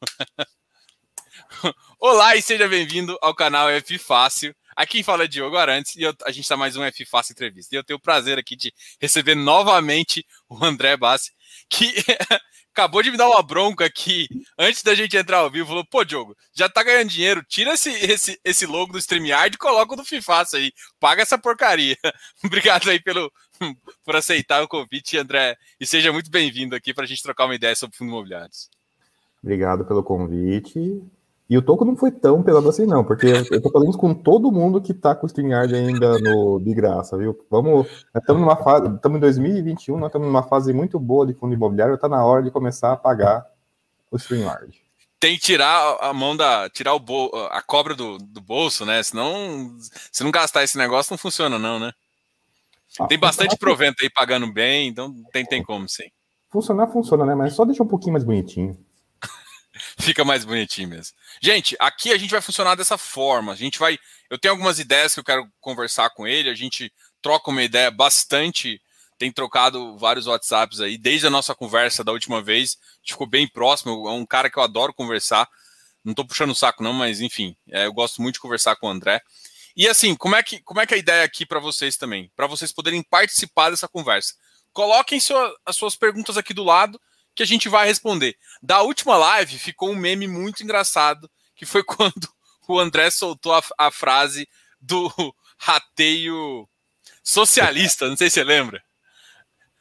Olá e seja bem-vindo ao canal F Fácil. Aqui fala Diogo Arantes e eu, a gente está mais um F Fácil Entrevista. E eu tenho o prazer aqui de receber novamente o André Bassi, que acabou de me dar uma bronca aqui antes da gente entrar ao vivo. Falou: pô, Diogo, já tá ganhando dinheiro, tira esse, esse, esse logo do StreamYard e coloca o do FIFAço aí. Paga essa porcaria. Obrigado aí pelo, por aceitar o convite, André. E seja muito bem-vindo aqui para a gente trocar uma ideia sobre fundos imobiliários. Obrigado pelo convite. E o toco não foi tão pesado assim, não, porque eu tô falando com todo mundo que tá com o StreamYard ainda no, de graça, viu? Vamos. Estamos numa fase. Estamos em 2021, nós estamos numa fase muito boa de fundo imobiliário, tá na hora de começar a pagar o StreamYard. Tem que tirar a mão da. tirar o bol, a cobra do, do bolso, né? Senão, se não gastar esse negócio, não funciona, não, né? Ah, tem bastante provento aí pagando bem, então tem, tem como sim. Funcionar, funciona, né? Mas só deixa um pouquinho mais bonitinho. Fica mais bonitinho mesmo. Gente, aqui a gente vai funcionar dessa forma. A gente vai. Eu tenho algumas ideias que eu quero conversar com ele. A gente troca uma ideia bastante. Tem trocado vários WhatsApps aí, desde a nossa conversa da última vez. Ficou bem próximo. É um cara que eu adoro conversar. Não tô puxando o saco, não, mas enfim, é, eu gosto muito de conversar com o André. E assim, como é que, como é, que é a ideia aqui para vocês também? Para vocês poderem participar dessa conversa. Coloquem sua, as suas perguntas aqui do lado que a gente vai responder. Da última live ficou um meme muito engraçado, que foi quando o André soltou a, a frase do rateio socialista, não sei se você lembra.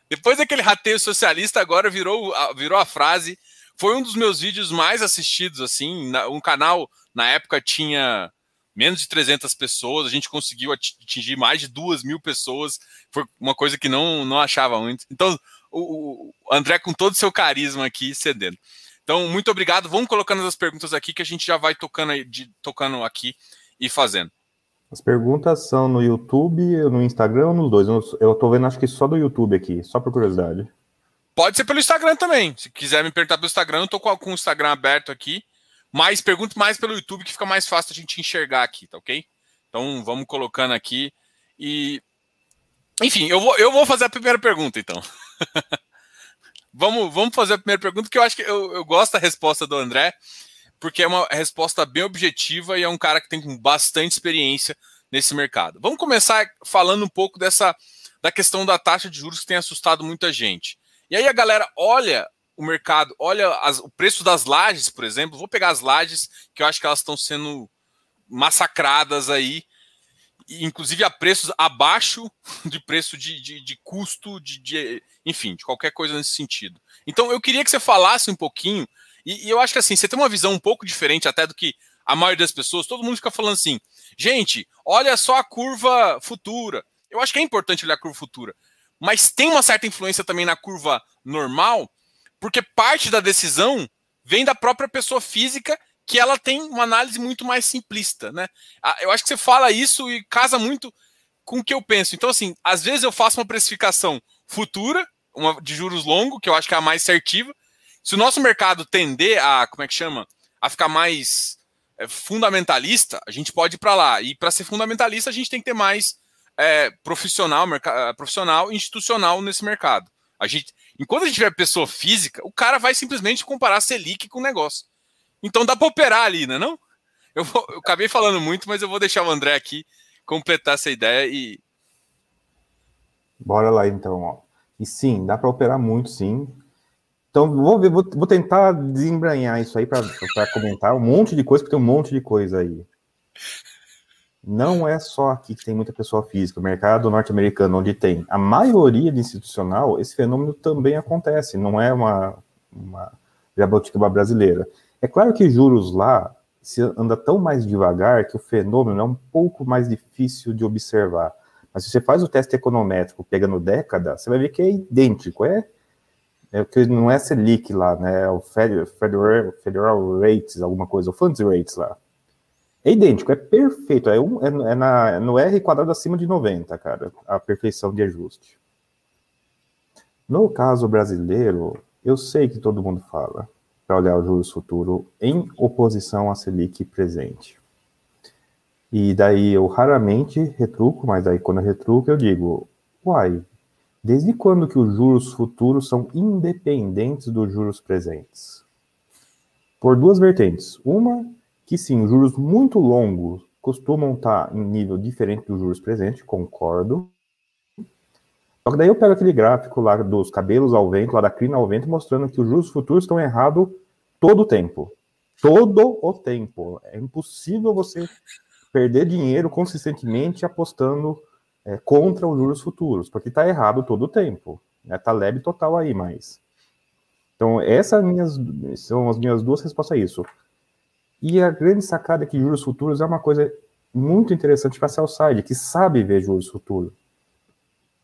Depois daquele rateio socialista, agora virou, virou a frase. Foi um dos meus vídeos mais assistidos, assim. Um canal, na época, tinha menos de 300 pessoas. A gente conseguiu atingir mais de duas mil pessoas. Foi uma coisa que não, não achava muito. Então, o, o André com todo o seu carisma aqui cedendo. Então, muito obrigado. Vamos colocando as perguntas aqui que a gente já vai tocando, de, tocando aqui e fazendo. As perguntas são no YouTube, no Instagram ou nos dois? Eu estou vendo, acho que só do YouTube aqui, só por curiosidade. Pode ser pelo Instagram também. Se quiser me perguntar pelo Instagram, eu estou com, com o Instagram aberto aqui. Mas pergunte mais pelo YouTube, que fica mais fácil a gente enxergar aqui, tá ok? Então, vamos colocando aqui. E. Enfim, eu vou, eu vou fazer a primeira pergunta, então. vamos, vamos fazer a primeira pergunta, que eu acho que eu, eu gosto da resposta do André, porque é uma resposta bem objetiva e é um cara que tem bastante experiência nesse mercado. Vamos começar falando um pouco dessa da questão da taxa de juros que tem assustado muita gente. E aí a galera olha o mercado, olha as, o preço das lajes, por exemplo. Vou pegar as lajes, que eu acho que elas estão sendo massacradas aí inclusive a preços abaixo de preço de, de, de custo, de, de, enfim, de qualquer coisa nesse sentido. Então eu queria que você falasse um pouquinho, e, e, eu acho que assim, você tem uma visão um pouco diferente até do que a maioria das pessoas, todo mundo fica falando assim, gente, olha só a curva futura. Eu acho que é importante olhar a curva futura, mas tem uma certa influência também na curva normal, porque parte da decisão vem da própria pessoa física que ela tem uma análise muito mais simplista, né? Ah, eu acho que você fala isso e casa muito com o que eu penso. Então, assim, às vezes eu faço uma precificação futura, uma de juros longo, que eu acho que é a mais certiva. Se o nosso mercado tender a, como é que chama, a ficar mais é, fundamentalista, a gente pode ir para lá. E para ser fundamentalista, a gente tem que ter mais é, profissional, profissional, institucional nesse mercado. A gente, enquanto a gente tiver pessoa física, o cara vai simplesmente comparar Selic com o negócio. Então dá para operar ali, né? Não? Eu, vou, eu acabei falando muito, mas eu vou deixar o André aqui completar essa ideia e. Bora lá então, ó. E sim, dá para operar muito, sim. Então vou, ver, vou, vou tentar desembranhar isso aí para comentar um monte de coisa, porque tem um monte de coisa aí. Não é só aqui que tem muita pessoa física, o mercado norte-americano, onde tem a maioria de institucional, esse fenômeno também acontece, não é uma, uma jabuticaba brasileira. É claro que juros lá se anda tão mais devagar que o fenômeno é um pouco mais difícil de observar. Mas se você faz o teste econométrico pegando década, você vai ver que é idêntico. É, é que não é Selic lá, né? É o Federal, Federal, Rates, alguma coisa, o Funds Rates lá. É idêntico, é perfeito. É, um, é, é, na, é no R quadrado acima de 90, cara, a perfeição de ajuste. No caso brasileiro, eu sei que todo mundo fala para olhar o juros futuro em oposição à Selic presente. E daí eu raramente retruco, mas aí quando eu retruco eu digo, uai, desde quando que os juros futuros são independentes dos juros presentes? por duas vertentes. Uma, que sim, os juros muito longos costumam estar em nível diferente dos juros presentes, concordo. Só que daí eu pego aquele gráfico lá dos cabelos ao vento, lá da crina ao vento, mostrando que os juros futuros estão errados todo o tempo. Todo o tempo. É impossível você perder dinheiro consistentemente apostando é, contra os juros futuros, porque está errado todo o tempo. Né? Tá leve total aí, mas. Então, essas minhas, são as minhas duas respostas a isso. E a grande sacada é que juros futuros é uma coisa muito interessante para a sell que sabe ver juros futuros.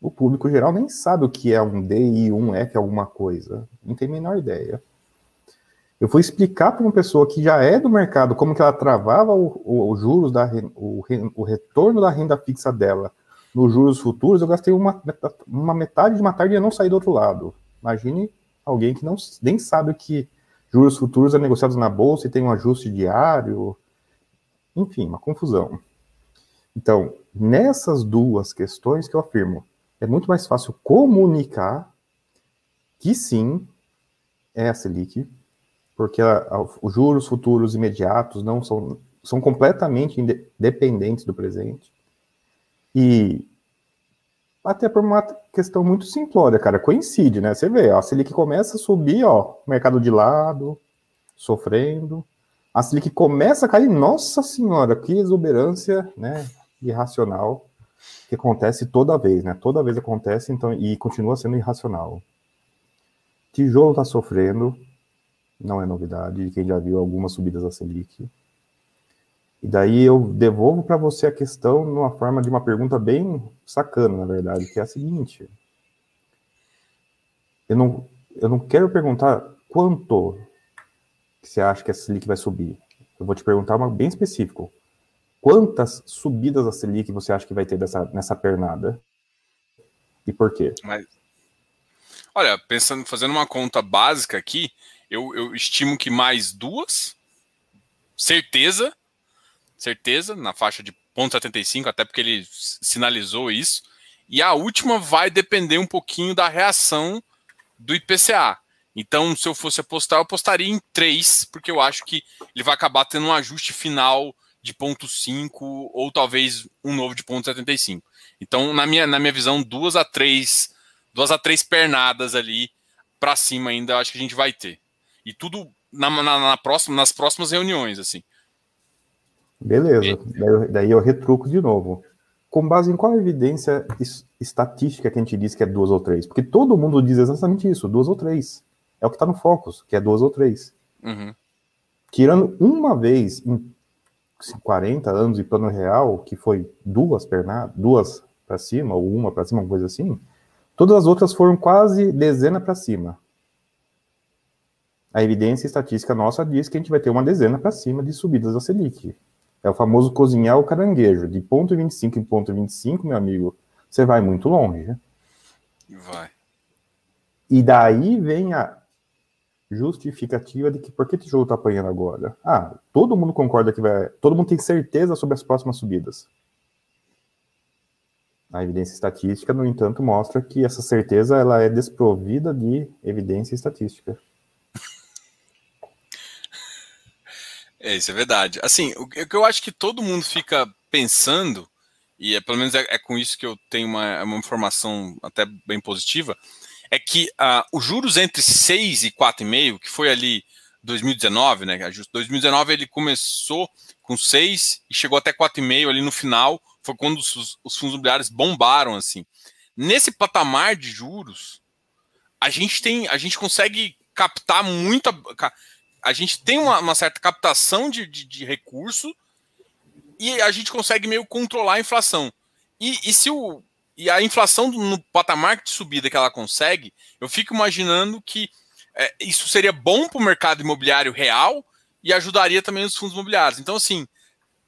O público geral nem sabe o que é um DI, um F, alguma coisa. Não tem a menor ideia. Eu fui explicar para uma pessoa que já é do mercado como que ela travava os juros da o, o retorno da renda fixa dela nos juros futuros, eu gastei uma, uma metade de uma tarde e não saí do outro lado. Imagine alguém que não, nem sabe o que juros futuros é negociados na bolsa e tem um ajuste diário. Enfim, uma confusão. Então, nessas duas questões que eu afirmo, é muito mais fácil comunicar que sim, é a Selic, porque a, a, os juros futuros imediatos não são, são completamente independentes do presente. E até por uma questão muito simplória, cara, coincide, né? Você vê, ó, a Selic começa a subir, ó, mercado de lado, sofrendo. A Selic começa a cair, nossa senhora, que exuberância, né, irracional, que acontece toda vez, né? Toda vez acontece, então, e continua sendo irracional. Tijolo tá sofrendo, não é novidade, quem já viu algumas subidas da Selic. E daí eu devolvo para você a questão numa forma de uma pergunta bem sacana, na verdade, que é a seguinte: eu não, eu não quero perguntar quanto que você acha que a Selic vai subir. Eu vou te perguntar uma bem específico. Quantas subidas da Selic você acha que vai ter dessa, nessa pernada? E por quê? Mas, olha, pensando, fazendo uma conta básica aqui, eu, eu estimo que mais duas, certeza, certeza, na faixa de 0,75, até porque ele sinalizou isso. E a última vai depender um pouquinho da reação do IPCA. Então, se eu fosse apostar, eu apostaria em 3, porque eu acho que ele vai acabar tendo um ajuste final de 0,5 ou talvez um novo de 0,75. Então, na minha, na minha visão, duas a três, duas a três pernadas ali para cima ainda, acho que a gente vai ter. E tudo na, na, na próxima, nas próximas reuniões, assim. Beleza, daí eu, daí eu retruco de novo. Com base em qual evidência estatística que a gente diz que é duas ou três? Porque todo mundo diz exatamente isso, duas ou três. É o que está no Focus, que é duas ou três. Uhum. Tirando uma vez em 40 anos de plano real, que foi duas pernas, duas para cima, ou uma para cima, uma coisa assim, todas as outras foram quase dezena para cima. A evidência estatística nossa diz que a gente vai ter uma dezena para cima de subidas da Selic. É o famoso cozinhar o caranguejo. De ponto 25 em ponto 25, meu amigo, você vai muito longe. Vai. E daí vem a justificativa de que por que o tijolo está apanhando agora? Ah, todo mundo concorda que vai. Todo mundo tem certeza sobre as próximas subidas. A evidência estatística, no entanto, mostra que essa certeza ela é desprovida de evidência estatística. É, isso é verdade. Assim, o que eu acho que todo mundo fica pensando, e é, pelo menos é, é com isso que eu tenho uma, uma informação até bem positiva, é que uh, os juros entre 6 e 4,5, que foi ali 2019, né? 2019 ele começou com 6 e chegou até 4,5 ali no final, foi quando os, os fundos imobiliários bombaram assim. Nesse patamar de juros, a gente tem, a gente consegue captar muita a gente tem uma, uma certa captação de, de, de, recurso e a gente consegue meio controlar a inflação. E, e se o, e a inflação no patamar de subida que ela consegue, eu fico imaginando que é, isso seria bom para o mercado imobiliário real e ajudaria também os fundos imobiliários. Então, assim,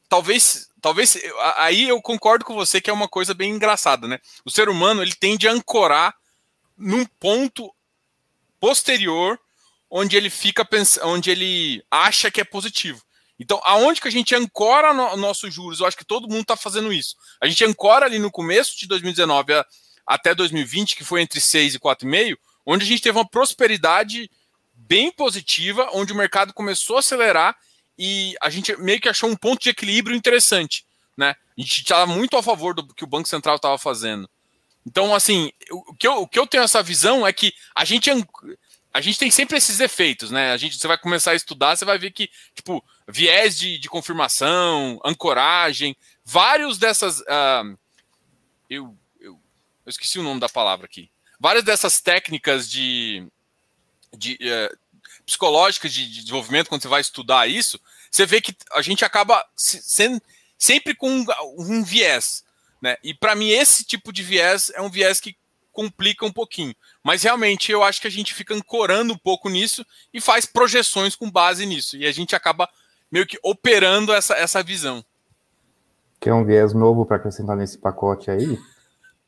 talvez, talvez aí eu concordo com você que é uma coisa bem engraçada, né? O ser humano ele tende a ancorar num ponto posterior onde ele fica onde ele acha que é positivo. Então, aonde que a gente ancora no, nossos juros? Eu acho que todo mundo está fazendo isso. A gente ancora ali no começo de 2019 a, até 2020, que foi entre 6 e 4,5, onde a gente teve uma prosperidade bem positiva, onde o mercado começou a acelerar e a gente meio que achou um ponto de equilíbrio interessante. Né? A gente estava muito a favor do que o Banco Central estava fazendo. Então, assim, o que, eu, o que eu tenho essa visão é que a gente, a gente tem sempre esses efeitos, né? A gente, você vai começar a estudar, você vai ver que, tipo, viés de, de confirmação, ancoragem, vários dessas. Uh, eu, eu, eu, esqueci o nome da palavra aqui. Várias dessas técnicas de, de uh, psicológicas de, de, desenvolvimento, quando você vai estudar isso, você vê que a gente acaba sendo sempre com um, um viés. Né? E para mim, esse tipo de viés é um viés que complica um pouquinho. Mas realmente eu acho que a gente fica ancorando um pouco nisso e faz projeções com base nisso. E a gente acaba meio que operando essa, essa visão. Que é um viés novo para acrescentar nesse pacote aí?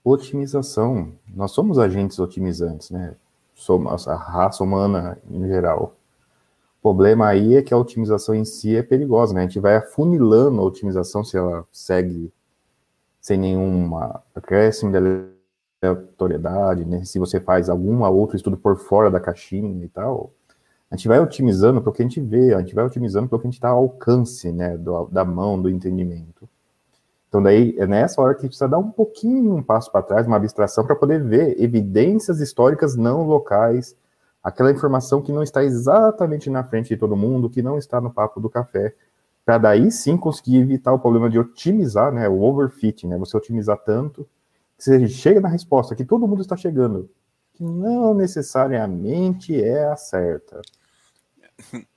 Otimização. Nós somos agentes otimizantes, né? Somos a raça humana em geral. O problema aí é que a otimização em si é perigosa, né? A gente vai afunilando a otimização se ela segue sem nenhuma acréscimo de aleatoriedade, né? Se você faz algum outro estudo por fora da caixinha e tal, a gente vai otimizando para o que a gente vê, a gente vai otimizando para o que a gente está ao alcance, né, do, da mão, do entendimento. Então, daí, é nessa hora que precisa dar um pouquinho, um passo para trás, uma abstração, para poder ver evidências históricas não locais, aquela informação que não está exatamente na frente de todo mundo, que não está no papo do café, para daí sim conseguir evitar o problema de otimizar, né, o overfitting, né, você otimizar tanto que você chega na resposta que todo mundo está chegando, que não necessariamente é a certa.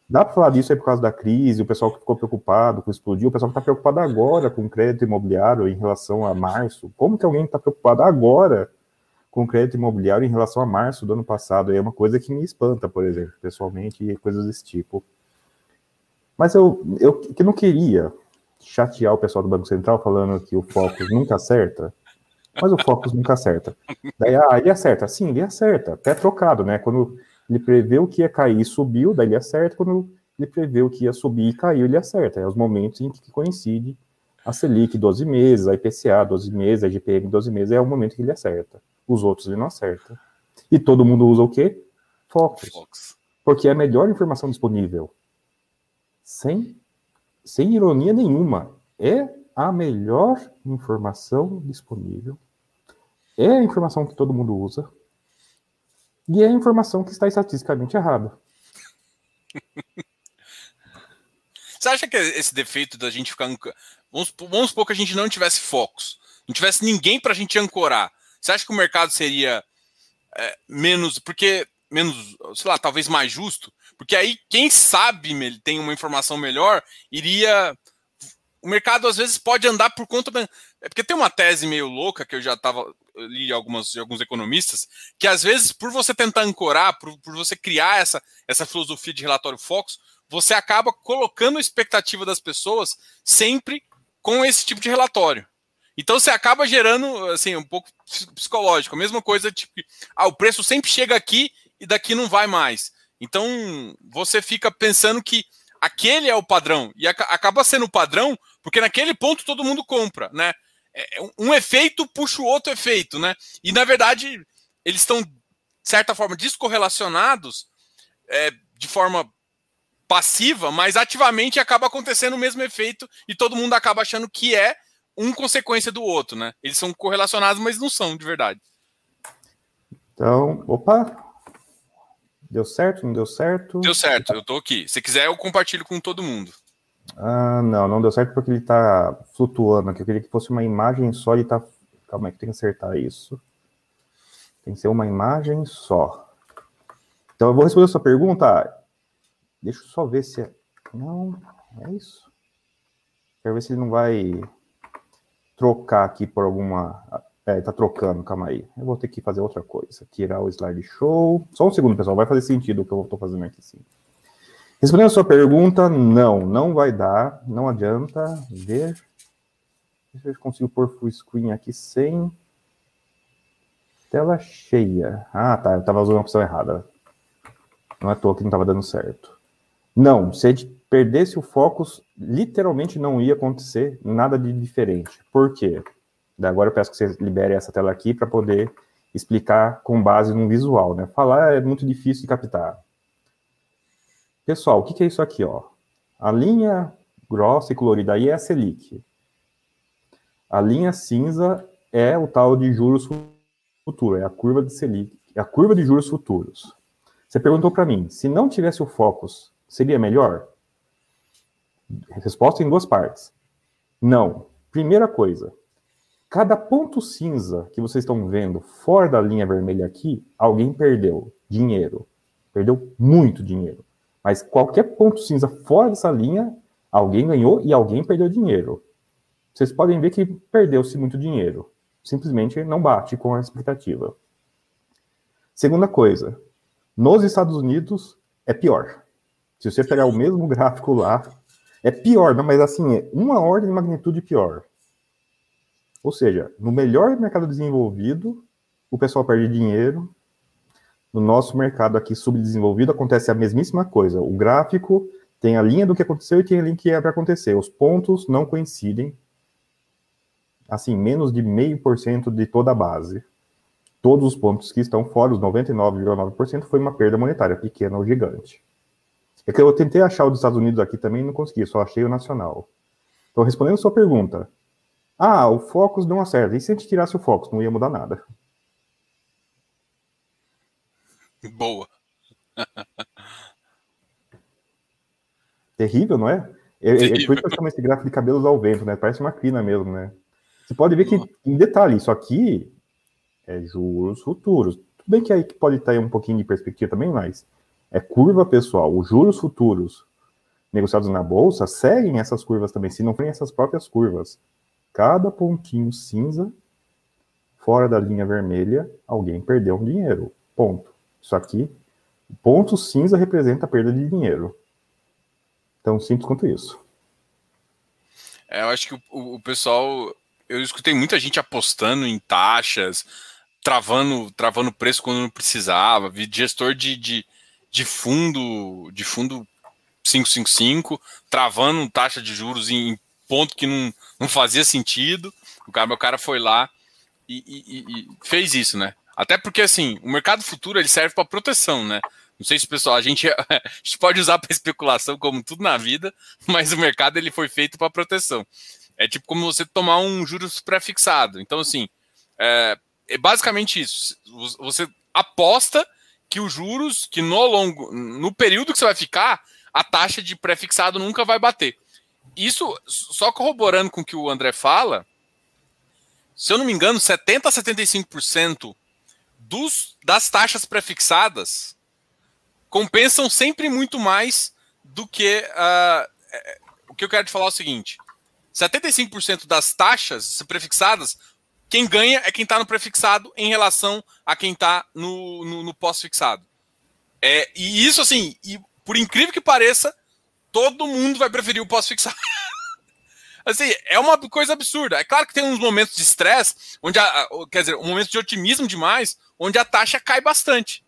Dá para falar disso aí por causa da crise, o pessoal que ficou preocupado com explodir, o pessoal que está preocupado agora com crédito imobiliário em relação a março. Como que alguém está preocupado agora com crédito imobiliário em relação a março do ano passado? É uma coisa que me espanta, por exemplo, pessoalmente, e coisas desse tipo. Mas eu, eu que não queria chatear o pessoal do Banco Central falando que o Focus nunca acerta, mas o Focus nunca acerta. Daí, ah, ele acerta. Sim, ele acerta. Até trocado, né? Quando ele prevê que ia cair e subiu, daí ele acerta. Quando ele prevê que ia subir e caiu, ele acerta. É os momentos em que coincide a Selic 12 meses, a IPCA 12 meses, a GPM 12 meses, é o momento que ele acerta. Os outros ele não acerta. E todo mundo usa o quê? Focus. Fox. Porque é a melhor informação disponível. Sem, sem ironia nenhuma. É a melhor informação disponível. É a informação que todo mundo usa e é a informação que está estatisticamente errada. Você acha que esse defeito da gente ficar. Vamos, vamos supor que a gente não tivesse focos, não tivesse ninguém para a gente ancorar. Você acha que o mercado seria é, menos. Porque. Menos, sei lá, talvez mais justo? Porque aí, quem sabe tem uma informação melhor, iria. O mercado às vezes pode andar por conta. É porque tem uma tese meio louca que eu já estava li algumas, de alguns economistas, que às vezes, por você tentar ancorar, por, por você criar essa, essa filosofia de relatório Focus, você acaba colocando a expectativa das pessoas sempre com esse tipo de relatório. Então você acaba gerando, assim, um pouco psicológico. A mesma coisa, tipo, ah, o preço sempre chega aqui e daqui não vai mais. Então você fica pensando que aquele é o padrão e acaba sendo o padrão porque naquele ponto todo mundo compra, né? É, é um efeito puxa o outro efeito, né? E na verdade, eles estão, de certa forma, descorrelacionados é, de forma passiva, mas ativamente acaba acontecendo o mesmo efeito e todo mundo acaba achando que é um consequência do outro, né? Eles são correlacionados, mas não são de verdade. Então, opa, Deu certo? Não deu certo? Deu certo, eu tô aqui. Se quiser, eu compartilho com todo mundo. Ah, não, não deu certo porque ele está flutuando aqui. Eu queria que fosse uma imagem só, ele tá. Calma aí, que tem que acertar isso. Tem que ser uma imagem só. Então eu vou responder a sua pergunta. Deixa eu só ver se é. Não, é isso. Quero ver se ele não vai trocar aqui por alguma. É, tá trocando, calma aí. Eu vou ter que fazer outra coisa. Tirar o slide show. Só um segundo, pessoal. Vai fazer sentido o que eu estou fazendo aqui, sim. Respondendo a sua pergunta, não, não vai dar, não adianta ver. Deixa eu consigo pôr full screen aqui sem tela cheia. Ah, tá, eu estava usando a opção errada. Não é à toa que não estava dando certo. Não, se a perdesse o foco, literalmente não ia acontecer nada de diferente. Por quê? Agora eu peço que você libere essa tela aqui para poder explicar com base no visual, né? Falar é muito difícil de captar. Pessoal, o que, é isso aqui, ó? A linha grossa e colorida aí é a Selic. A linha cinza é o tal de juros futuros, é a curva de Selic, é a curva de juros futuros. Você perguntou para mim, se não tivesse o Focus, seria melhor? Resposta em duas partes. Não. Primeira coisa, cada ponto cinza que vocês estão vendo fora da linha vermelha aqui, alguém perdeu dinheiro. Perdeu muito dinheiro. Mas qualquer ponto cinza fora dessa linha, alguém ganhou e alguém perdeu dinheiro. Vocês podem ver que perdeu-se muito dinheiro. Simplesmente não bate com a expectativa. Segunda coisa, nos Estados Unidos é pior. Se você pegar o mesmo gráfico lá, é pior, mas assim, é uma ordem de magnitude pior. Ou seja, no melhor mercado desenvolvido, o pessoal perde dinheiro. No nosso mercado aqui subdesenvolvido, acontece a mesmíssima coisa. O gráfico tem a linha do que aconteceu e tem a linha que é para acontecer. Os pontos não coincidem. Assim, menos de meio por cento de toda a base. Todos os pontos que estão fora, os 99,9%, foi uma perda monetária, pequena ou gigante. É que eu tentei achar o dos Estados Unidos aqui também não consegui, só achei o nacional. Então, respondendo a sua pergunta. Ah, o Focus não acerta. E se a gente tirasse o Focus? Não ia mudar nada. Boa. Terrível, não é? É, é, é por isso que eu chamo esse gráfico de cabelos ao vento, né? Parece uma crina mesmo, né? Você pode ver que, em detalhe, isso aqui é juros futuros. Tudo bem que aí pode estar um pouquinho de perspectiva também, mas é curva pessoal. Os juros futuros negociados na bolsa seguem essas curvas também, se não forem essas próprias curvas. Cada pontinho cinza fora da linha vermelha, alguém perdeu um dinheiro. Ponto. Isso aqui, ponto cinza representa a perda de dinheiro. Tão simples quanto isso. É, eu acho que o, o pessoal. Eu escutei muita gente apostando em taxas, travando, travando preço quando não precisava, vi gestor de, de, de fundo de fundo 555, travando taxa de juros em ponto que não, não fazia sentido. O cara, meu cara foi lá e, e, e fez isso, né? Até porque assim, o mercado futuro ele serve para proteção, né? Não sei se pessoal a gente, a gente pode usar para especulação como tudo na vida, mas o mercado ele foi feito para proteção. É tipo como você tomar um juros pré-fixado. Então assim, é, é basicamente isso. Você aposta que os juros, que no longo, no período que você vai ficar, a taxa de pré-fixado nunca vai bater. Isso, só corroborando com o que o André fala, se eu não me engano, 70 a 75% dos, das taxas pré-fixadas compensam sempre muito mais do que. Uh, o que eu quero te falar é o seguinte: 75% das taxas prefixadas quem ganha é quem está no prefixado em relação a quem está no, no, no pós-fixado. É, e isso, assim, e por incrível que pareça, todo mundo vai preferir o pós-fixado. assim, é uma coisa absurda. É claro que tem uns momentos de estresse, onde a, quer dizer, um momento de otimismo demais, onde a taxa cai bastante.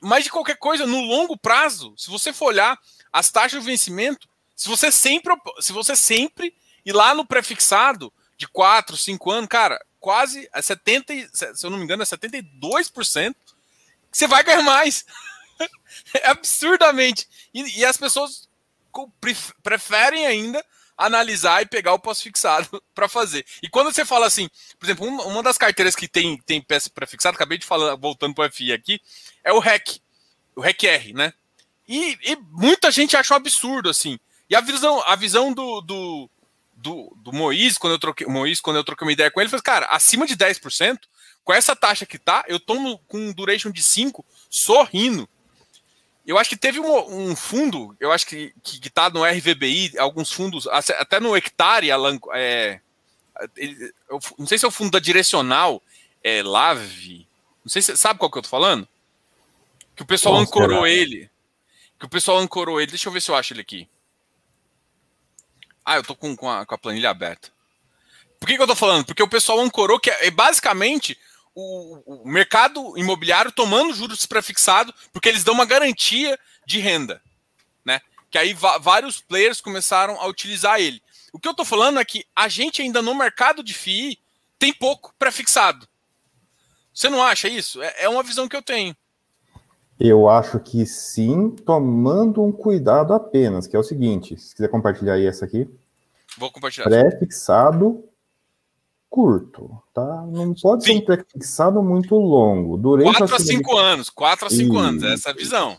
Mas de qualquer coisa, no longo prazo, se você for olhar as taxas de vencimento, se você sempre, se você sempre ir lá no prefixado, de 4, 5 anos, cara, quase a 70, se eu não me engano, é 72%, você vai ganhar mais. é absurdamente. E, e, as pessoas preferem ainda analisar e pegar o pós-fixado para fazer. E quando você fala assim, por exemplo, uma, das carteiras que tem, tem peça pré-fixada, acabei de falar, voltando para o FI aqui, é o REC, o REC-R, né? E, e, muita gente acha um absurdo, assim. E a visão, a visão do, do, do, do Moisés, quando eu troquei, Moisés, quando eu troquei uma ideia com ele, ele falou, cara, acima de 10%, com essa taxa que tá, eu tomo com um duration de 5, sorrindo. Eu acho que teve um, um fundo, eu acho que, que, que tá no RVBI, alguns fundos, até no Hectare, Alan, é, ele, eu, não sei se é o fundo da Direcional, é Lave, não sei se sabe qual que eu tô falando? Que o pessoal Nossa, ancorou ele. Que o pessoal ancorou ele. Deixa eu ver se eu acho ele aqui. Ah, eu tô com, com, a, com a planilha aberta. Por que, que eu tô falando? Porque o pessoal ancorou que é, é basicamente o, o mercado imobiliário tomando juros prefixados, porque eles dão uma garantia de renda. Né? Que aí vários players começaram a utilizar ele. O que eu tô falando é que a gente ainda no mercado de FII tem pouco prefixado. Você não acha isso? É, é uma visão que eu tenho. Eu acho que sim, tomando um cuidado apenas, que é o seguinte, se quiser compartilhar aí essa aqui. Vou compartilhar. Pré-fixado curto, tá? Não pode sim. ser um pré-fixado muito longo. Duration 4 a 5 de... anos, 4 a 5 anos, essa é a visão.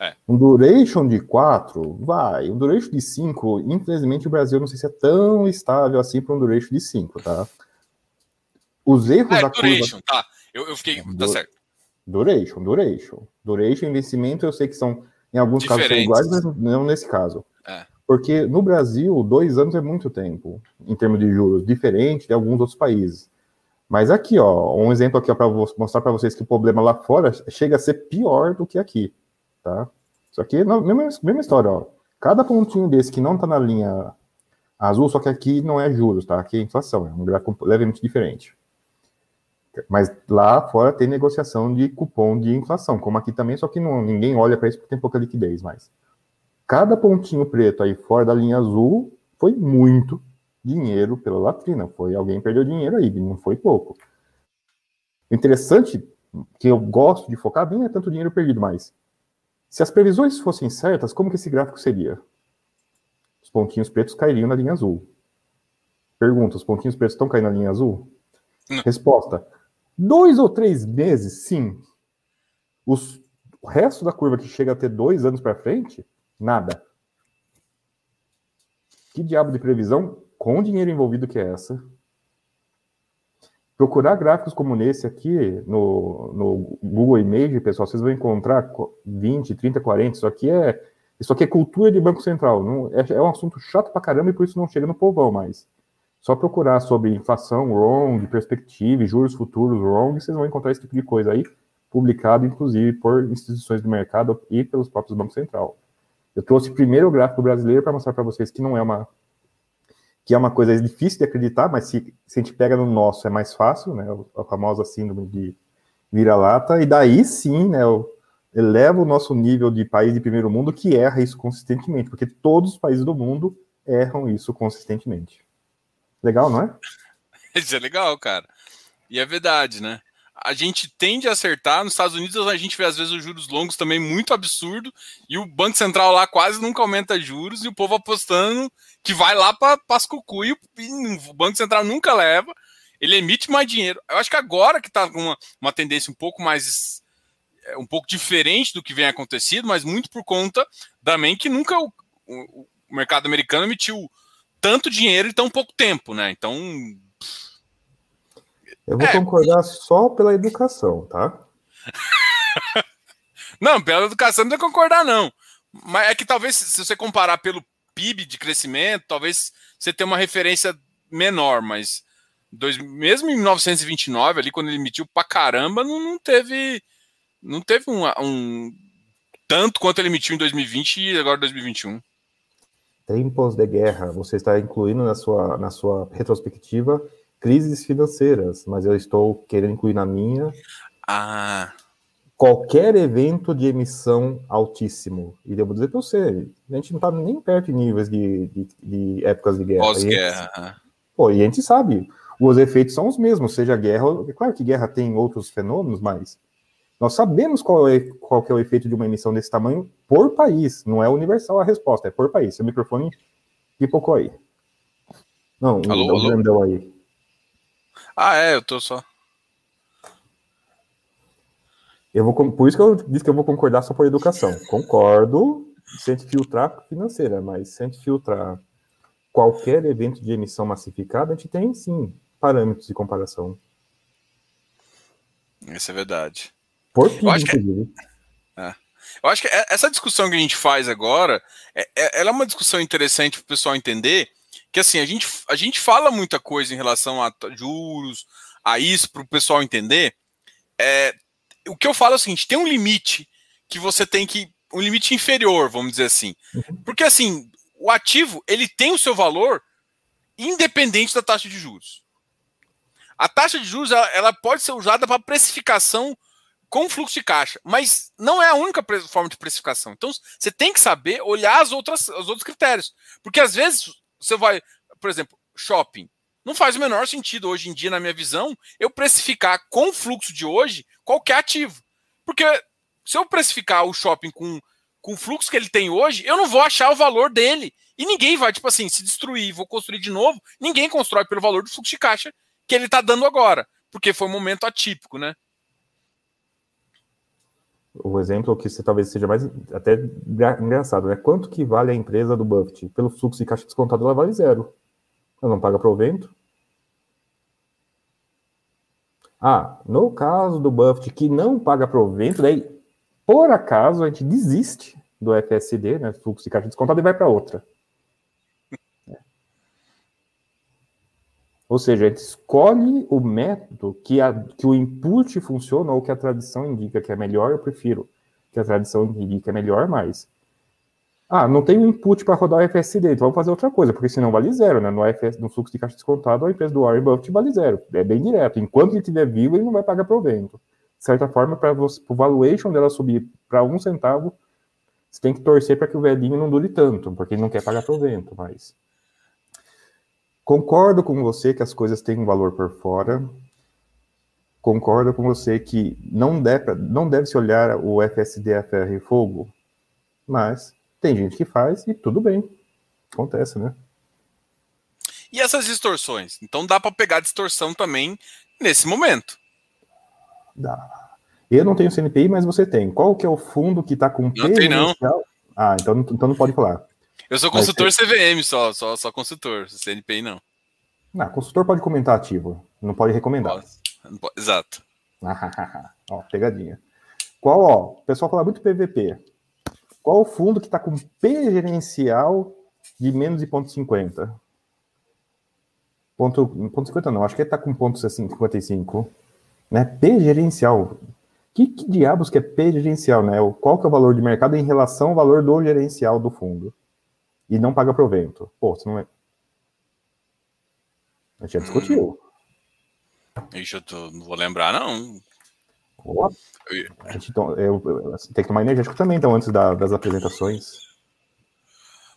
É. Um duration de 4, vai. Um duration de 5, infelizmente o Brasil não sei se é tão estável assim para um duration de 5, tá? Os erros é, da duration, curva... tá. Eu, eu fiquei, tá certo. Duration, duration. Duration e investimento eu sei que são, em alguns Diferentes. casos, são iguais, mas não nesse caso. Porque no Brasil, dois anos é muito tempo, em termos de juros, diferente de alguns outros países. Mas aqui, ó, um exemplo aqui para mostrar para vocês que o problema lá fora chega a ser pior do que aqui tá? Isso aqui é mesma, mesma história, ó. Cada pontinho desse que não está na linha azul, só que aqui não é juros, tá? Aqui é inflação, é um gráfico levemente diferente. Mas lá fora tem negociação de cupom de inflação, como aqui também, só que não, ninguém olha para isso porque tem pouca liquidez mais. Cada pontinho preto aí fora da linha azul foi muito dinheiro pela latrina. Foi alguém perdeu dinheiro aí, não foi pouco. O interessante, que eu gosto de focar bem, é tanto dinheiro perdido, mas se as previsões fossem certas, como que esse gráfico seria? Os pontinhos pretos cairiam na linha azul. Pergunta: os pontinhos pretos estão caindo na linha azul? Não. Resposta: dois ou três meses, sim. Os, o resto da curva que chega a ter dois anos para frente, nada. Que diabo de previsão com dinheiro envolvido que é essa? procurar gráficos como nesse aqui no, no Google Image, pessoal, vocês vão encontrar 20, 30, 40. Isso aqui é isso aqui é cultura de Banco Central. Não, é, é um assunto chato pra caramba e por isso não chega no povão mais. Só procurar sobre inflação, wrong, perspectiva, juros futuros, wrong, vocês vão encontrar esse tipo de coisa aí, publicado inclusive por instituições do mercado e pelos próprios bancos central. Eu trouxe primeiro o gráfico brasileiro para mostrar para vocês que não é uma que é uma coisa difícil de acreditar, mas se, se a gente pega no nosso é mais fácil, né? A famosa síndrome de vira-lata, e daí sim, né? Eleva o nosso nível de país de primeiro mundo que erra isso consistentemente, porque todos os países do mundo erram isso consistentemente. Legal, não é? Isso é legal, cara. E é verdade, né? A gente tende a acertar. Nos Estados Unidos, a gente vê às vezes os juros longos também muito absurdo, e o Banco Central lá quase nunca aumenta juros, e o povo apostando que vai lá para as cucu, e o Banco Central nunca leva, ele emite mais dinheiro. Eu acho que agora que está com uma, uma tendência um pouco mais. É, um pouco diferente do que vem acontecido, mas muito por conta também que nunca o, o, o mercado americano emitiu tanto dinheiro em tão pouco tempo, né? Então eu vou é. concordar só pela educação, tá? não, pela educação não tem concordar, não. Mas é que talvez, se você comparar pelo PIB de crescimento, talvez você tenha uma referência menor, mas dois, mesmo em 1929, ali, quando ele emitiu pra caramba, não, não teve. Não teve um, um. Tanto quanto ele emitiu em 2020 e agora 2021. Tempos de guerra, você está incluindo na sua, na sua retrospectiva crises financeiras, mas eu estou querendo incluir na minha. Ah. Qualquer evento de emissão altíssimo. E vou dizer para você, a gente não está nem perto de níveis de, de, de épocas de guerra. Pós-guerra. Pô, e a gente sabe, os efeitos são os mesmos, seja guerra. É claro que guerra tem outros fenômenos, mas nós sabemos qual é, qual é o efeito de uma emissão desse tamanho por país. Não é universal a resposta, é por país. Seu microfone pipocou aí. Não, alô, o grandão aí. Ah, é, eu tô só. Eu vou, por isso que eu disse que eu vou concordar só por educação. Concordo se a gente filtrar financeira, mas se a gente filtrar qualquer evento de emissão massificada, a gente tem sim parâmetros de comparação. Isso é verdade. Por PIB, eu inclusive. Que... É. Eu acho que é, essa discussão que a gente faz agora, é, é, ela é uma discussão interessante para o pessoal entender que assim, a gente, a gente fala muita coisa em relação a juros, a isso, para o pessoal entender. É, o que eu falo é o seguinte: tem um limite que você tem que. Um limite inferior, vamos dizer assim. Uhum. Porque assim, o ativo ele tem o seu valor independente da taxa de juros. A taxa de juros ela, ela pode ser usada para precificação com fluxo de caixa, mas não é a única forma de precificação. Então, você tem que saber olhar as outras, os outros critérios. Porque às vezes você vai, por exemplo, shopping. Não faz o menor sentido hoje em dia, na minha visão, eu precificar com o fluxo de hoje qualquer ativo. Porque se eu precificar o shopping com, com o fluxo que ele tem hoje, eu não vou achar o valor dele. E ninguém vai, tipo assim, se destruir, vou construir de novo. Ninguém constrói pelo valor do fluxo de caixa que ele está dando agora, porque foi um momento atípico, né? O exemplo que você talvez seja mais até engraçado, né? Quanto que vale a empresa do Buffett? Pelo fluxo de caixa descontado, ela vale zero. Ela não paga provento. Ah, no caso do Buffett que não paga provento, daí, por acaso, a gente desiste do FSD, né? Fluxo de caixa descontado, e vai para outra. Ou seja, a gente escolhe o método que, a, que o input funciona ou que a tradição indica que é melhor, eu prefiro que a tradição indique que é melhor, mas. Ah, não tem um input para rodar o FSD, então vamos fazer outra coisa, porque senão vale zero, né? No, FS, no fluxo de caixa descontado, a empresa do Warren Buffett vale zero. É bem direto. Enquanto ele estiver vivo, ele não vai pagar provento. De certa forma, para o valuation dela subir para um centavo, você tem que torcer para que o velhinho não dure tanto, porque ele não quer pagar provento, mas. Concordo com você que as coisas têm um valor por fora. Concordo com você que não deve, não deve se olhar o FSD a ferro e fogo, mas tem gente que faz e tudo bem. Acontece, né? E essas distorções? Então dá para pegar distorção também nesse momento. Dá. Eu não tenho CNPI, mas você tem. Qual que é o fundo que está com Não tem, não. Ah, então, então não pode falar. Eu sou consultor CVM só, só, só consultor, CNPI não. Não, consultor pode comentar ativo, não pode recomendar. Pode, exato. ó, pegadinha. Qual, ó, o pessoal fala muito PVP. Qual o fundo que está com P gerencial de menos de ponto 50? Ponto, ponto 50 não, acho que está com ponto 55. Né? P gerencial. Que, que diabos que é P gerencial, né? Qual que é o valor de mercado em relação ao valor do gerencial do fundo? E não paga provento. Pô, você não é. A gente já discutiu. Ixi, eu tô... não vou lembrar, não. Pô, a gente to... eu, eu, tem que tomar energético também, então, antes da, das apresentações.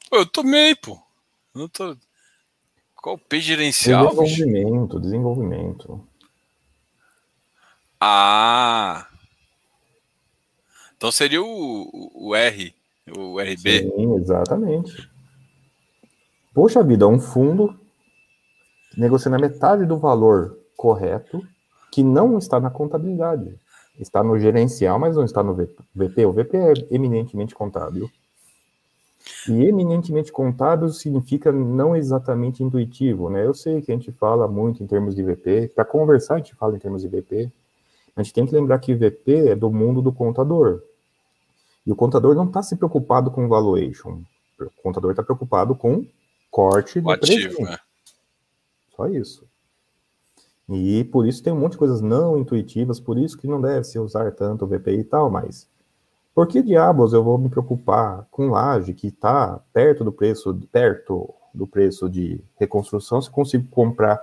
Pô, eu tomei, pô. Não tô... Qual o P gerencial? Desenvolvimento, bicho? desenvolvimento. Ah. Então seria o, o R, o RB. Sim, exatamente. Poxa vida, um fundo negociando a metade do valor correto que não está na contabilidade. Está no gerencial, mas não está no VP. O VP é eminentemente contábil. E eminentemente contábil significa não exatamente intuitivo, né? Eu sei que a gente fala muito em termos de VP, para conversar a gente fala em termos de VP. A gente tem que lembrar que VP é do mundo do contador. E o contador não está se preocupado com valuation. O contador está preocupado com corte do ativo, né? Só isso. E por isso tem um monte de coisas não intuitivas, por isso que não deve se usar tanto o VPI e tal, mas por que diabos eu vou me preocupar com laje que está perto do preço, perto do preço de reconstrução, se consigo comprar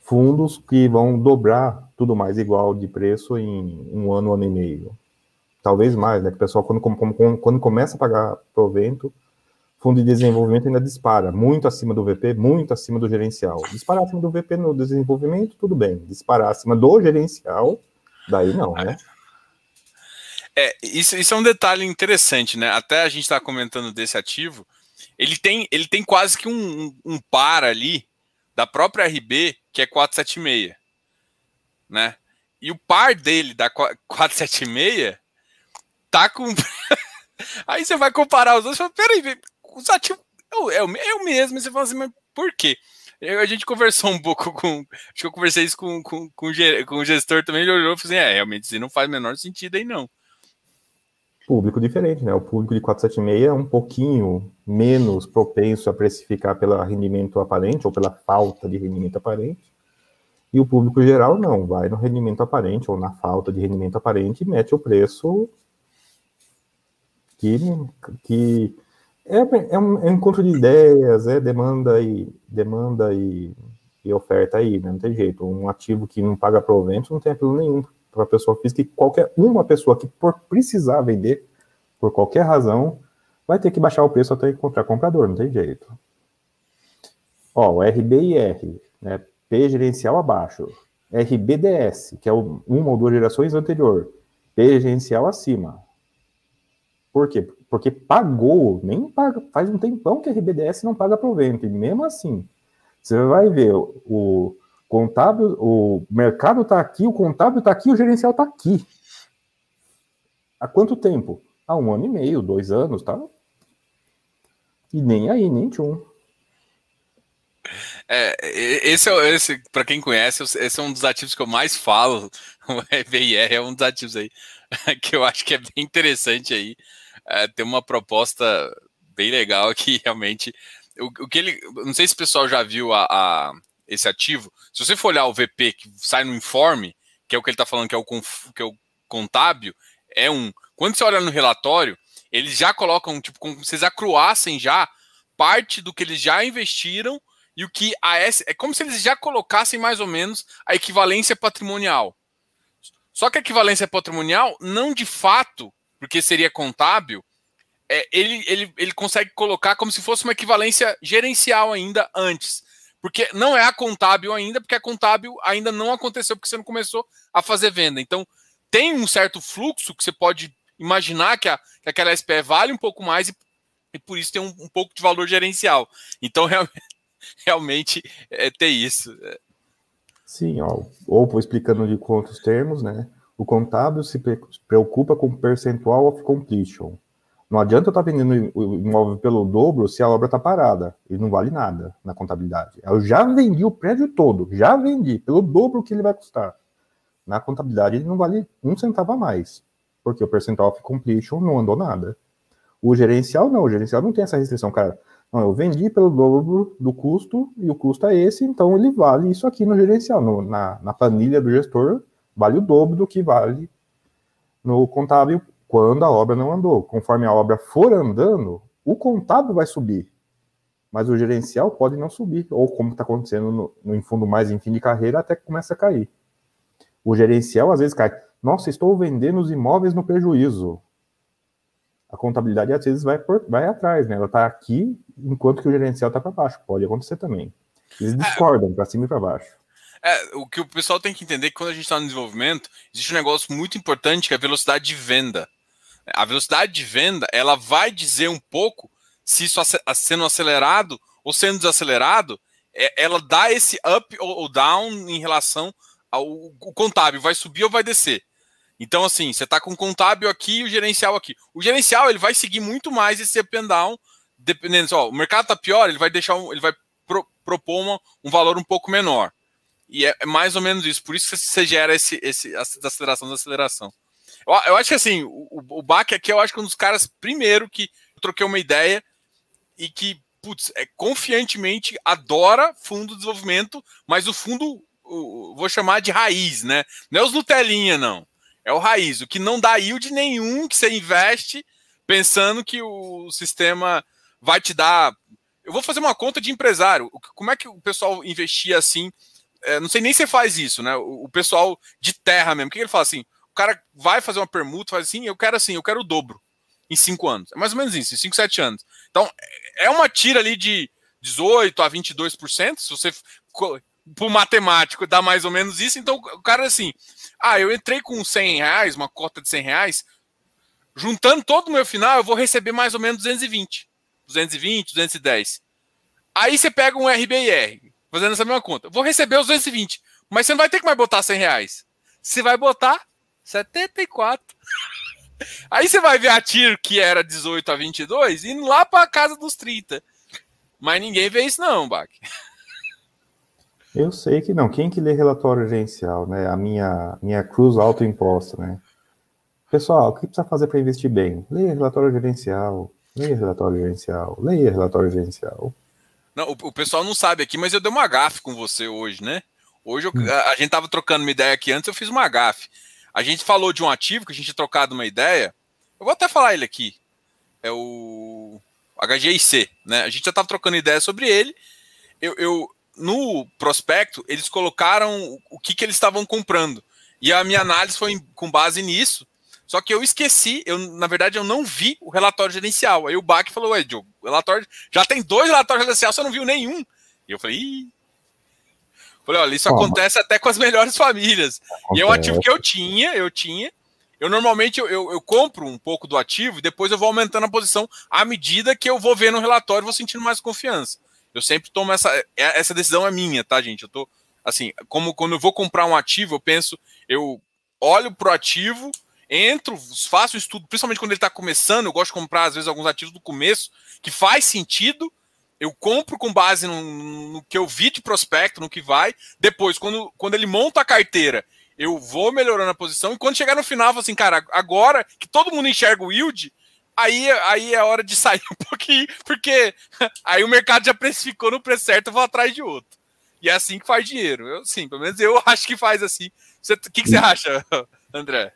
fundos que vão dobrar tudo mais igual de preço em um ano, ano e meio? Talvez mais, né? Que o pessoal, quando, quando, quando começa a pagar provento, fundo de desenvolvimento ainda dispara, muito acima do VP, muito acima do gerencial. Disparar acima do VP no desenvolvimento, tudo bem. Disparar acima do gerencial, daí não, né? É, isso, isso é um detalhe interessante, né? Até a gente está comentando desse ativo, ele tem, ele tem quase que um, um, par ali da própria RB, que é 476, né? E o par dele da 476 tá com. Aí você vai comparar os outros e fala: peraí, os ativos é, é, é o mesmo, você fala assim, mas por quê? Eu, a gente conversou um pouco com. Acho que eu conversei isso com, com, com, com o gestor também, ele olhou e falou assim: é, realmente isso não faz o menor sentido aí, não. Público diferente, né? O público de 476 é um pouquinho menos propenso a precificar pelo rendimento aparente ou pela falta de rendimento aparente. E o público geral não, vai no rendimento aparente ou na falta de rendimento aparente e mete o preço que, que é, é, um, é um encontro de ideias, é demanda e demanda e, e oferta aí, né? Não tem jeito. Um ativo que não paga provento não tem apelo nenhum para a pessoa física e qualquer uma pessoa que por precisar vender por qualquer razão vai ter que baixar o preço até encontrar comprador, não tem jeito. Ó, o RBIR, né? P gerencial abaixo. RBDS, que é uma ou duas gerações anterior. P gerencial acima. Por quê? Porque pagou, nem paga, faz um tempão que a RBDS não paga provento, e mesmo assim, você vai ver o, contábil, o mercado está aqui, o contábil está aqui, o gerencial está aqui. Há quanto tempo? Há um ano e meio, dois anos, tá? E nem aí, nem tchum. É, esse é esse, para quem conhece, esse é um dos ativos que eu mais falo. O EVIR é um dos ativos aí que eu acho que é bem interessante aí. É, tem uma proposta bem legal que realmente. O, o, que ele. Não sei se o pessoal já viu a, a, esse ativo. Se você for olhar o VP que sai no informe, que é o que ele está falando que é o, que é o contábil, é um. Quando você olha no relatório, eles já colocam, tipo, como se eles acruassem já parte do que eles já investiram e o que a S. É como se eles já colocassem mais ou menos a equivalência patrimonial. Só que a equivalência patrimonial, não de fato, porque seria contábil, é, ele, ele, ele consegue colocar como se fosse uma equivalência gerencial ainda antes. Porque não é a contábil ainda, porque a contábil ainda não aconteceu, porque você não começou a fazer venda. Então, tem um certo fluxo que você pode imaginar que, a, que aquela SPE vale um pouco mais e, e por isso tem um, um, pouco de valor gerencial. Então, realmente, realmente é ter isso. Sim, ó, ou explicando de quantos termos, né? O contábil se preocupa com percentual of completion. Não adianta eu estar tá vendendo o imóvel pelo dobro se a obra está parada. e não vale nada na contabilidade. Eu já vendi o prédio todo, já vendi, pelo dobro que ele vai custar. Na contabilidade ele não vale um centavo a mais, porque o percentual of completion não andou nada. O gerencial não, o gerencial não tem essa restrição, cara. Não, eu vendi pelo dobro do custo e o custo é esse, então ele vale isso aqui no gerencial. No, na, na planilha do gestor, vale o dobro do que vale no contábil quando a obra não andou. Conforme a obra for andando, o contábil vai subir, mas o gerencial pode não subir, ou como está acontecendo no, no fundo mais em fim de carreira, até que começa a cair. O gerencial às vezes cai. Nossa, estou vendendo os imóveis no prejuízo a contabilidade às vezes vai, por, vai atrás, né? Ela está aqui enquanto que o gerencial está para baixo. Pode acontecer também. Eles é. discordam para cima e para baixo. É, o que o pessoal tem que entender é que quando a gente está no desenvolvimento, existe um negócio muito importante que é a velocidade de venda. A velocidade de venda, ela vai dizer um pouco se isso sendo acelerado ou sendo desacelerado, é, ela dá esse up ou down em relação ao contábil, vai subir ou vai descer. Então, assim, você está com o contábil aqui e o gerencial aqui. O gerencial ele vai seguir muito mais esse up and down, dependendo. Ó, o mercado está pior, ele vai deixar ele vai pro, propor uma, um valor um pouco menor. E é, é, mais ou menos isso. Por isso que você gera esse, esse aceleração da aceleração. Eu, eu, acho que assim, o, o Bach aqui eu acho que é um dos caras, primeiro, que troquei uma ideia e que, putz, é, confiantemente adora fundo de desenvolvimento, mas o fundo, o, vou chamar de raiz, né? Não é os Nutelinha, não. É o raiz, o que não dá yield nenhum que você investe pensando que o sistema vai te dar. Eu vou fazer uma conta de empresário. Como é que o pessoal investia assim? É, não sei nem se faz isso, né? O, pessoal de terra mesmo. O que ele fala assim? O cara vai fazer uma permuta, faz assim, eu quero assim, eu quero o dobro em cinco anos. É mais ou menos isso, em 5, 7 anos. Então, é uma tira ali de 18 a 22%, se você por matemático dá mais ou menos isso, então o cara assim, ah, eu entrei com 100 reais, uma cota de 100 reais, juntando todo o meu final, eu vou receber mais ou menos 220, 220, 210. Aí você pega um RBIR, fazendo essa mesma conta, vou receber os 220, mas você não vai ter que mais botar 100 reais, você vai botar 74. Aí você vai ver a TIR, que era 18 a 22, indo lá para casa dos 30. Mas ninguém vê isso não, Bach. Eu sei que não. Quem que lê relatório gerencial, né? A minha, minha cruz autoimposta, né? Pessoal, o que precisa fazer para investir bem? Leia relatório gerencial, leia relatório gerencial, leia relatório gerencial. Não, o, o pessoal não sabe aqui, mas eu dei uma gafe com você hoje, né? Hoje eu, hum. a, a, gente tava trocando uma ideia aqui antes, eu fiz uma gafe. A gente falou de um ativo que a gente tinha trocado uma ideia. Eu vou até falar ele aqui. É o HGIC, né? A gente já tava trocando ideia sobre ele. Eu, eu, no prospecto, eles colocaram o que, que eles estavam comprando. E a minha análise foi com base nisso. Só que eu esqueci, eu, na verdade, eu não vi o relatório gerencial. Aí o Bach falou, ué, Diogo, relatório. Já tem dois relatórios gerenciais, você não viu nenhum. E eu falei, Ih. Falei, olha, isso acontece até com as melhores famílias. Acontece. E é um ativo que eu tinha, eu tinha. eu normalmente eu, eu, eu, compro um pouco do ativo e depois eu vou aumentando a posição à medida que eu vou vendo o relatório e vou sentindo mais confiança. Eu sempre tomo essa. É, essa decisão é minha, tá, gente? Eu tô. Assim, como quando eu vou comprar um ativo, eu penso, eu olho pro ativo, entro, faço um estudo, principalmente quando ele está começando, eu gosto de comprar, às vezes, alguns ativos do começo, que faz sentido. Eu compro com base no, no que eu vi de prospecto, no que vai. Depois, quando, quando ele monta a carteira eu vou melhorando a posição, e quando chegar no final, eu falo assim, cara, agora que todo mundo enxerga o yield, aí, aí é hora de sair um pouquinho, porque aí o mercado já precificou no preço certo, eu vou atrás de outro. E é assim que faz dinheiro. Eu, sim, pelo menos eu acho que faz assim. O que, que você acha, André?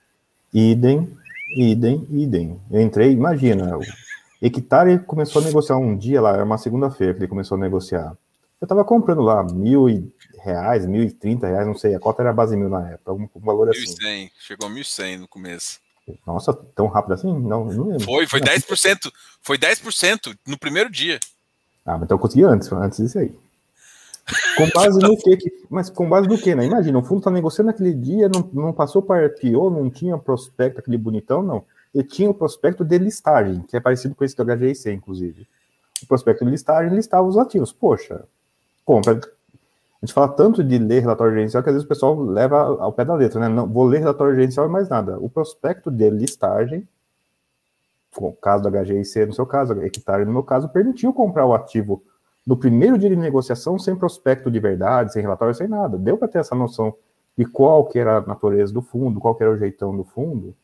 Idem, idem, idem. Eu entrei, imagina, o Hectare começou a negociar um dia lá, era uma segunda-feira que ele começou a negociar. Eu tava comprando lá mil e reais, mil e trinta reais, não sei, a cota era base mil na época, algum valor 1. assim. 1.100, chegou a 1.100 no começo. Nossa, tão rápido assim? Não, não lembro. Foi, foi 10%, foi 10% no primeiro dia. Ah, mas então eu consegui antes, antes disso aí. Com base no quê? Mas com base no quê, né? Imagina, o fundo tá negociando naquele dia, não, não passou para IPO, não tinha prospecto, aquele bonitão, não. Ele tinha o prospecto de listagem, que é parecido com esse do HGIC, inclusive. O prospecto de listagem listava os ativos. Poxa, compra a gente fala tanto de ler relatório gerencial que às vezes o pessoal leva ao pé da letra, né? Não, vou ler relatório gerencial e mais nada. O prospecto de listagem, no caso do HGIC, no seu caso, hectare no meu caso, permitiu comprar o ativo no primeiro dia de negociação sem prospecto de verdade, sem relatório, sem nada. Deu para ter essa noção de qual que era a natureza do fundo, qual que era o jeitão do fundo,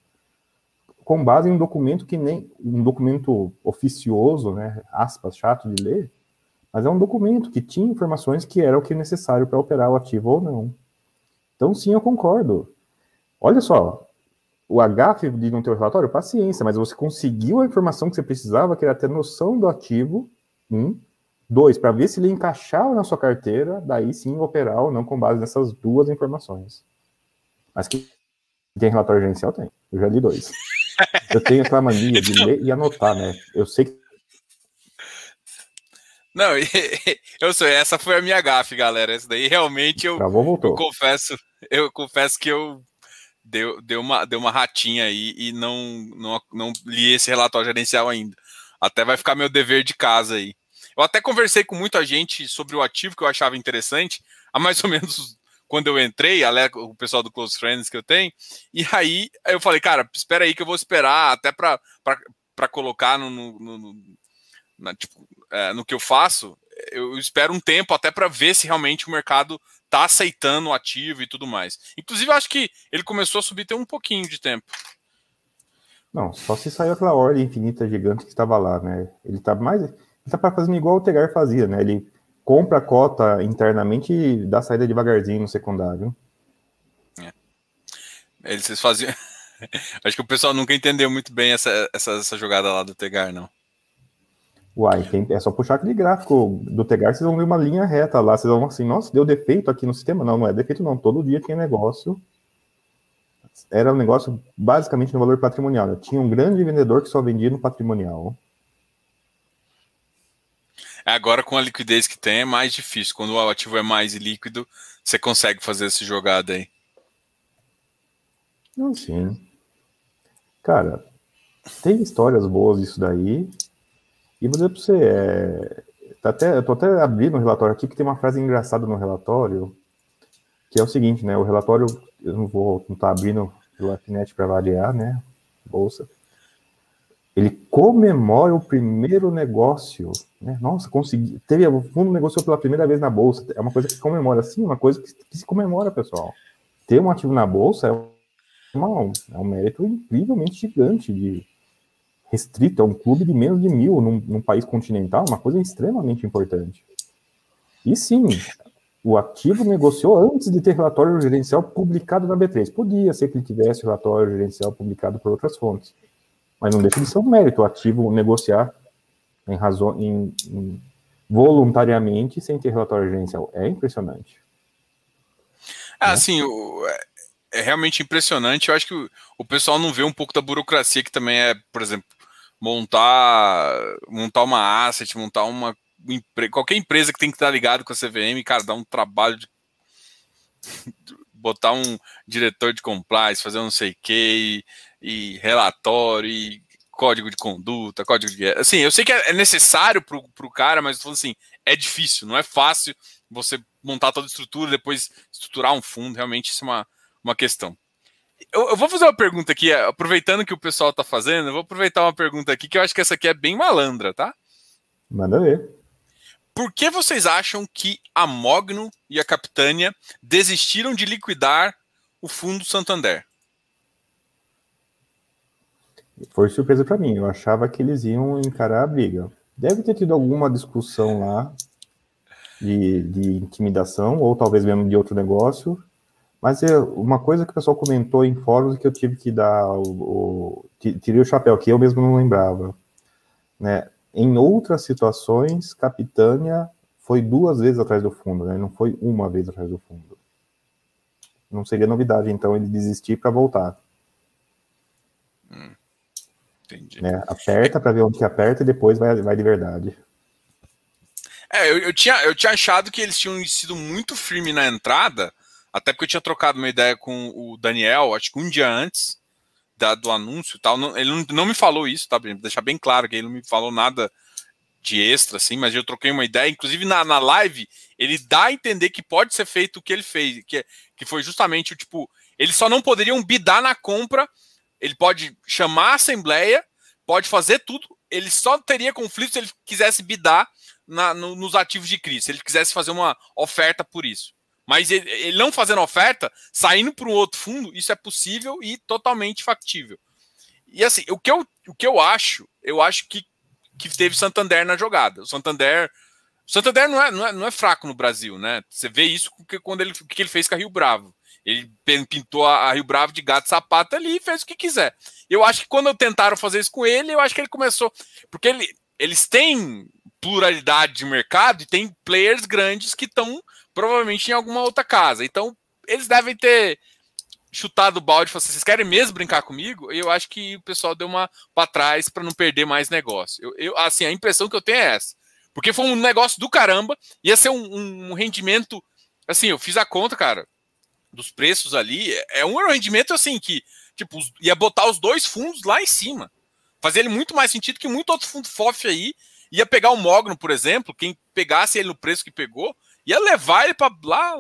com base em um documento que nem um documento oficioso, né, aspas, chato de ler, mas é um documento que tinha informações que era o que é necessário para operar o ativo ou não. Então, sim, eu concordo. Olha só, o HF de não ter o relatório, paciência, mas você conseguiu a informação que você precisava, que era ter noção do ativo, um. Dois, para ver se ele encaixava na sua carteira, daí sim operar ou não com base nessas duas informações. Mas que tem relatório gerencial? Tem. Eu já li dois. Eu tenho aquela mania de ler e anotar, né? Eu sei que não, eu sei, essa foi a minha gafe, galera. Essa daí realmente eu, eu confesso, eu confesso que eu deu, deu, uma, deu uma ratinha aí e não, não, não li esse relatório gerencial ainda. Até vai ficar meu dever de casa aí. Eu até conversei com muita gente sobre o ativo que eu achava interessante, há mais ou menos quando eu entrei, o pessoal do Close Friends que eu tenho, e aí eu falei, cara, espera aí que eu vou esperar até para colocar no, no, no na, tipo, é, no que eu faço, eu espero um tempo até para ver se realmente o mercado está aceitando o ativo e tudo mais. Inclusive, acho que ele começou a subir tem um pouquinho de tempo. Não, só se saiu aquela ordem infinita gigante que estava lá, né? Ele está mais. Está fazendo igual o Tegar fazia, né? Ele compra a cota internamente e dá saída devagarzinho no secundário. É. Eles faziam. Acho que o pessoal nunca entendeu muito bem essa, essa, essa jogada lá do Tegar, não. Uai, tem, é só puxar aquele gráfico do Tegar, vocês vão ver uma linha reta lá. Vocês vão assim, nossa, deu defeito aqui no sistema. Não, não é defeito, não. Todo dia tinha negócio. Era um negócio basicamente no valor patrimonial. Né? Tinha um grande vendedor que só vendia no patrimonial. Agora, com a liquidez que tem, é mais difícil. Quando o ativo é mais líquido, você consegue fazer essa jogada aí. Não, sim. Cara, tem histórias boas disso daí. E vou dizer para você, é, tá até, eu tô até abrindo o relatório aqui, que tem uma frase engraçada no relatório, que é o seguinte, né? O relatório, eu não vou não tá abrindo o FNET para variar, né? Bolsa. Ele comemora o primeiro negócio, né? Nossa, consegui. Teve, o fundo negociou pela primeira vez na bolsa. É uma coisa que comemora, sim, uma coisa que, que se comemora, pessoal. Ter um ativo na bolsa é, uma, é um mérito incrivelmente gigante de, restrito, é um clube de menos de mil num, num país continental, uma coisa extremamente importante. E sim, o ativo negociou antes de ter relatório gerencial publicado na B3. Podia ser que ele tivesse relatório gerencial publicado por outras fontes, mas não deixa de ser um mérito o ativo negociar em razão, em, em, voluntariamente sem ter relatório gerencial. É impressionante. Ah, né? sim, o, é, é realmente impressionante. Eu acho que o, o pessoal não vê um pouco da burocracia que também é, por exemplo, montar montar uma asset, montar uma qualquer empresa que tem que estar ligado com a CVM, cara, dá um trabalho de botar um diretor de compliance, fazer não sei o que, e relatório, e código de conduta, código de guerra. Assim, eu sei que é necessário para o cara, mas assim, é difícil, não é fácil você montar toda a estrutura, depois estruturar um fundo, realmente isso é uma, uma questão. Eu, eu vou fazer uma pergunta aqui, aproveitando que o pessoal está fazendo, eu vou aproveitar uma pergunta aqui, que eu acho que essa aqui é bem malandra, tá? Manda ver. Por que vocês acham que a Mogno e a Capitânia desistiram de liquidar o fundo Santander? Foi surpresa para mim. Eu achava que eles iam encarar a briga. Deve ter tido alguma discussão lá de, de intimidação, ou talvez mesmo de outro negócio. Mas é uma coisa que o pessoal comentou em fóruns que eu tive que dar o, o tirei o chapéu, que eu mesmo não lembrava. Né? Em outras situações, Capitânia foi duas vezes atrás do fundo, né? não foi uma vez atrás do fundo. Não seria novidade, então, ele desistir para voltar. Hum. Entendi. Né? Aperta para ver onde que aperta e depois vai, vai de verdade. É, eu, eu, tinha, eu tinha achado que eles tinham sido muito firme na entrada, até porque eu tinha trocado uma ideia com o Daniel, acho que um dia antes da, do anúncio e tal. Não, ele não, não me falou isso, tá? Pra deixar bem claro que ele não me falou nada de extra, assim, mas eu troquei uma ideia. Inclusive na, na live, ele dá a entender que pode ser feito o que ele fez, que, que foi justamente o tipo. Eles só não poderiam bidar na compra ele pode chamar a Assembleia, pode fazer tudo, ele só teria conflito se ele quisesse bidar na, no, nos ativos de crise, se ele quisesse fazer uma oferta por isso. Mas ele, ele não fazendo oferta, saindo para um outro fundo, isso é possível e totalmente factível. E assim, o que eu, o que eu acho, eu acho que, que teve Santander na jogada. O Santander. Santander não é, não, é, não é fraco no Brasil, né? Você vê isso porque quando ele, que ele fez com a Rio Bravo. Ele pintou a Rio Bravo de gato sapato ali e fez o que quiser. Eu acho que quando tentaram fazer isso com ele, eu acho que ele começou. Porque ele, eles têm pluralidade de mercado e tem players grandes que estão provavelmente em alguma outra casa. Então, eles devem ter chutado o balde e falado assim, vocês querem mesmo brincar comigo? Eu acho que o pessoal deu uma para trás para não perder mais negócio. Eu, eu, assim, a impressão que eu tenho é essa. Porque foi um negócio do caramba, ia ser um, um rendimento. Assim, eu fiz a conta, cara dos preços ali, é um rendimento assim que, tipo, ia botar os dois fundos lá em cima. Fazer ele muito mais sentido que muito outro fundo FOF aí. Ia pegar o Mogno, por exemplo, quem pegasse ele no preço que pegou, ia levar ele para lá,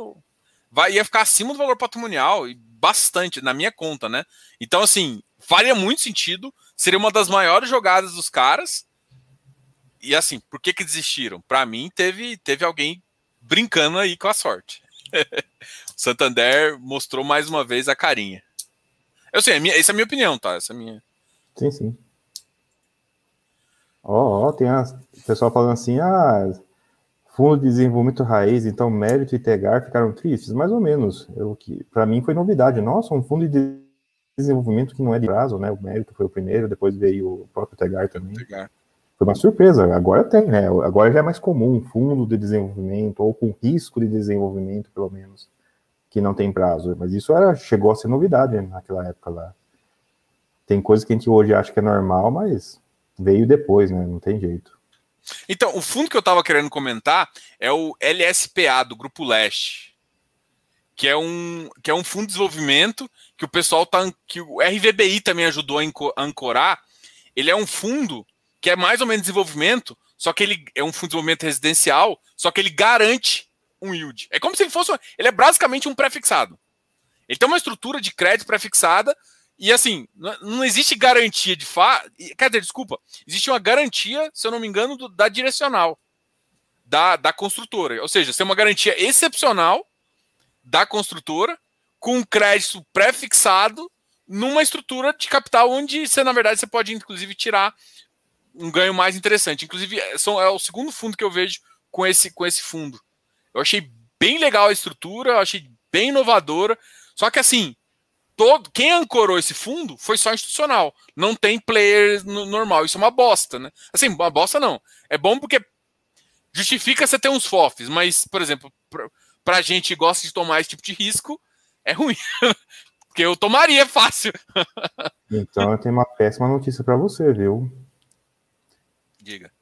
vai, ia ficar acima do valor patrimonial, e bastante, na minha conta, né? Então, assim, faria muito sentido, seria uma das maiores jogadas dos caras. E assim, por que que desistiram? Para mim, teve, teve alguém brincando aí com a sorte. Santander mostrou mais uma vez a carinha. Eu sei, é essa é a minha opinião, tá? Essa é minha. Sim, sim. Ó, oh, oh, tem o pessoal falando assim, ah, fundo de desenvolvimento raiz, então mérito e Tegar ficaram tristes, mais ou menos. Eu que para mim foi novidade. Nossa, um fundo de desenvolvimento que não é de prazo, né? O mérito foi o primeiro, depois veio o próprio Tegar também. Tegar. Foi uma surpresa. Agora tem, né? Agora já é mais comum fundo de desenvolvimento ou com risco de desenvolvimento, pelo menos que não tem prazo. Mas isso era, chegou a ser novidade naquela época lá. Tem coisas que a gente hoje acha que é normal, mas veio depois, né? Não tem jeito. Então, o fundo que eu estava querendo comentar é o LSPA do Grupo Leste, que é um que é um fundo de desenvolvimento que o pessoal tá que o RVBI também ajudou a ancorar. Ele é um fundo que é mais ou menos desenvolvimento, só que ele é um fundo de desenvolvimento residencial, só que ele garante um yield. É como se ele fosse. Ele é basicamente um prefixado. Ele tem uma estrutura de crédito prefixada e assim, não existe garantia de fa. Quer dizer, desculpa, existe uma garantia, se eu não me engano, do, da direcional da, da construtora. Ou seja, tem uma garantia excepcional da construtora com um crédito pré-fixado numa estrutura de capital onde você, na verdade, você pode, inclusive, tirar um ganho mais interessante. Inclusive, é, são, é o segundo fundo que eu vejo com esse, com esse fundo. Eu achei bem legal a estrutura, eu achei bem inovadora. Só que assim, todo quem ancorou esse fundo foi só institucional. Não tem player normal. Isso é uma bosta, né? Assim, uma bosta não. É bom porque justifica você ter uns FOFs, mas, por exemplo, pra, pra gente que gosta de tomar esse tipo de risco, é ruim. porque eu tomaria fácil. então eu tenho uma péssima notícia para você, viu? Diga.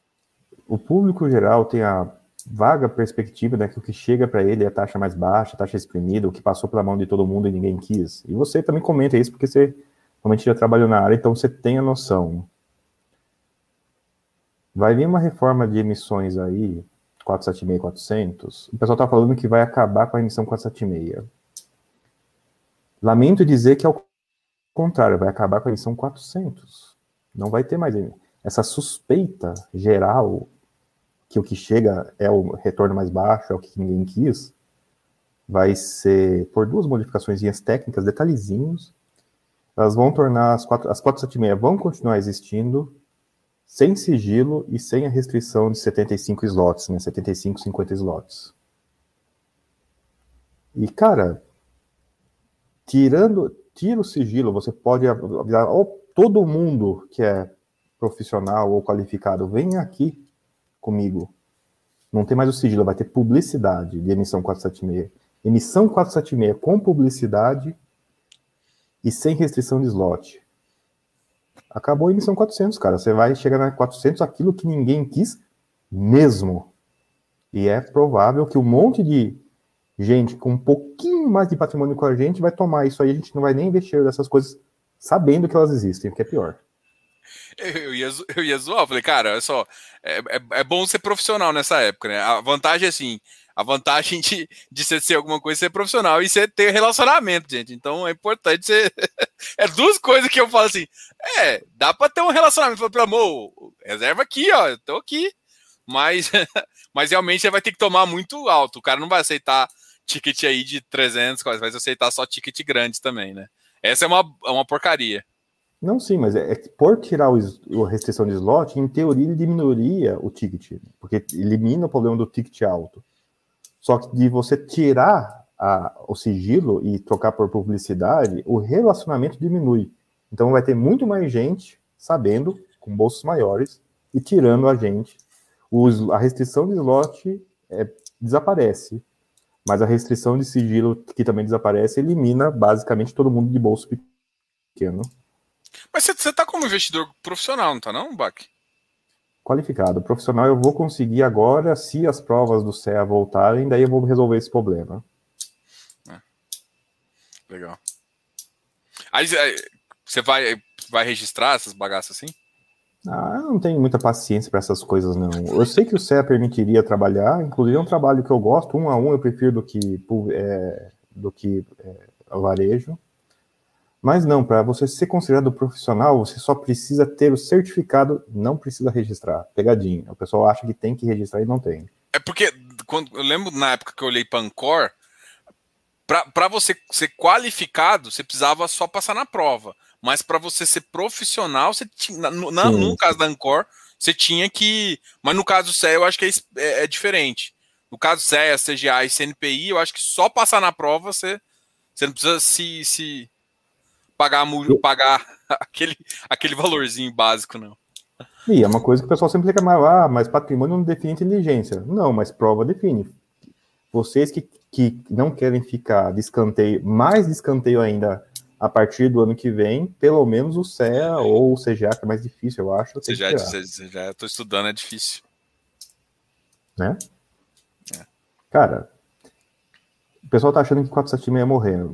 O público geral tem a vaga perspectiva né, que o que chega para ele é taxa mais baixa, taxa exprimida, o que passou pela mão de todo mundo e ninguém quis. E você também comenta isso porque você Realmente já trabalhou na área, então você tem a noção. Vai vir uma reforma de emissões aí, 476 400. O pessoal está falando que vai acabar com a emissão 476. Lamento dizer que é o contrário, vai acabar com a emissão 400. Não vai ter mais essa suspeita geral que o que chega é o retorno mais baixo, é o que ninguém quis, vai ser por duas modificações técnicas, detalhezinhos. Elas vão tornar as, quatro, as 476 vão continuar existindo sem sigilo e sem a restrição de 75 slots, né? 75, 50 slots. E, cara, tirando, tira o sigilo, você pode avisar oh, todo mundo que é profissional ou qualificado, vem aqui comigo. Não tem mais o sigilo, vai ter publicidade de emissão 476. Emissão 476 com publicidade e sem restrição de slot. Acabou a emissão 400, cara. Você vai chegar na 400 aquilo que ninguém quis mesmo. E é provável que um monte de gente com um pouquinho mais de patrimônio com a gente vai tomar isso aí. A gente não vai nem investir nessas coisas sabendo que elas existem, o que é pior. Eu ia, eu ia zoar, eu falei, cara, olha só, é, é, é, bom ser profissional nessa época, né? A vantagem é assim, a vantagem de, de você ser alguma coisa ser profissional e você ter relacionamento, gente. Então é importante ser. é duas coisas que eu falo assim. É, dá pra ter um relacionamento. Falo, pelo amor, reserva aqui, ó, eu tô aqui. Mas, mas realmente você vai ter que tomar muito alto. O cara não vai aceitar ticket aí de 300, vai aceitar só ticket grande também, né? Essa é uma, é uma porcaria. Não, sim, mas é, é por tirar o, a restrição de slot, em teoria ele diminuiria o ticket, porque elimina o problema do ticket alto. Só que de você tirar a, o sigilo e trocar por publicidade, o relacionamento diminui. Então vai ter muito mais gente sabendo, com bolsos maiores, e tirando a gente. A restrição de slot é, desaparece, mas a restrição de sigilo, que também desaparece, elimina basicamente todo mundo de bolso pequeno. Mas você está como investidor profissional, não está não, Bach? Qualificado. Profissional eu vou conseguir agora, se as provas do CEA voltarem, daí eu vou resolver esse problema. É. Legal. Aí você vai, vai registrar essas bagaças assim? Ah, eu não tenho muita paciência para essas coisas, não. Eu sei que o CEA permitiria trabalhar, inclusive é um trabalho que eu gosto, um a um eu prefiro do que, é, do que é, varejo. Mas não, para você ser considerado profissional, você só precisa ter o certificado, não precisa registrar. Pegadinha. O pessoal acha que tem que registrar e não tem. É porque quando eu lembro na época que eu olhei para Ancor, para você ser qualificado, você precisava só passar na prova. Mas para você ser profissional, você tinha, no, na, no caso da Ancor, você tinha que. Mas no caso do CEA, eu acho que é, é, é diferente. No caso do CEA, CGA e CNPI, eu acho que só passar na prova você, você não precisa se, se pagar, pagar aquele, aquele valorzinho básico, não. E é uma coisa que o pessoal sempre reclama, ah, mas patrimônio não define inteligência. Não, mas prova define. Vocês que, que não querem ficar de escanteio, mais de escanteio ainda a partir do ano que vem, pelo menos o CEA ou o CGA, que é mais difícil, eu acho. CGA, CGA, estou estudando, é difícil. Né? É. Cara, o pessoal tá achando que 476 ia morrer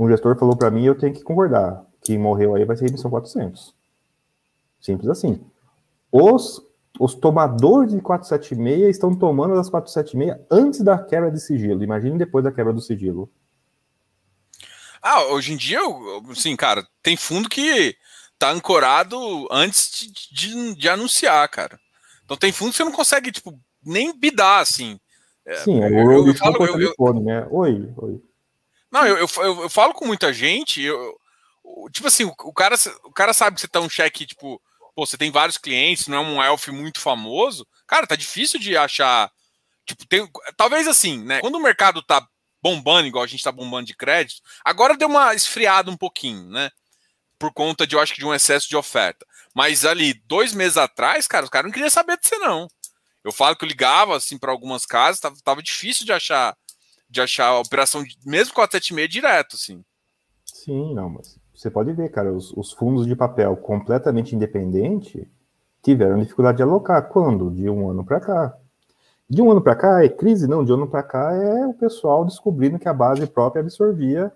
um gestor falou para mim, eu tenho que concordar. Quem morreu aí vai ser emissão 400. Simples assim. Os, os tomadores de 476 estão tomando as 476 antes da quebra de sigilo. Imagine depois da quebra do sigilo. Ah, hoje em dia, sim, cara, tem fundo que tá ancorado antes de, de, de, anunciar, cara. Então tem fundo que você não consegue, tipo, nem bidar, assim. Sim, é, eu, eu, eu, falo, eu, eu, né? Oi, oi. Não, eu, eu, eu, eu falo com muita gente, eu, tipo assim, o, cara, o cara sabe que você tá um cheque, tipo, pô, você tem vários clientes, não é um elf muito famoso, cara, tá difícil de achar. Tipo, tem. Talvez assim, né? Quando o mercado tá bombando, igual a gente tá bombando de crédito, agora deu uma esfriada um pouquinho, né? Por conta de, eu acho que de um excesso de oferta. Mas ali, dois meses atrás, cara, os caras não queriam saber de você, não. Eu falo que eu ligava, assim, para algumas casas, tava, tava difícil de achar de achar a operação, mesmo 476, direto, assim. Sim, não, mas você pode ver, cara, os, os fundos de papel completamente independente tiveram dificuldade de alocar. Quando? De um ano para cá. De um ano para cá é crise? Não, de um ano para cá é o pessoal descobrindo que a base própria absorvia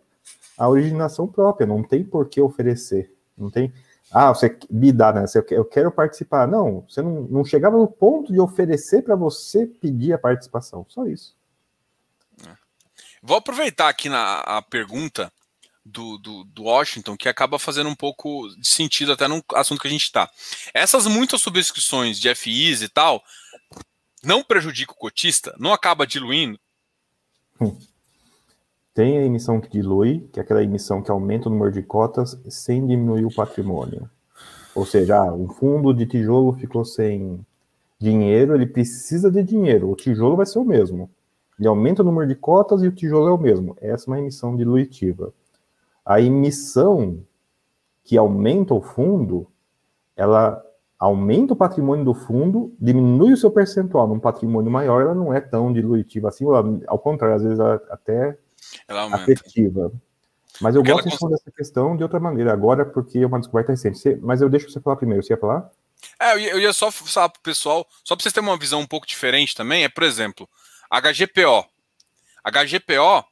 a originação própria, não tem por que oferecer. Não tem. Ah, você me dá, né? Eu quero participar. Não, você não, não chegava no ponto de oferecer para você pedir a participação. Só isso. Vou aproveitar aqui na a pergunta do, do, do, Washington, que acaba fazendo um pouco de sentido até no assunto que a gente está. Essas muitas subscrições de FIs e tal não prejudica o cotista? Não acaba diluindo? Hum. Tem a emissão que dilui, que é aquela emissão que aumenta o número de cotas sem diminuir o patrimônio. Ou seja, ah, um fundo de tijolo ficou sem dinheiro, ele precisa de dinheiro, o tijolo vai ser o mesmo. Ele aumenta o número de cotas e o tijolo é o mesmo. Essa é uma emissão dilutiva. A emissão que aumenta o fundo, ela aumenta o patrimônio do fundo, diminui o seu percentual num patrimônio maior, ela não é tão dilutiva assim, ao contrário, às vezes ela até ela afetiva. Mas eu porque gosto de responder essa questão de outra maneira agora, porque é uma descoberta recente. Mas eu deixo você falar primeiro. Você ia falar? É, eu ia só falar para o pessoal, só para vocês terem uma visão um pouco diferente também, é, por exemplo, HGPO. HGPO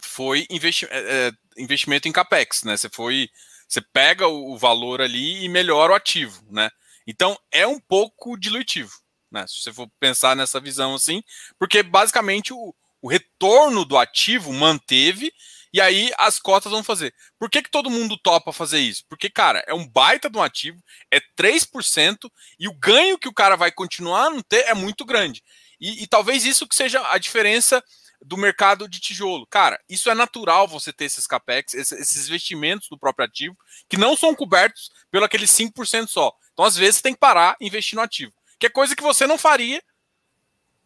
foi investi é, é, investimento em CAPEX, né? Você foi. Você pega o valor ali e melhora o ativo, né? Então é um pouco dilutivo, né? Se você for pensar nessa visão assim, porque basicamente o, o retorno do ativo manteve e aí as cotas vão fazer. Por que, que todo mundo topa fazer isso? Porque, cara, é um baita de um ativo, é 3%, e o ganho que o cara vai continuar a não ter é muito grande. E, e, talvez isso que seja a diferença do mercado de tijolo. Cara, isso é natural você ter esses capex, esses investimentos do próprio ativo, que não são cobertos pelo aquele 5% só. Então, às vezes, você tem que parar e investir no ativo. Que é coisa que você não faria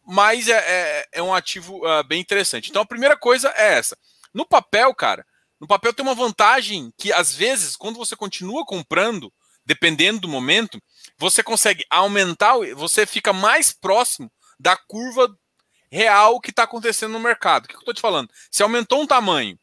mas é, é, é um ativo uh, bem interessante. Então a primeira coisa é essa. No papel, cara, no papel tem uma vantagem que às vezes, quando você continua comprando, dependendo do momento, você consegue aumentar, você fica mais próximo da curva real que está acontecendo no mercado. O que eu estou te falando? Se aumentou um tamanho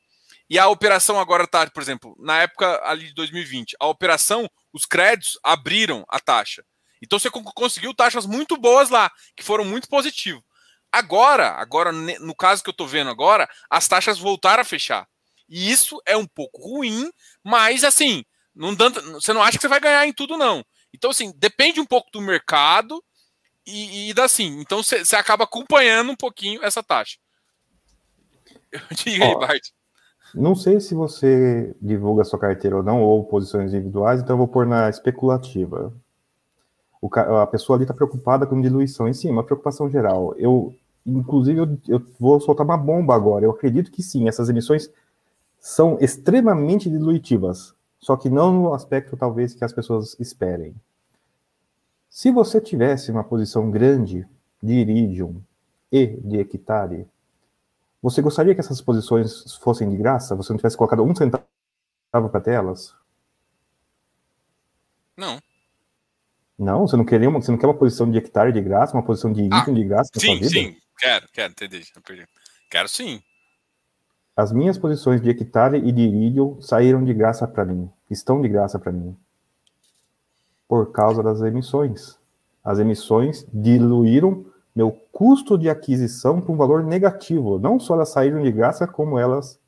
e a operação agora está, por exemplo, na época ali de 2020, a operação, os créditos abriram a taxa. Então você conseguiu taxas muito boas lá, que foram muito positivas. Agora, agora no caso que eu estou vendo agora, as taxas voltaram a fechar. E isso é um pouco ruim, mas assim, não dando, você não acha que você vai ganhar em tudo não. Então assim, depende um pouco do mercado e, e assim, então você, acaba acompanhando um pouquinho essa taxa. Diga aí, Bart. Não sei se você divulga sua carteira ou não, ou posições individuais, então eu vou pôr na especulativa o, a pessoa ali está preocupada com diluição. Em si, uma preocupação geral. Eu, inclusive, eu, eu, vou soltar uma bomba agora. Eu acredito que sim, essas emissões são extremamente diluitivas, só que não no aspecto talvez que as pessoas esperem. Se você tivesse uma posição grande de iridium e de hectare, você gostaria que essas posições fossem de graça? Você não tivesse colocado um centavo para telas? Não. Não, você não quer uma, você não quer uma posição de hectare de graça, uma posição de item ah, de graça na sim, sua vida? Sim, quero, quero, entendi. Quero sim. As minhas posições de hectare e de irídio saíram de graça para mim, estão de graça para mim, por causa das emissões. As emissões diluíram meu custo de aquisição para um valor negativo. Não só elas saíram de graça, como elas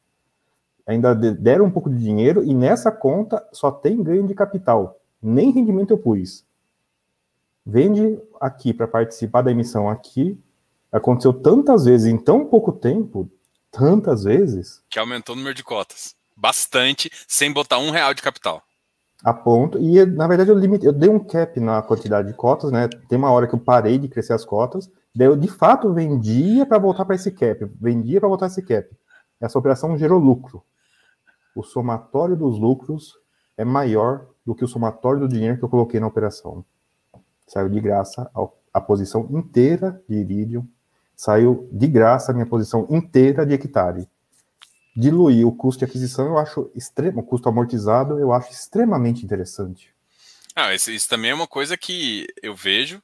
ainda deram um pouco de dinheiro e nessa conta só tem ganho de capital. Nem rendimento eu pus vende aqui para participar da emissão aqui. Aconteceu tantas vezes em tão pouco tempo, tantas vezes. Que aumentou o número de cotas. Bastante, sem botar um real de capital. A ponto. E na verdade eu limitei, eu dei um cap na quantidade de cotas, né? Tem uma hora que eu parei de crescer as cotas. Daí eu de fato vendia para voltar para esse cap. Vendia para voltar esse cap. Essa operação gerou lucro. O somatório dos lucros é maior do que o somatório do dinheiro que eu coloquei na operação saiu de graça a, posição inteira de iridium, saiu de graça a minha posição inteira de hectare. Diluir o custo de aquisição, eu acho extremo, o custo amortizado, eu acho extremamente interessante. Ah, isso, isso também é uma coisa que eu vejo,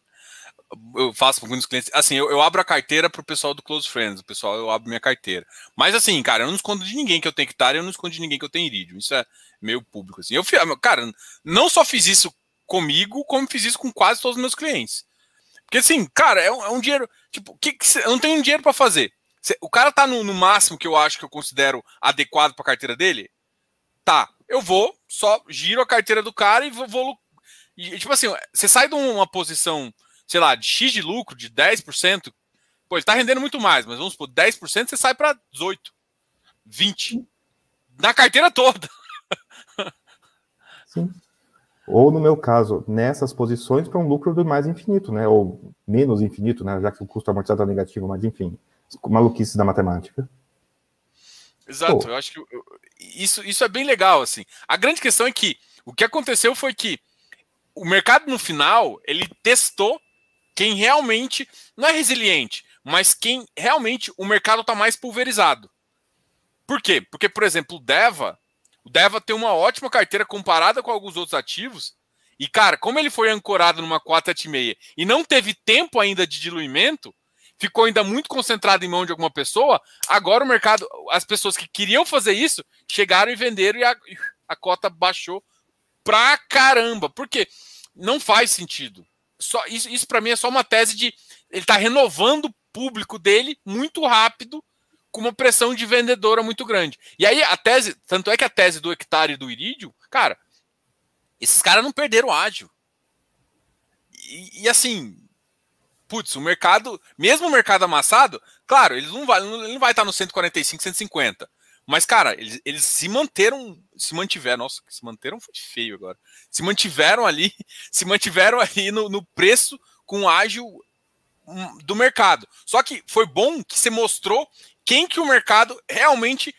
eu faço com muitos clientes. Assim, eu, eu abro a carteira para o pessoal do Close Friends, o pessoal, eu abro minha carteira. Mas assim, cara, eu não escondo de ninguém que eu tenho hectare, eu não escondo de ninguém que eu tenho iridium. Isso é meio público. Assim. Eu, cara, não só fiz isso comigo, como fiz isso com quase todos os meus clientes. Porque assim, cara, é um, é um dinheiro. Tipo, que, que eu não tenho dinheiro para fazer. O cara tá no, no máximo que eu acho que eu considero adequado para a carteira dele? Tá. Eu vou, só giro a carteira do cara e vou. vou e, tipo assim, você sai de uma posição, sei lá, de X de lucro, de 10%. Pô, ele tá rendendo muito mais, mas vamos supor, 10% você sai para 18%, 20%. Na carteira toda. Sim. Ou, no meu caso, nessas posições para um lucro do mais infinito, né? Ou menos infinito, né? Já que o custo amortizado é negativo, mas enfim. Maluquice da matemática. Exato, Pô. eu acho que isso, isso é bem legal, assim. A grande questão é que o que aconteceu foi que o mercado no final ele testou quem realmente não é resiliente, mas quem realmente o mercado está mais pulverizado. Por quê? Porque, por exemplo, o Deva, o Deva tem uma ótima carteira comparada com alguns outros ativos. E, cara, como ele foi ancorado numa 476 e não teve tempo ainda de diluimento, ficou ainda muito concentrado em mão de alguma pessoa, agora o mercado, as pessoas que queriam fazer isso, chegaram e venderam e a, a cota baixou pra caramba. Por quê? Não faz sentido. Só, isso isso para mim é só uma tese de ele tá renovando o público dele muito rápido com uma pressão de vendedora muito grande. E aí a tese, tanto é que a tese do hectare e do irídio, cara, esses caras não perderam ágil. E, e, assim, putz, o mercado, mesmo o mercado amassado, claro, ele não vai, ele não vai estar no 145, 150. Mas, cara, eles, eles se manteram, se mantiveram, nossa, se manteram foi feio agora. Se mantiveram ali, se mantiveram ali no, no preço com ágil hum, do mercado. Só que foi bom que você mostrou quem que o mercado realmente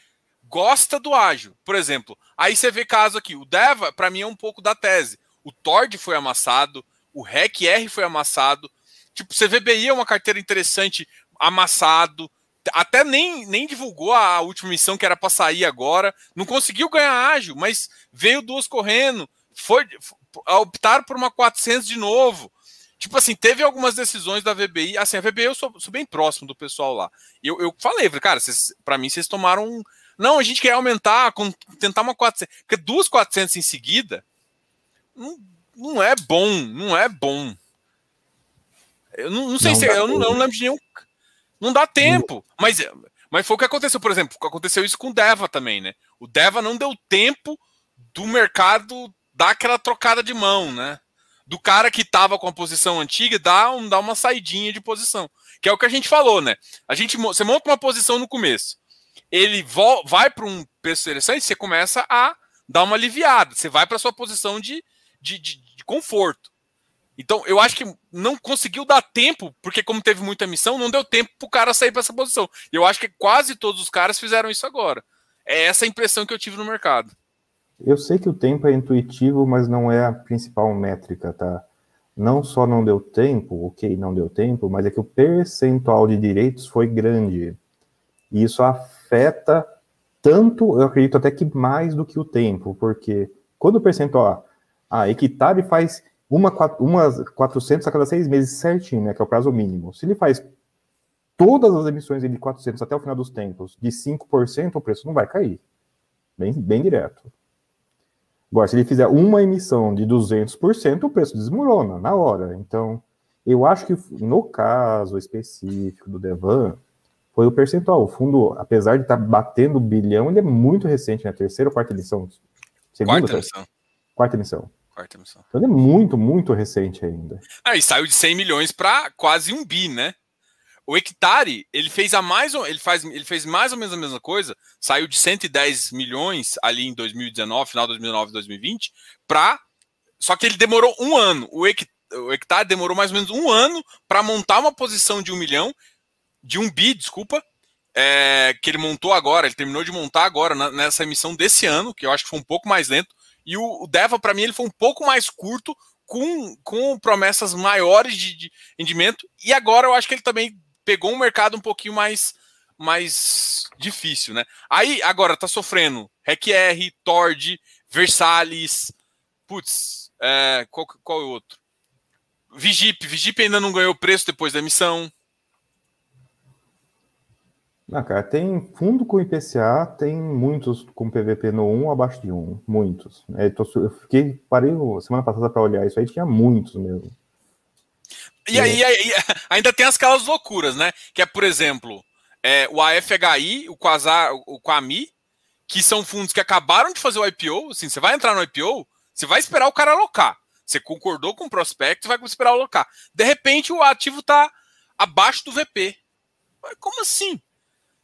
gosta do ágil. Por exemplo, aí você vê caso aqui, o Deva, para mim, é um pouco da tese. O Tord foi amassado, o REC-R foi amassado. Tipo, CVBI é uma carteira interessante, amassado. Até nem, nem divulgou a última missão que era para sair agora. Não conseguiu ganhar ágil, mas veio duas correndo. Foi, optaram por uma 400 de novo. Tipo assim, teve algumas decisões da VBI. Assim, a VBI eu sou, sou bem próximo do pessoal lá. Eu, eu falei, cara, para mim vocês tomaram. Um... Não, a gente quer aumentar, tentar uma 400. Porque duas 400 em seguida não, não é bom, não é bom. Eu não, não sei não se. Eu não, não, lembro de nenhum. Não dá tempo. Mas, mas foi o que aconteceu, por exemplo. Aconteceu isso com o Deva também, né? O Deva não deu tempo do mercado dar aquela trocada de mão, né? do cara que estava com a posição antiga dá, um, dá uma saidinha de posição. Que é o que a gente falou, né? A gente, você monta uma posição no começo. Ele vo, vai para um preço interessante, você começa a dar uma aliviada. Você vai para sua posição de, de, de, de conforto. Então, eu acho que não conseguiu dar tempo, porque como teve muita missão, não deu tempo para o cara sair para essa posição. Eu acho que quase todos os caras fizeram isso agora. É essa a impressão que eu tive no mercado. Eu sei que o tempo é intuitivo, mas não é a principal métrica, tá? Não só não deu tempo, ok, não deu tempo, mas é que o percentual de direitos foi grande. E isso afeta tanto, eu acredito até que mais do que o tempo, porque quando o percentual, a Equitab faz uma, uma 400 a cada seis meses certinho, né, que é o prazo mínimo. Se ele faz todas as emissões de 400 até o final dos tempos de 5%, o preço não vai cair. Bem, bem direto. Agora, se ele fizer uma emissão de 200%, o preço desmorona na hora. Então, eu acho que no caso específico do Devan, foi o percentual. O fundo, apesar de estar tá batendo bilhão, ele é muito recente, né? Terceira ou quarta emissão? Segunda, quarta emissão. Quarta emissão. Quarta emissão. Então é muito, muito recente ainda. Ah, e saiu de 100 milhões para quase um bi, né? O hectare, ele fez a mais ele faz ele fez mais ou menos a mesma coisa, saiu de 110 milhões ali em 2019, final de 2019, 2020, para só que ele demorou um ano. O, o hectare demorou mais ou menos um ano para montar uma posição de um milhão, de um bi, desculpa, é, que ele montou agora, ele terminou de montar agora na, nessa emissão desse ano, que eu acho que foi um pouco mais lento. E o, o Deva, para mim, ele foi um pouco mais curto, com, com promessas maiores de, de rendimento. E agora eu acho que ele também pegou um mercado um pouquinho mais mais difícil, né? Aí agora tá sofrendo REC-R, Tord, Versalhes, putz, é, qual, qual é o outro? Vigip, Vigip ainda não ganhou preço depois da emissão. Ah, cara, tem fundo com IPCA, tem muitos com PVP no 1 abaixo de 1, muitos. É, eu fiquei, parei semana passada para olhar isso aí, tinha muitos mesmo. E aí, aí, ainda tem aquelas loucuras, né? Que é, por exemplo, é, o AFHI, o Quasar, o Quami, que são fundos que acabaram de fazer o IPO. Assim, você vai entrar no IPO, você vai esperar o cara alocar. Você concordou com o prospecto, vai esperar alocar. De repente, o ativo está abaixo do VP. Como assim?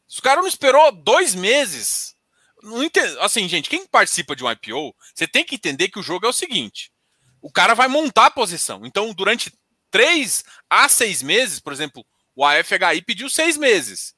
Se o cara não esperou dois meses. Não. Assim, gente, quem participa de um IPO, você tem que entender que o jogo é o seguinte: o cara vai montar a posição. Então, durante três a seis meses, por exemplo, o AFHI pediu seis meses.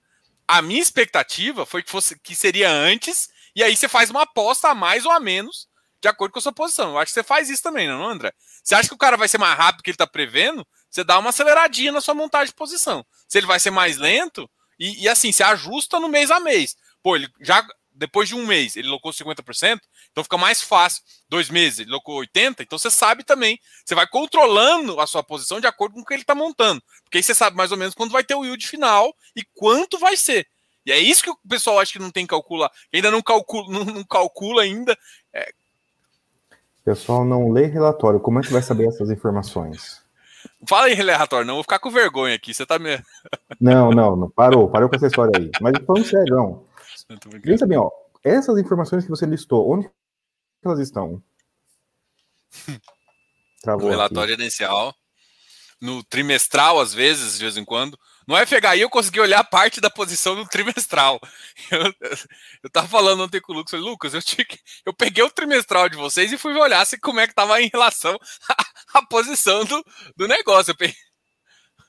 A minha expectativa foi que fosse que seria antes, e aí você faz uma aposta a mais ou a menos, de acordo com a sua posição. Eu acho que você faz isso também, não, André? Você acha que o cara vai ser mais rápido que ele está prevendo? Você dá uma aceleradinha na sua montagem de posição. Se ele vai ser mais lento, e, e assim, você ajusta no mês a mês. Pô, ele já depois de um mês ele locou 50%, então fica mais fácil. Dois meses ele locou 80%, então você sabe também. Você vai controlando a sua posição de acordo com o que ele está montando. Porque aí você sabe mais ou menos quando vai ter o yield final e quanto vai ser. E é isso que o pessoal acha que não tem calcula, ainda não calcula, não, não calcula ainda. É... Pessoal não lê relatório, como é que vai saber essas informações? Fala aí, relatório, não vou ficar com vergonha aqui, você tá me... Não, não, não, parou, parou com essa história aí. Mas falando sério, não. Pensa bem, ó, essas informações que você listou, onde elas estão? Travou no relatório aqui. inicial, no trimestral, às vezes, de vez em quando, no FHI eu consegui olhar parte da posição do trimestral. Eu, eu tava falando ontem com o Lucas, falei, Lucas, eu, que, eu peguei o trimestral de vocês e fui olhar se, como é que tava em relação à, posição do, do negócio. Peguei...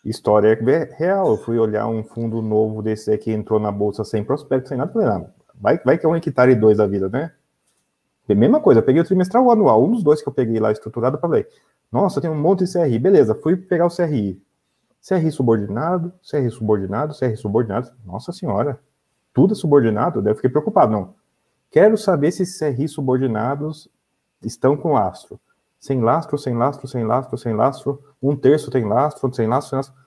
História real. Eu fui olhar um fundo novo desse aqui, entrou na bolsa sem prospecto, sem nada. Falei, não, vai, vai que é um hectare e dois da vida, né? E mesma coisa, eu peguei o trimestral anual, um dos dois que eu peguei lá estruturado, falei, nossa, tem um monte de CRI, beleza, fui pegar o CRI. CRI subordinado, CRI subordinado, CRI subordinado. Nossa senhora, tudo é subordinado? Daí eu fiquei preocupado, não. Quero saber se CRI subordinados estão com lastro. Sem lastro, sem lastro, sem lastro, sem lastro. Um terço tem lastro, sem lastro, sem lastro.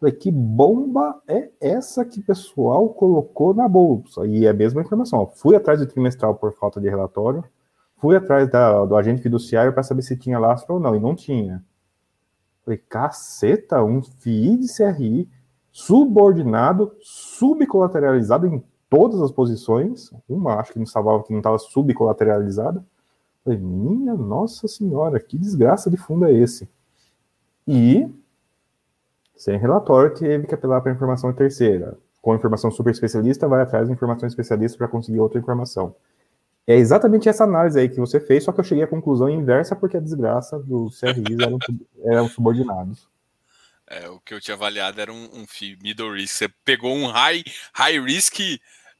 Falei, que bomba é essa que o pessoal colocou na bolsa? E é a mesma informação. Fui atrás do trimestral por falta de relatório. Fui atrás da, do agente fiduciário para saber se tinha lastro ou não. E não tinha. Falei, caceta, um FII de CRI subordinado, subcolateralizado em todas as posições. Uma acho que não estava que não estava subcolateralizada. Falei, minha nossa senhora, que desgraça de fundo é esse? E sem relatório, teve que apelar para informação terceira. Com informação super especialista, vai atrás da informação especialista para conseguir outra informação. É exatamente essa análise aí que você fez, só que eu cheguei à conclusão inversa porque a desgraça dos CRIs eram, eram subordinados. É, o que eu tinha avaliado era um, um middle risk. Você pegou um high, high risk,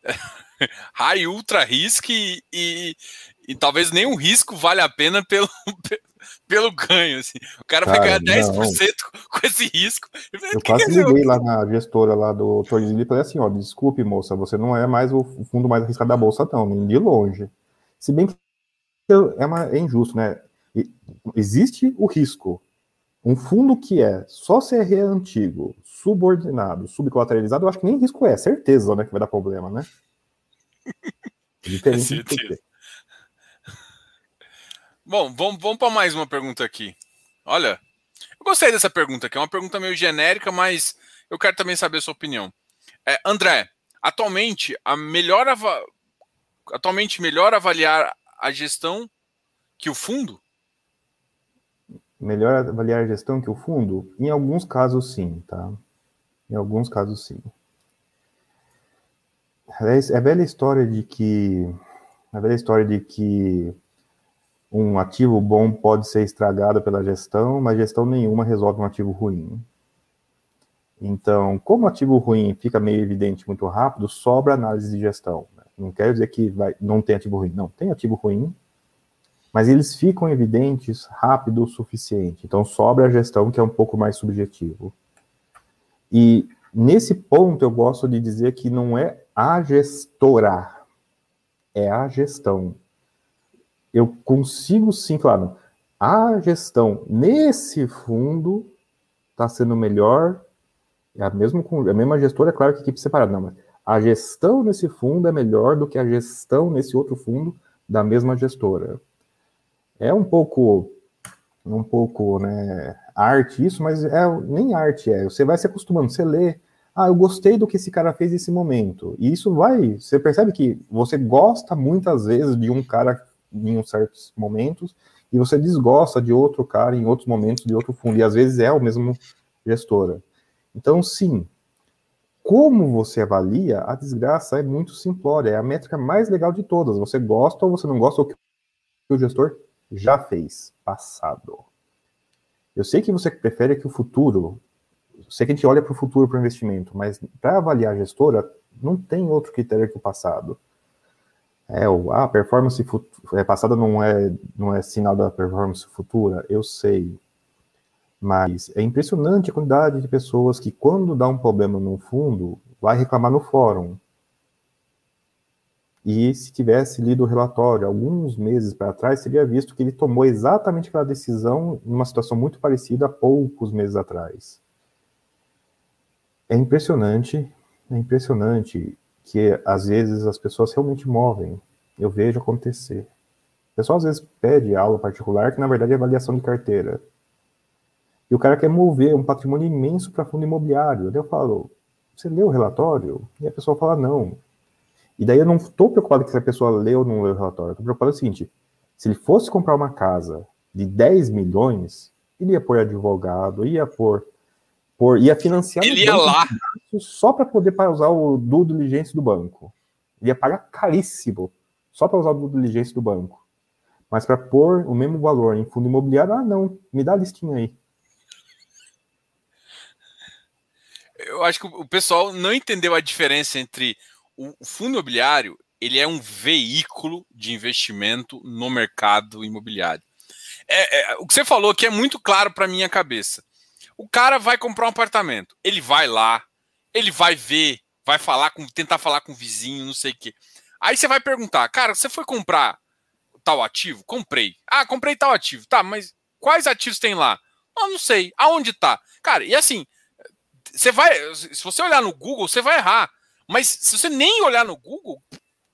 high ultra risk e, e, e talvez nenhum risco vale a pena pelo, pelo ganho. Assim. O cara, cara vai ganhar 10% não. com esse risco. Eu quase liguei lá na gestora lá do Torres e falei assim: ó, desculpe, moça, você não é mais o fundo mais arriscado da bolsa, não, nem de longe. Se bem que é, uma, é injusto, né? Existe o risco. Um fundo que é só CRE antigo, subordinado, subcolateralizado, eu acho que nem risco é, certeza, né, que vai dar problema, né? Diferente é Bom, vamos, vamos para mais uma pergunta aqui. Olha, eu gostei dessa pergunta aqui. É uma pergunta meio genérica, mas eu quero também saber a sua opinião. É, André, atualmente, a melhor atualmente melhor avaliar a gestão que o fundo? Melhor avaliar a gestão que o fundo? Em alguns casos, sim, tá? Em alguns casos, sim. É a velha história de que a velha história de que um ativo bom pode ser estragado pela gestão, mas gestão nenhuma resolve um ativo ruim. Então, como ativo ruim fica meio evidente muito rápido, sobra análise de gestão. Né? Não quer dizer que vai, não tem ativo ruim. Não, tem ativo ruim, mas eles ficam evidentes rápido o suficiente. Então, sobra a gestão, que é um pouco mais subjetivo. E nesse ponto, eu gosto de dizer que não é a gestora, é a gestão eu consigo sim, claro, a gestão nesse fundo está sendo melhor, é a mesma, a mesma gestora, é claro que equipe separada, não, mas a gestão nesse fundo é melhor do que a gestão nesse outro fundo da mesma gestora. É um pouco, um pouco, né, arte isso, mas é nem arte é. Você vai se acostumando, você lê Ah, eu gostei do que esse cara fez nesse momento. E isso vai. Você percebe que você gosta muitas vezes de um cara em certos momentos e você desgosta de outro cara em outros momentos de outro fundo. E às vezes é o mesmo gestora. Então, sim. Como você avalia, a desgraça é muito simplória. É a métrica mais legal de todas. Você gosta ou você não gosta do que o gestor já fez, passado. Eu sei que você prefere que o futuro sei que a gente olha para o futuro para o investimento, mas para avaliar a gestora, não tem outro critério que o passado. É, o, a performance é, passada não é, não é sinal da performance futura, eu sei. Mas é impressionante a quantidade de pessoas que, quando dá um problema no fundo, vai reclamar no fórum. E se tivesse lido o relatório alguns meses para trás, teria visto que ele tomou exatamente aquela decisão numa situação muito parecida poucos meses atrás é impressionante, é impressionante que às vezes as pessoas realmente movem. Eu vejo acontecer. O pessoal às vezes pede aula particular, que na verdade é avaliação de carteira. E o cara quer mover um patrimônio imenso para fundo imobiliário. Daí eu falo, você leu o relatório? E a pessoa fala, não. E daí eu não estou preocupado se a pessoa leu ou não leu o relatório. Estou preocupado com o seguinte: se ele fosse comprar uma casa de 10 milhões, ele ia pôr advogado, ia pôr por, ia financiar ele ia lá só para poder usar o due diligence do banco. Ele ia pagar caríssimo só para usar o due diligence do banco. Mas para pôr o mesmo valor em fundo imobiliário, ah, não, me dá a listinha aí. Eu acho que o pessoal não entendeu a diferença entre o fundo imobiliário, ele é um veículo de investimento no mercado imobiliário. É, é, o que você falou aqui é muito claro para minha cabeça. O cara vai comprar um apartamento, ele vai lá, ele vai ver, vai falar com, tentar falar com o vizinho, não sei o quê. Aí você vai perguntar, cara, você foi comprar tal ativo? Comprei. Ah, comprei tal ativo. Tá, mas quais ativos tem lá? Ah, não sei. Aonde tá? Cara, e assim, você vai, se você olhar no Google, você vai errar. Mas se você nem olhar no Google,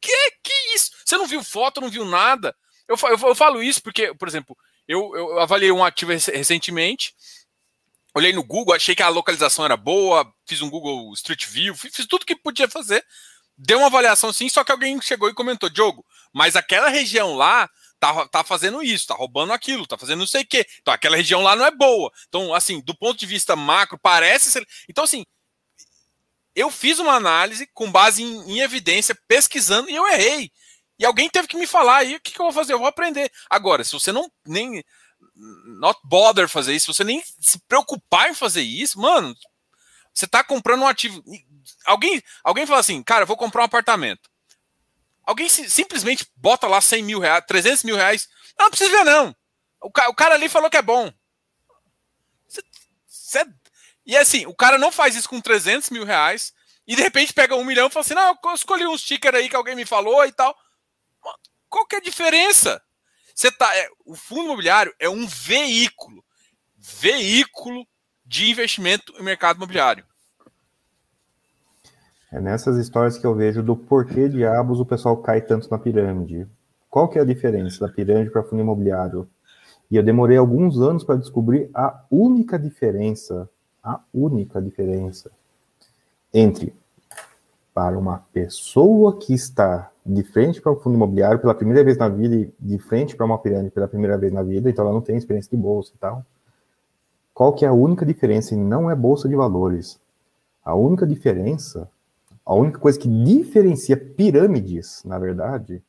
que que isso? Você não viu foto, não viu nada. Eu, eu, eu falo isso porque, por exemplo, eu, eu avaliei um ativo recentemente olhei no Google, achei que a localização era boa, fiz um Google Street View, fiz tudo que podia fazer, deu uma avaliação sim, só que alguém chegou e comentou, Diogo, mas aquela região lá tá, tá fazendo isso, tá roubando aquilo, tá fazendo não sei o quê. Então aquela região lá não é boa. Então, assim, do ponto de vista macro, parece ser... Então, assim, eu fiz uma análise com base em, em evidência, pesquisando, e eu errei. E alguém teve que me falar, e o que, que eu vou fazer? Eu vou aprender. Agora, se você não nem not bother fazer isso, você nem se preocupar em fazer isso, mano, você tá comprando um ativo. Alguém, alguém fala assim, cara, vou comprar um apartamento. Alguém se, simplesmente bota lá 100 mil reais, 300 mil reais. Não, não precisa ver, não. O, ca, o cara ali falou que é bom. Cê, cê, e assim, o cara não faz isso com 300 mil reais e de repente pega um milhão e fala assim: não, eu escolhi um sticker aí que alguém me falou e tal. Qual que é a diferença? Você tá, é, o fundo imobiliário é um veículo, veículo de investimento no mercado imobiliário. É nessas histórias que eu vejo do porquê diabos o pessoal cai tanto na pirâmide. Qual que é a diferença da pirâmide para fundo imobiliário? E eu demorei alguns anos para descobrir a única diferença, a única diferença entre para uma pessoa que está de frente para um fundo imobiliário pela primeira vez na vida e de frente para uma pirâmide pela primeira vez na vida, então ela não tem experiência de bolsa e tal. Qual que é a única diferença? E não é bolsa de valores. A única diferença, a única coisa que diferencia pirâmides, na verdade,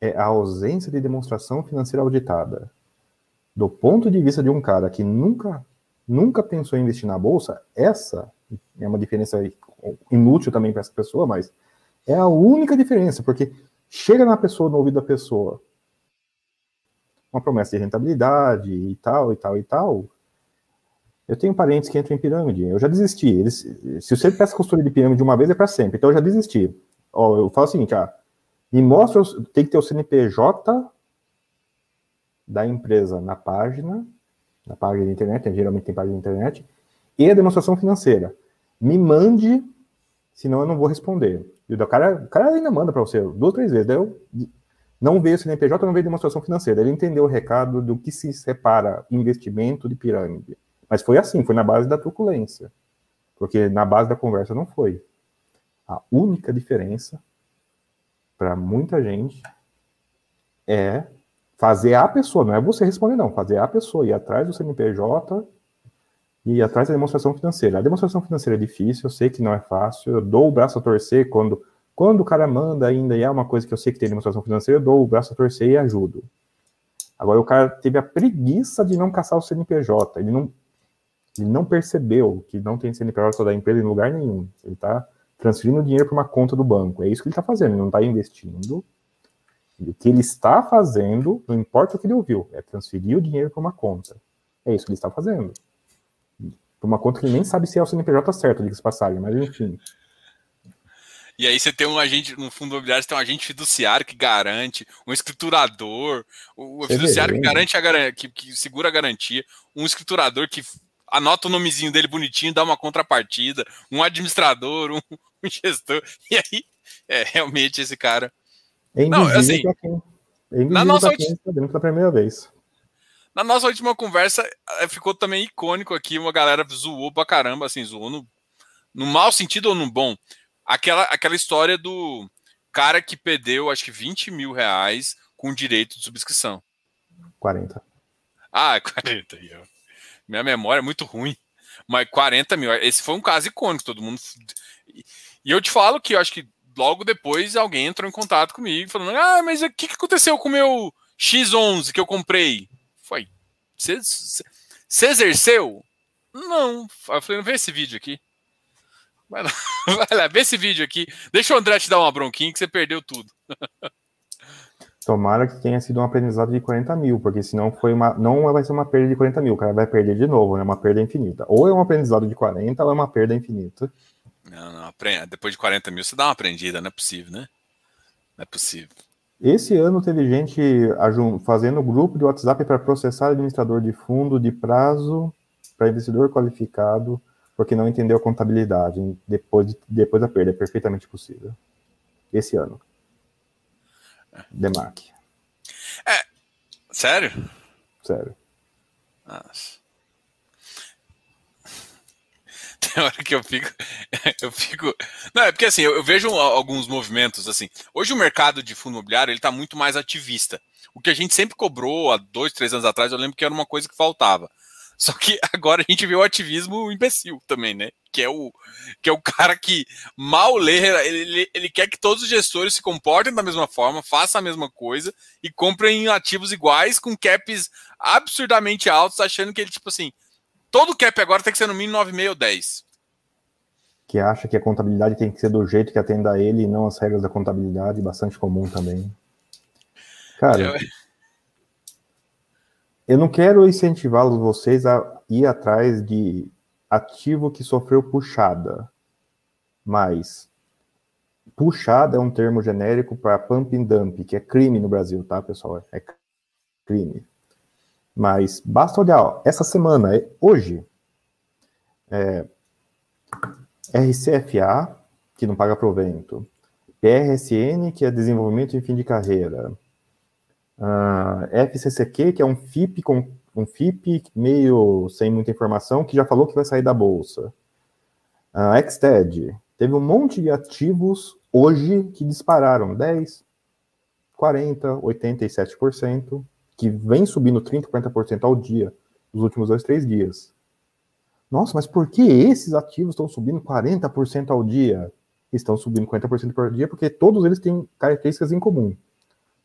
é a ausência de demonstração financeira auditada. Do ponto de vista de um cara que nunca, nunca pensou em investir na bolsa, essa é uma diferença inútil também para essa pessoa, mas é a única diferença, porque chega na pessoa, no ouvido da pessoa, uma promessa de rentabilidade e tal, e tal, e tal. Eu tenho parentes que entram em pirâmide, eu já desisti. Eles, se você peça consultoria de pirâmide uma vez, é para sempre. Então eu já desisti. Ó, eu falo o seguinte, ah, me mostra, tem que ter o CNPJ da empresa na página, na página da internet, geralmente tem página da internet, e a demonstração financeira. Me mande, senão eu não vou responder. E o cara, o cara ainda manda para você duas, três vezes. Daí eu não veio CNPJ, não veio demonstração financeira. Ele entendeu o recado do que se separa investimento de pirâmide. Mas foi assim, foi na base da truculência. Porque na base da conversa não foi. A única diferença para muita gente é fazer a pessoa, não é você responder, não, fazer a pessoa ir atrás do CNPJ e atrás da demonstração financeira. A demonstração financeira é difícil, eu sei que não é fácil, eu dou o braço a torcer quando, quando o cara manda ainda e é uma coisa que eu sei que tem demonstração financeira, eu dou o braço a torcer e ajudo. Agora, o cara teve a preguiça de não caçar o CNPJ, ele não, ele não percebeu que não tem CNPJ da empresa em lugar nenhum. Ele está transferindo dinheiro para uma conta do banco. É isso que ele está fazendo, ele não está investindo o que ele está fazendo, não importa o que ele ouviu, é transferir o dinheiro para uma conta. É isso que ele está fazendo. Uma conta que ele nem sabe se é o CNPJ certo, diga-se passagem, mas enfim. E aí você tem um agente, no fundo imobiliário, você tem um agente fiduciário que garante, um escriturador, o fiduciário que garante a que, que segura a garantia, um escriturador que anota o nomezinho dele bonitinho, dá uma contrapartida, um administrador, um, um gestor. E aí, é, realmente esse cara é não, assim, é na nossa está vendo pela primeira vez. Na nossa última conversa, eh, ficou também icônico aqui, uma galera zoou pra caramba, assim, zoou no, no mau sentido ou no bom. Aquela, aquela história do cara que perdeu, acho que 20 mil reais com direito de subscrição. 40. Ah, 40. Minha memória é muito ruim. Mas 40 mil. Esse foi um caso icônico, todo mundo. E eu te falo que eu acho que logo depois alguém entrou em contato comigo falando: Ah, mas o que, que aconteceu com o meu X11 que eu comprei? Foi. Você exerceu? Não. Eu falei: vê esse vídeo aqui. Vai lá, vai lá, vê esse vídeo aqui. Deixa o André te dar uma bronquinha que você perdeu tudo. Tomara que tenha sido um aprendizado de 40 mil, porque senão foi uma, não vai ser uma perda de 40 mil, o cara vai perder de novo, é né? uma perda infinita. Ou é um aprendizado de 40 ou é uma perda infinita. Não, não, aprenda. Depois de 40 mil, você dá uma aprendida, não é possível, né? Não é possível. Esse ano teve gente fazendo grupo de WhatsApp para processar administrador de fundo de prazo para investidor qualificado, porque não entendeu a contabilidade depois, depois da perda. É perfeitamente possível. Esse ano. Demarque. É. Sério? Sério. Nossa. tem hora que eu fico. Eu fico. Não, é porque assim, eu, eu, vejo alguns movimentos assim. Hoje o mercado de fundo imobiliário ele está muito mais ativista. O que a gente sempre cobrou há dois, três anos atrás, eu lembro que era uma coisa que faltava. Só que agora a gente vê o ativismo imbecil também, né? Que é o, que é o cara que mal lê, ele, ele quer que todos os gestores se comportem da mesma forma, façam a mesma coisa e comprem ativos iguais com caps absurdamente altos, achando que ele, tipo assim, todo cap agora tem que ser no mínimo 9,5 ou 10 que acha que a contabilidade tem que ser do jeito que atenda a ele e não as regras da contabilidade, bastante comum também. Cara, eu não quero incentivá-los vocês a ir atrás de ativo que sofreu puxada, mas puxada é um termo genérico para pump and dump, que é crime no Brasil, tá, pessoal? É crime. Mas basta olhar, ó, essa semana, hoje, é, RCFA, que não paga provento, PRSN, que é desenvolvimento em fim de carreira, uh, ah, FCCQ, que é um FIP com um FIP meio sem muita informação, que já falou que vai sair da bolsa. Uh, ah, Xted, teve um monte de ativos hoje que dispararam 10, 40, 87%, que vem subindo 30, 40% ao dia nos últimos dois, três dias. Nossa, mas por que esses ativos estão subindo 40% ao dia? Estão subindo 40% por dia porque todos eles têm características em comum.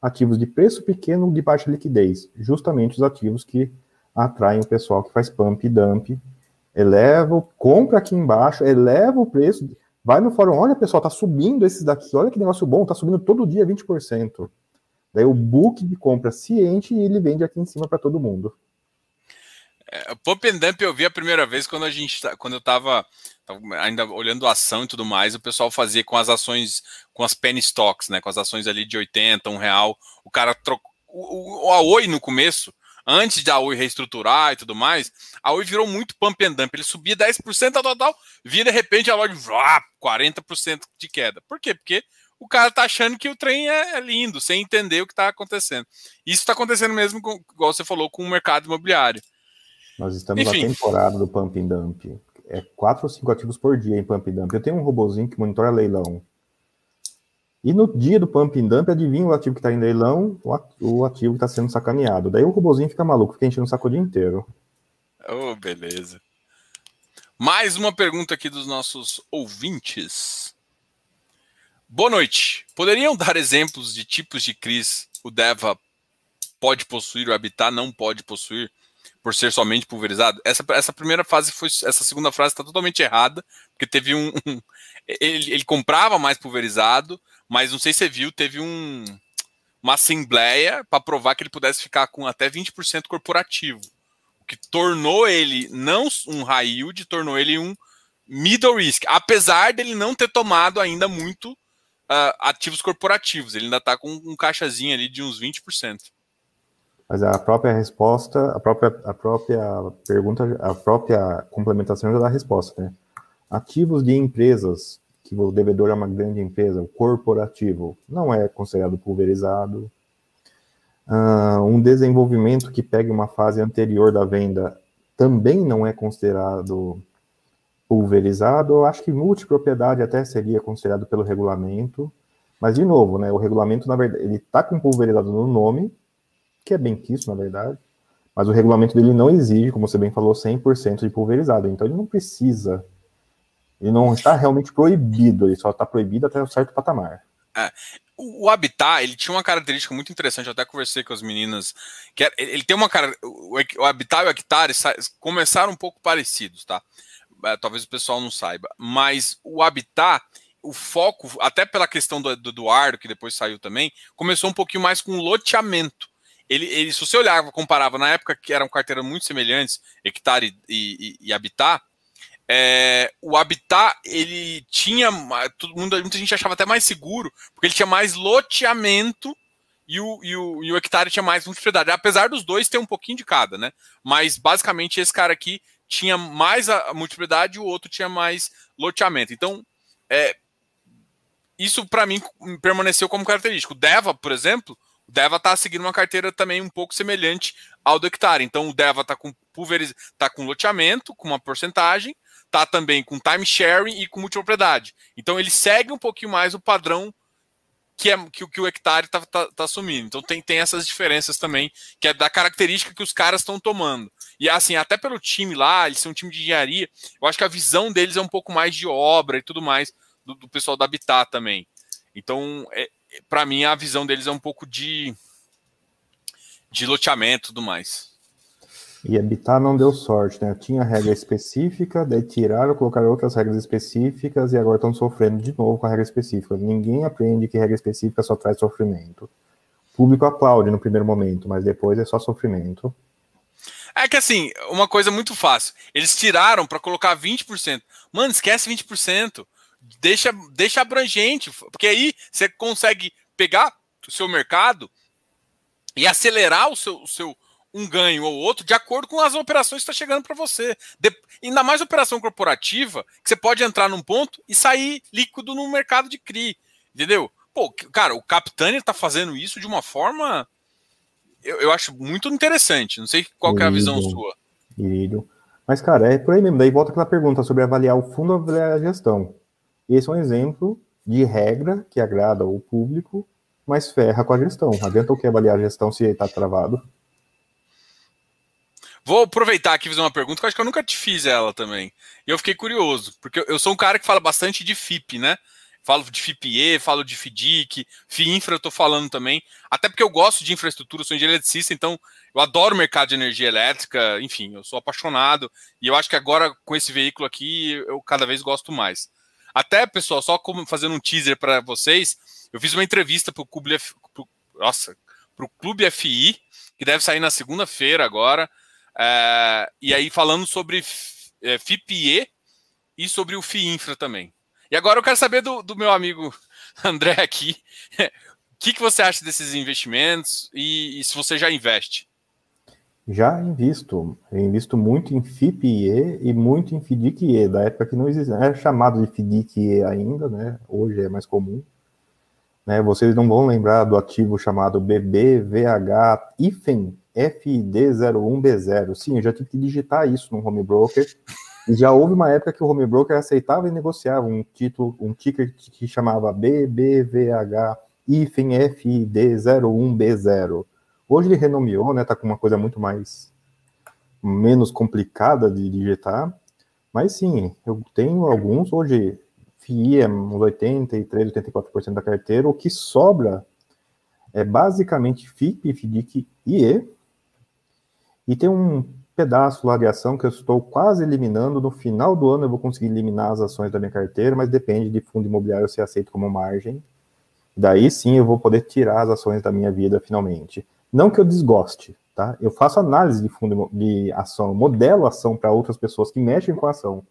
Ativos de preço pequeno de baixa liquidez, justamente os ativos que atraem o pessoal que faz pump e dump, eleva, compra aqui embaixo, eleva o preço, vai no fórum, olha pessoal, tá subindo esses daqui, olha que negócio bom, tá subindo todo dia 20%. Daí o book de compra ciente e ele vende aqui em cima para todo mundo. É, Pump and Dump eu vi a primeira vez quando a gente tá, quando eu estava ainda olhando a ação e tudo mais, o pessoal fazia com as ações, com as penny stocks, né? Com as ações ali de 80, um real. O cara trocou. O, o, a Oi no começo, antes da Oi reestruturar e tudo mais, a Oi virou muito pump and dump. Ele subia 10% tal, tal, tal, via de repente a loja 40% de queda. Por quê? Porque o cara tá achando que o trem é, é lindo, sem entender o que está acontecendo. Isso está acontecendo mesmo, com, igual você falou, com o mercado imobiliário. Nós estamos Enfim. na temporada do pump and dump. é quatro ou cinco ativos por dia em pump dump. Eu tenho um robozinho que monitora leilão. E no dia do pump and dump, adivinha o ativo que está em leilão, o ativo que está sendo sacaneado. Daí o robozinho fica maluco, fica enchendo o saco o dia inteiro. Oh, beleza. Mais uma pergunta aqui dos nossos ouvintes. Boa noite. Poderiam dar exemplos de tipos de CRIs o DEVA pode possuir, o Habitat não pode possuir? Por ser somente pulverizado. Essa, essa primeira fase foi. Essa segunda frase está totalmente errada, porque teve um. um ele, ele, comprava mais pulverizado, mas não sei se você viu, teve um, uma assembleia para provar que ele pudesse ficar com até 20% corporativo. O que tornou ele não um high yield, tornou ele um middle risk, apesar dele não ter tomado ainda muito uh, ativos corporativos. Ele ainda está com um caixazinho ali de uns 20% mas a própria resposta, a própria, a própria pergunta, a própria complementação já dá a resposta, né? Ativos de empresas, que o devedor é uma grande empresa, o corporativo, não é considerado pulverizado. Uh, um desenvolvimento que pegue uma fase anterior da venda também não é considerado pulverizado. Eu acho que multipropriedade até seria considerado pelo regulamento. Mas, de novo, né, o regulamento, na verdade, ele está com pulverizado no nome, que é bem quisto, na verdade, mas o regulamento dele não exige, como você bem falou, 100% de pulverizado, então ele não precisa, ele não está realmente proibido, ele só está proibido até um certo patamar. É, o Habitat, ele tinha uma característica muito interessante, eu até conversei com as meninas, que era, ele tem uma cara, o Habitat e o Hectare começaram um pouco parecidos, tá? É, talvez o pessoal não saiba, mas o Habitat, o foco, até pela questão do, do Eduardo, que depois saiu também, começou um pouquinho mais com loteamento ele, ele, se você olhava, comparava na época que eram carteiras muito semelhantes, Hectare e, e, e Habitat, é, o Habitat ele tinha todo mundo, muita gente achava até mais seguro, porque ele tinha mais loteamento e o, e o, e o Hectare tinha mais multiplicidade. Apesar dos dois ter um pouquinho de cada, né? Mas basicamente esse cara aqui tinha mais a multiplicidade e o outro tinha mais loteamento. Então, é, isso para mim permaneceu como característico. Deva, por exemplo, o Deva está seguindo uma carteira também um pouco semelhante ao do Hectare. Então o Deva está com pulveriz... tá com loteamento, com uma porcentagem, está também com time sharing e com multipropriedade. Então ele segue um pouquinho mais o padrão que, é, que, que o Hectare está tá, tá assumindo. Então tem, tem essas diferenças também, que é da característica que os caras estão tomando. E assim, até pelo time lá, eles são um time de engenharia, eu acho que a visão deles é um pouco mais de obra e tudo mais, do, do pessoal da Habitat também. Então, é, para mim, a visão deles é um pouco de, de loteamento e tudo mais. E habitar não deu sorte, né? Tinha regra específica, daí tiraram, colocaram outras regras específicas e agora estão sofrendo de novo com a regra específica. Ninguém aprende que regra específica só traz sofrimento. O público aplaude no primeiro momento, mas depois é só sofrimento. É que assim, uma coisa muito fácil. Eles tiraram para colocar 20%. Mano, esquece 20% deixa, deixa abrangente, porque aí você consegue pegar o seu mercado e acelerar o seu, o seu um ganho ou outro de acordo com as operações que está chegando para você. De, ainda mais operação corporativa, que você pode entrar num ponto e sair líquido no mercado de CRI. Entendeu? Pô, cara, o Capitani está fazendo isso de uma forma. Eu, eu acho muito interessante. Não sei qual é a visão sua. Querido. Mas, cara, é por aí mesmo. Daí volta aquela pergunta sobre avaliar o fundo ou avaliar a gestão. Esse é um exemplo de regra que agrada o público, mas ferra com a gestão. Adianta o que avaliar a gestão se está travado? Vou aproveitar aqui e fazer uma pergunta que eu acho que eu nunca te fiz ela também. E eu fiquei curioso, porque eu sou um cara que fala bastante de FIP, né? Falo de FIPE, falo de FIDIC, FIINFRA eu tô falando também. Até porque eu gosto de infraestrutura, sou engenheiro eletricista, então eu adoro o mercado de energia elétrica, enfim, eu sou apaixonado. E eu acho que agora, com esse veículo aqui, eu cada vez gosto mais. Até, pessoal, só como fazendo um teaser para vocês, eu fiz uma entrevista para o Clube, pro... Pro Clube FI, que deve sair na segunda-feira agora, é... e aí falando sobre é, FIPE e sobre o FIINFRA também. E agora eu quero saber do, do meu amigo André aqui, o que, que você acha desses investimentos e, e se você já investe? Já invisto, invisto muito em FIPE e muito em FDIC-E, da época que não existia, era chamado de FDIC-E ainda, né? Hoje é mais comum. Né? Vocês não vão lembrar do ativo chamado BBVH-FID01B0. Sim, eu já tive que digitar isso no home broker E já houve uma época que o home broker aceitava e negociava um título, um ticker que chamava BBVH FID01B0. Hoje ele renomeou, né? Tá com uma coisa muito mais menos complicada de digitar. Mas sim, eu tenho alguns hoje FII é uns 83, 84% da carteira. O que sobra é basicamente FIP, FDIC e E. E tem um pedaço lá de ação que eu estou quase eliminando. No final do ano eu vou conseguir eliminar as ações da minha carteira, mas depende de fundo imobiliário se aceito como margem. Daí sim eu vou poder tirar as ações da minha vida finalmente. Não que eu desgoste, tá? Eu faço análise de fundo de ação, modelo ação para outras pessoas que mexem com a ação,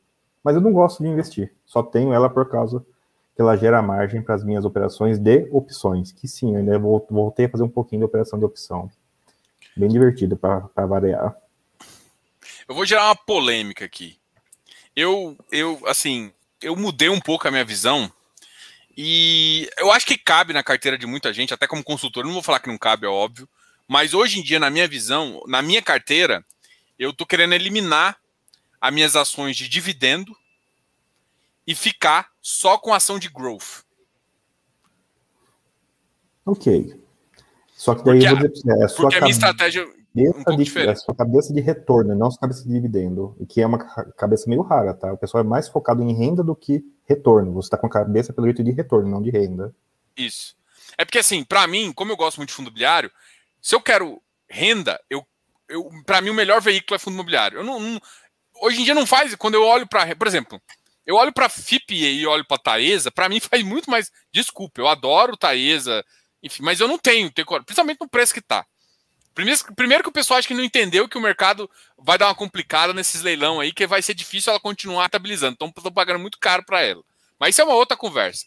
mas eu não gosto de investir. Só tenho ela por causa que ela gera margem para as minhas operações de opções, que sim, eu ainda voltei a fazer um pouquinho de operação de opção. Bem divertido para variar. Eu vou gerar uma polêmica aqui. Eu, eu, assim, eu mudei um pouco a minha visão e eu acho que cabe na carteira de muita gente, até como consultor. Não vou falar que não cabe, é óbvio. Mas hoje em dia, na minha visão, na minha carteira, eu tô querendo eliminar as minhas ações de dividendo e ficar só com ação de growth. Ok. Só que daí porque, eu vou dizer, é a sua porque a minha estratégia um de, é a sua cabeça de retorno, não a sua cabeça de dividendo, e que é uma cabeça meio rara, tá? O pessoal é mais focado em renda do que retorno. Você está com a cabeça pelo jeito de retorno, não de renda. Isso. É porque assim, para mim, como eu gosto muito de fundo imobiliário, se eu quero renda, eu, eu para mim o melhor veículo é fundo imobiliário. Eu não, não hoje em dia não faz, quando eu olho para, por exemplo, eu olho para FIP e olho para Taesa, para mim faz muito mais, desculpa, eu adoro Taesa, enfim, mas eu não tenho, principalmente no preço que tá. Primeiro, primeiro que o pessoal acha que não entendeu que o mercado vai dar uma complicada nesses leilão aí, que vai ser difícil ela continuar estabilizando. Então, estão pagando muito caro para ela. Mas isso é uma outra conversa.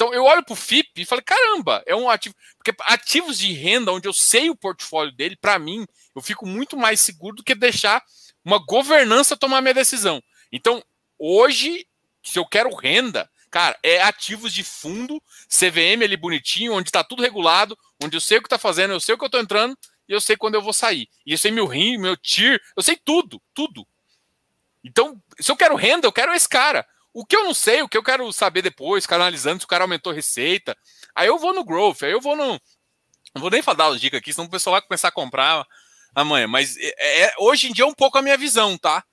Então, eu olho para o FIP e falo, caramba, é um ativo. Porque ativos de renda, onde eu sei o portfólio dele, para mim, eu fico muito mais seguro do que deixar uma governança tomar minha decisão. Então, hoje, se eu quero renda, cara, é ativos de fundo, CVM ali bonitinho, onde está tudo regulado, onde eu sei o que está fazendo, eu sei o que eu estou entrando, e eu sei quando eu vou sair. E eu sei meu rim, meu TIR, eu sei tudo, tudo. Então, se eu quero renda, eu quero esse cara. O que eu não sei, o que eu quero saber depois, canalizando se o cara aumentou receita, aí eu vou no growth, aí eu vou no. Não vou nem falar as dicas aqui, senão o pessoal vai começar a comprar amanhã. Mas é, é, hoje em dia é um pouco a minha visão, tá?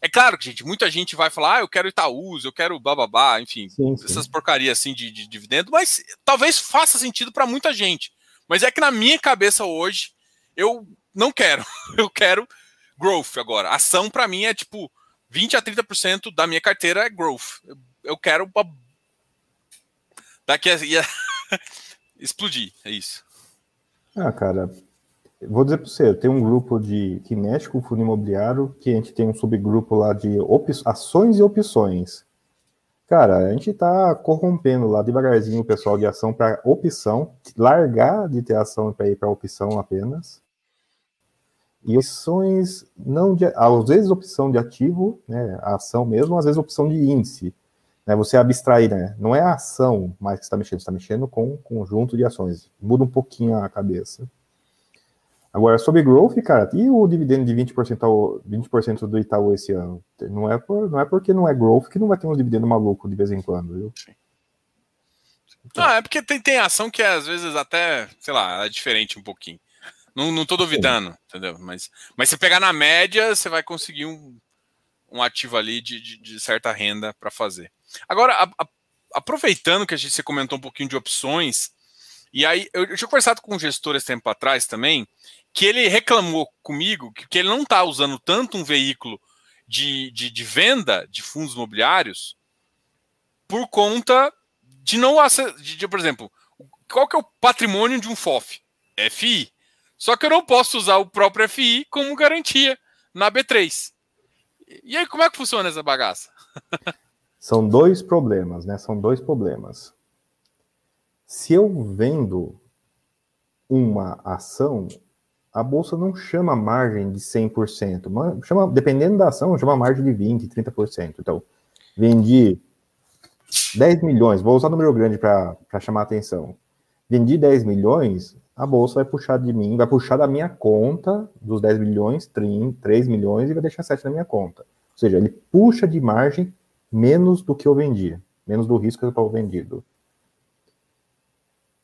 É claro que, gente, muita gente vai falar, ah, eu quero Itaús, eu quero bababá, enfim, sim, sim. essas porcarias assim de, de dividendo, mas talvez faça sentido para muita gente. Mas é que na minha cabeça hoje, eu não quero. Eu quero growth agora. Ação para mim é tipo 20 a 30% da minha carteira é growth. Eu, eu quero uma... daqui a explodir, é isso. Ah, cara, vou dizer para você, tem um grupo de que mexe com fundo imobiliário, que a gente tem um subgrupo lá de ações e opções. Cara, a gente está corrompendo lá devagarzinho o pessoal de ação para opção, largar de ter ação para ir para opção apenas. E opções não de, às vezes opção de ativo, né, a ação mesmo, às vezes opção de índice. Né, você abstrair, né? Não é a ação mais que está mexendo, está mexendo com um conjunto de ações. Muda um pouquinho a cabeça. Agora, sobre growth, cara, e o dividendo de 20%, ao, 20 do Itaú esse ano? Não é, por, não é porque não é growth que não vai ter um dividendo maluco de vez em quando, viu? Então. Ah, é porque tem, tem ação que às vezes até, sei lá, é diferente um pouquinho. Não, não tô duvidando, Sim. entendeu? Mas, mas se pegar na média, você vai conseguir um, um ativo ali de, de, de certa renda para fazer. Agora, a, a, aproveitando que a gente comentou um pouquinho de opções, e aí eu, eu tinha conversado com um gestor esse tempo atrás também, que ele reclamou comigo que, que ele não está usando tanto um veículo de, de, de, venda de fundos imobiliários por conta de não de, de, por exemplo, qual que é o patrimônio de um FOF? FI. Só que eu não posso usar o próprio FI como garantia na B3. E aí, como é que funciona essa bagaça? São dois problemas, né? São dois problemas. Se eu vendo uma ação, a bolsa não chama margem de 100%, chama, dependendo da ação, chama margem de 20%, 30%. Então, vendi 10 milhões, vou usar número grande para chamar a atenção. Vendi 10 milhões, a bolsa vai puxar de mim, vai puxar da minha conta dos 10 milhões, 3 milhões e vai deixar 7 na minha conta. Ou seja, ele puxa de margem menos do que eu vendi, menos do risco que eu estava vendido.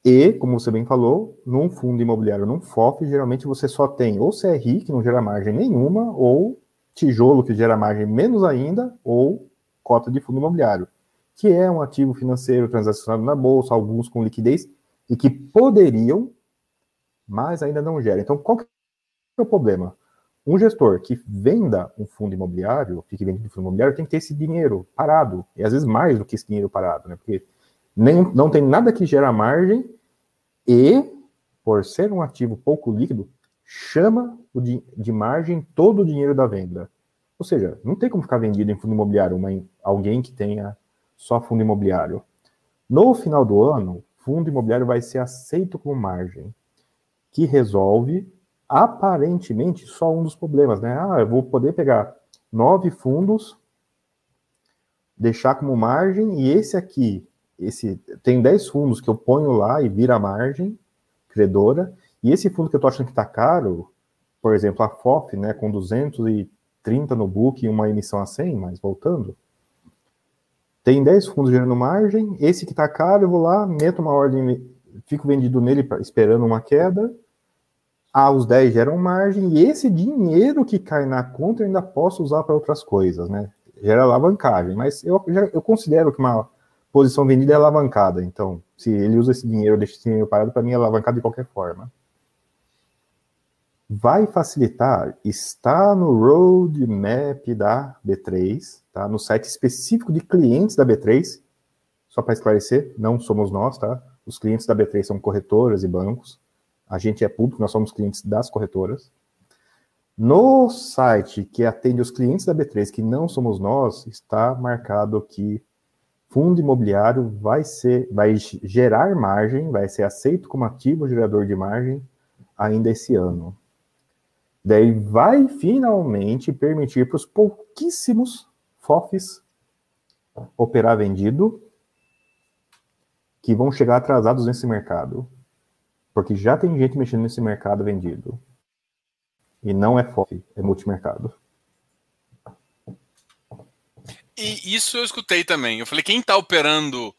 E, como você bem falou, num fundo imobiliário, num FOF, geralmente você só tem ou CRI, que não gera margem nenhuma, ou tijolo, que gera margem menos ainda, ou cota de fundo imobiliário, que é um ativo financeiro transacionado na bolsa, alguns com liquidez, e que poderiam, mas ainda não gera. Então, qual que é o problema? Um gestor que venda um fundo imobiliário, fique vendendo um fundo imobiliário, tem que ter esse dinheiro parado, e às vezes mais do que esse dinheiro parado, né? Porque nem, não tem nada que gera margem e, por ser um ativo pouco líquido, chama de, de margem todo o dinheiro da venda. Ou seja, não tem como ficar vendido em fundo imobiliário uma, alguém que tenha só fundo imobiliário. No final do ano, fundo imobiliário vai ser aceito como margem, que resolve aparentemente só um dos problemas, né? Ah, eu vou poder pegar nove fundos, deixar como margem, e esse aqui esse tem 10 fundos que eu ponho lá e vira margem credora, e esse fundo que eu estou achando que está caro, por exemplo, a FOF, né, com 230 no book e uma emissão a 100, mas voltando, tem 10 fundos gerando margem, esse que está caro, eu vou lá, meto uma ordem, fico vendido nele esperando uma queda, ah, os 10 geram margem, e esse dinheiro que cai na conta eu ainda posso usar para outras coisas, né? Gera alavancagem, mas eu, eu considero que uma posição vendida é alavancada. Então, se ele usa esse dinheiro, deixa esse dinheiro parado, para mim é alavancado de qualquer forma. Vai facilitar, está no roadmap da B3, tá? no site específico de clientes da B3, só para esclarecer, não somos nós, tá? Os clientes da B3 são corretoras e bancos. A gente é público, nós somos clientes das corretoras. No site que atende os clientes da B3, que não somos nós, está marcado que fundo imobiliário vai ser, vai gerar margem, vai ser aceito como ativo gerador de margem ainda esse ano. Daí vai finalmente permitir para os pouquíssimos FOFs operar vendido que vão chegar atrasados nesse mercado. Porque já tem gente mexendo nesse mercado vendido. E não é FOF, é multimercado. E isso eu escutei também. Eu falei, quem está operando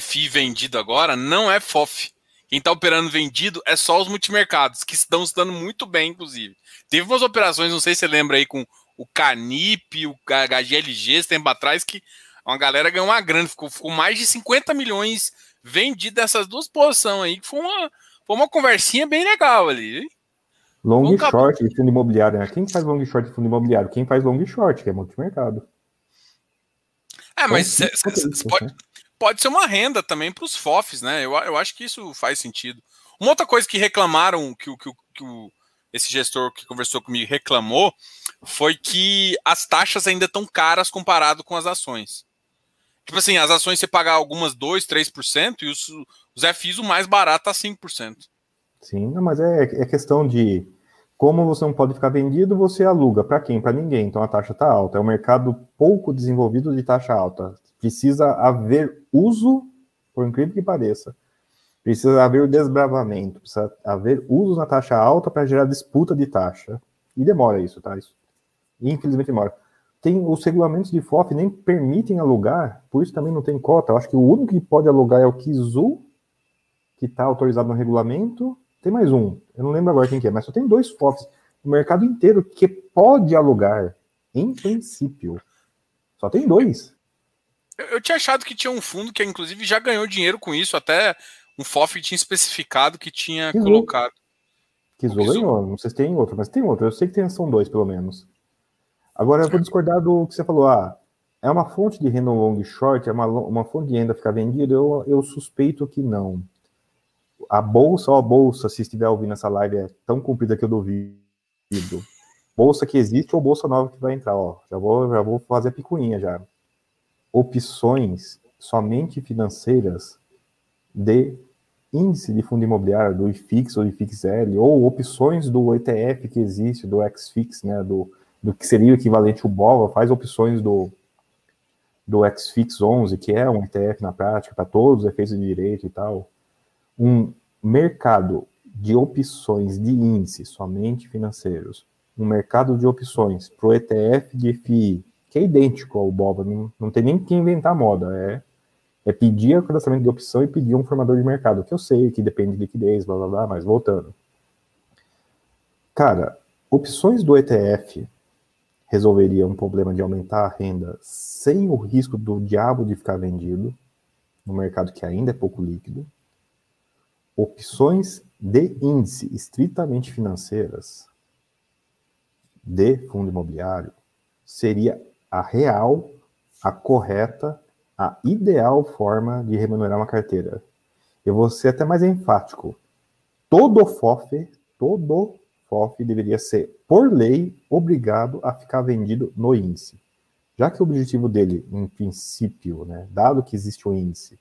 FI vendido agora não é FOF. Quem está operando vendido é só os multimercados, que estão se dando muito bem, inclusive. Teve umas operações, não sei se você lembra aí, com o Canip, o HGLG, esse tempo atrás, que uma galera ganhou uma grana, ficou, ficou mais de 50 milhões vendido dessas duas posições aí, que foi uma, foi uma conversinha bem legal ali. Long e short de fundo imobiliário, né? Quem faz long short de fundo imobiliário? Quem faz long short, que é multimercado. É, mas cê, cê, pode, né? pode ser uma renda também para os FOFs, né? Eu, eu acho que isso faz sentido. Uma outra coisa que reclamaram, que, que, que o, esse gestor que conversou comigo reclamou, foi que as taxas ainda estão caras comparado com as ações. Tipo assim, as ações você pagar algumas 2, 3% e os, os FIs o mais barato tá 5%. Sim, não, mas é, é questão de como você não pode ficar vendido, você aluga. Para quem? Para ninguém. Então a taxa está alta. É um mercado pouco desenvolvido de taxa alta. Precisa haver uso, por incrível que pareça. Precisa haver o desbravamento. Precisa haver uso na taxa alta para gerar disputa de taxa. E demora isso, tá? Isso, infelizmente demora. Tem os regulamentos de FOF nem permitem alugar, por isso também não tem cota. Eu acho que o único que pode alugar é o Kizu, que está autorizado no regulamento, tem mais um, eu não lembro agora quem que é, mas só tem dois FOFs no mercado inteiro que pode alugar, em princípio. Só tem dois. Eu, eu tinha achado que tinha um fundo que, inclusive, já ganhou dinheiro com isso, até um FOF tinha especificado que tinha Kizu. colocado. Kizu ganhou, não sei se tem outro, mas tem outro. Eu sei que tem, são dois, pelo menos. Agora, eu vou discordar do que você falou. Ah, é uma fonte de renda long short, é uma, uma fonte de renda ficar vendida? Eu, eu suspeito que não a bolsa, ó, a bolsa, se estiver ouvindo essa live, é tão comprida que eu duvido. Bolsa que existe ou bolsa nova que vai entrar, ó. Já vou, já vou fazer a picuinha já. Opções somente financeiras de índice de fundo imobiliário, do IFIX ou IFIXL, ou opções do ETF que existe, do XFIX, né, do, do que seria o equivalente ao BOVA, faz opções do, do XFIX 11, que é um ETF na prática, para todos os efeitos de direito e tal um mercado de opções de índice somente financeiros, um mercado de opções para o ETF de FI que é idêntico ao BOVA, não, não tem nem que inventar moda, é, é pedir o cadastramento de opção e pedir um formador de mercado, que eu sei que depende de liquidez, blá blá blá, mas voltando. Cara, opções do ETF resolveria um problema de aumentar a renda sem o risco do diabo de ficar vendido, no mercado que ainda é pouco líquido. Opções de índice estritamente financeiras de fundo imobiliário seria a real, a correta, a ideal forma de remunerar uma carteira. Eu vou ser até mais enfático. Todo FOF, todo FOF deveria ser, por lei, obrigado a ficar vendido no índice. Já que o objetivo dele, em princípio, né, dado que existe um índice,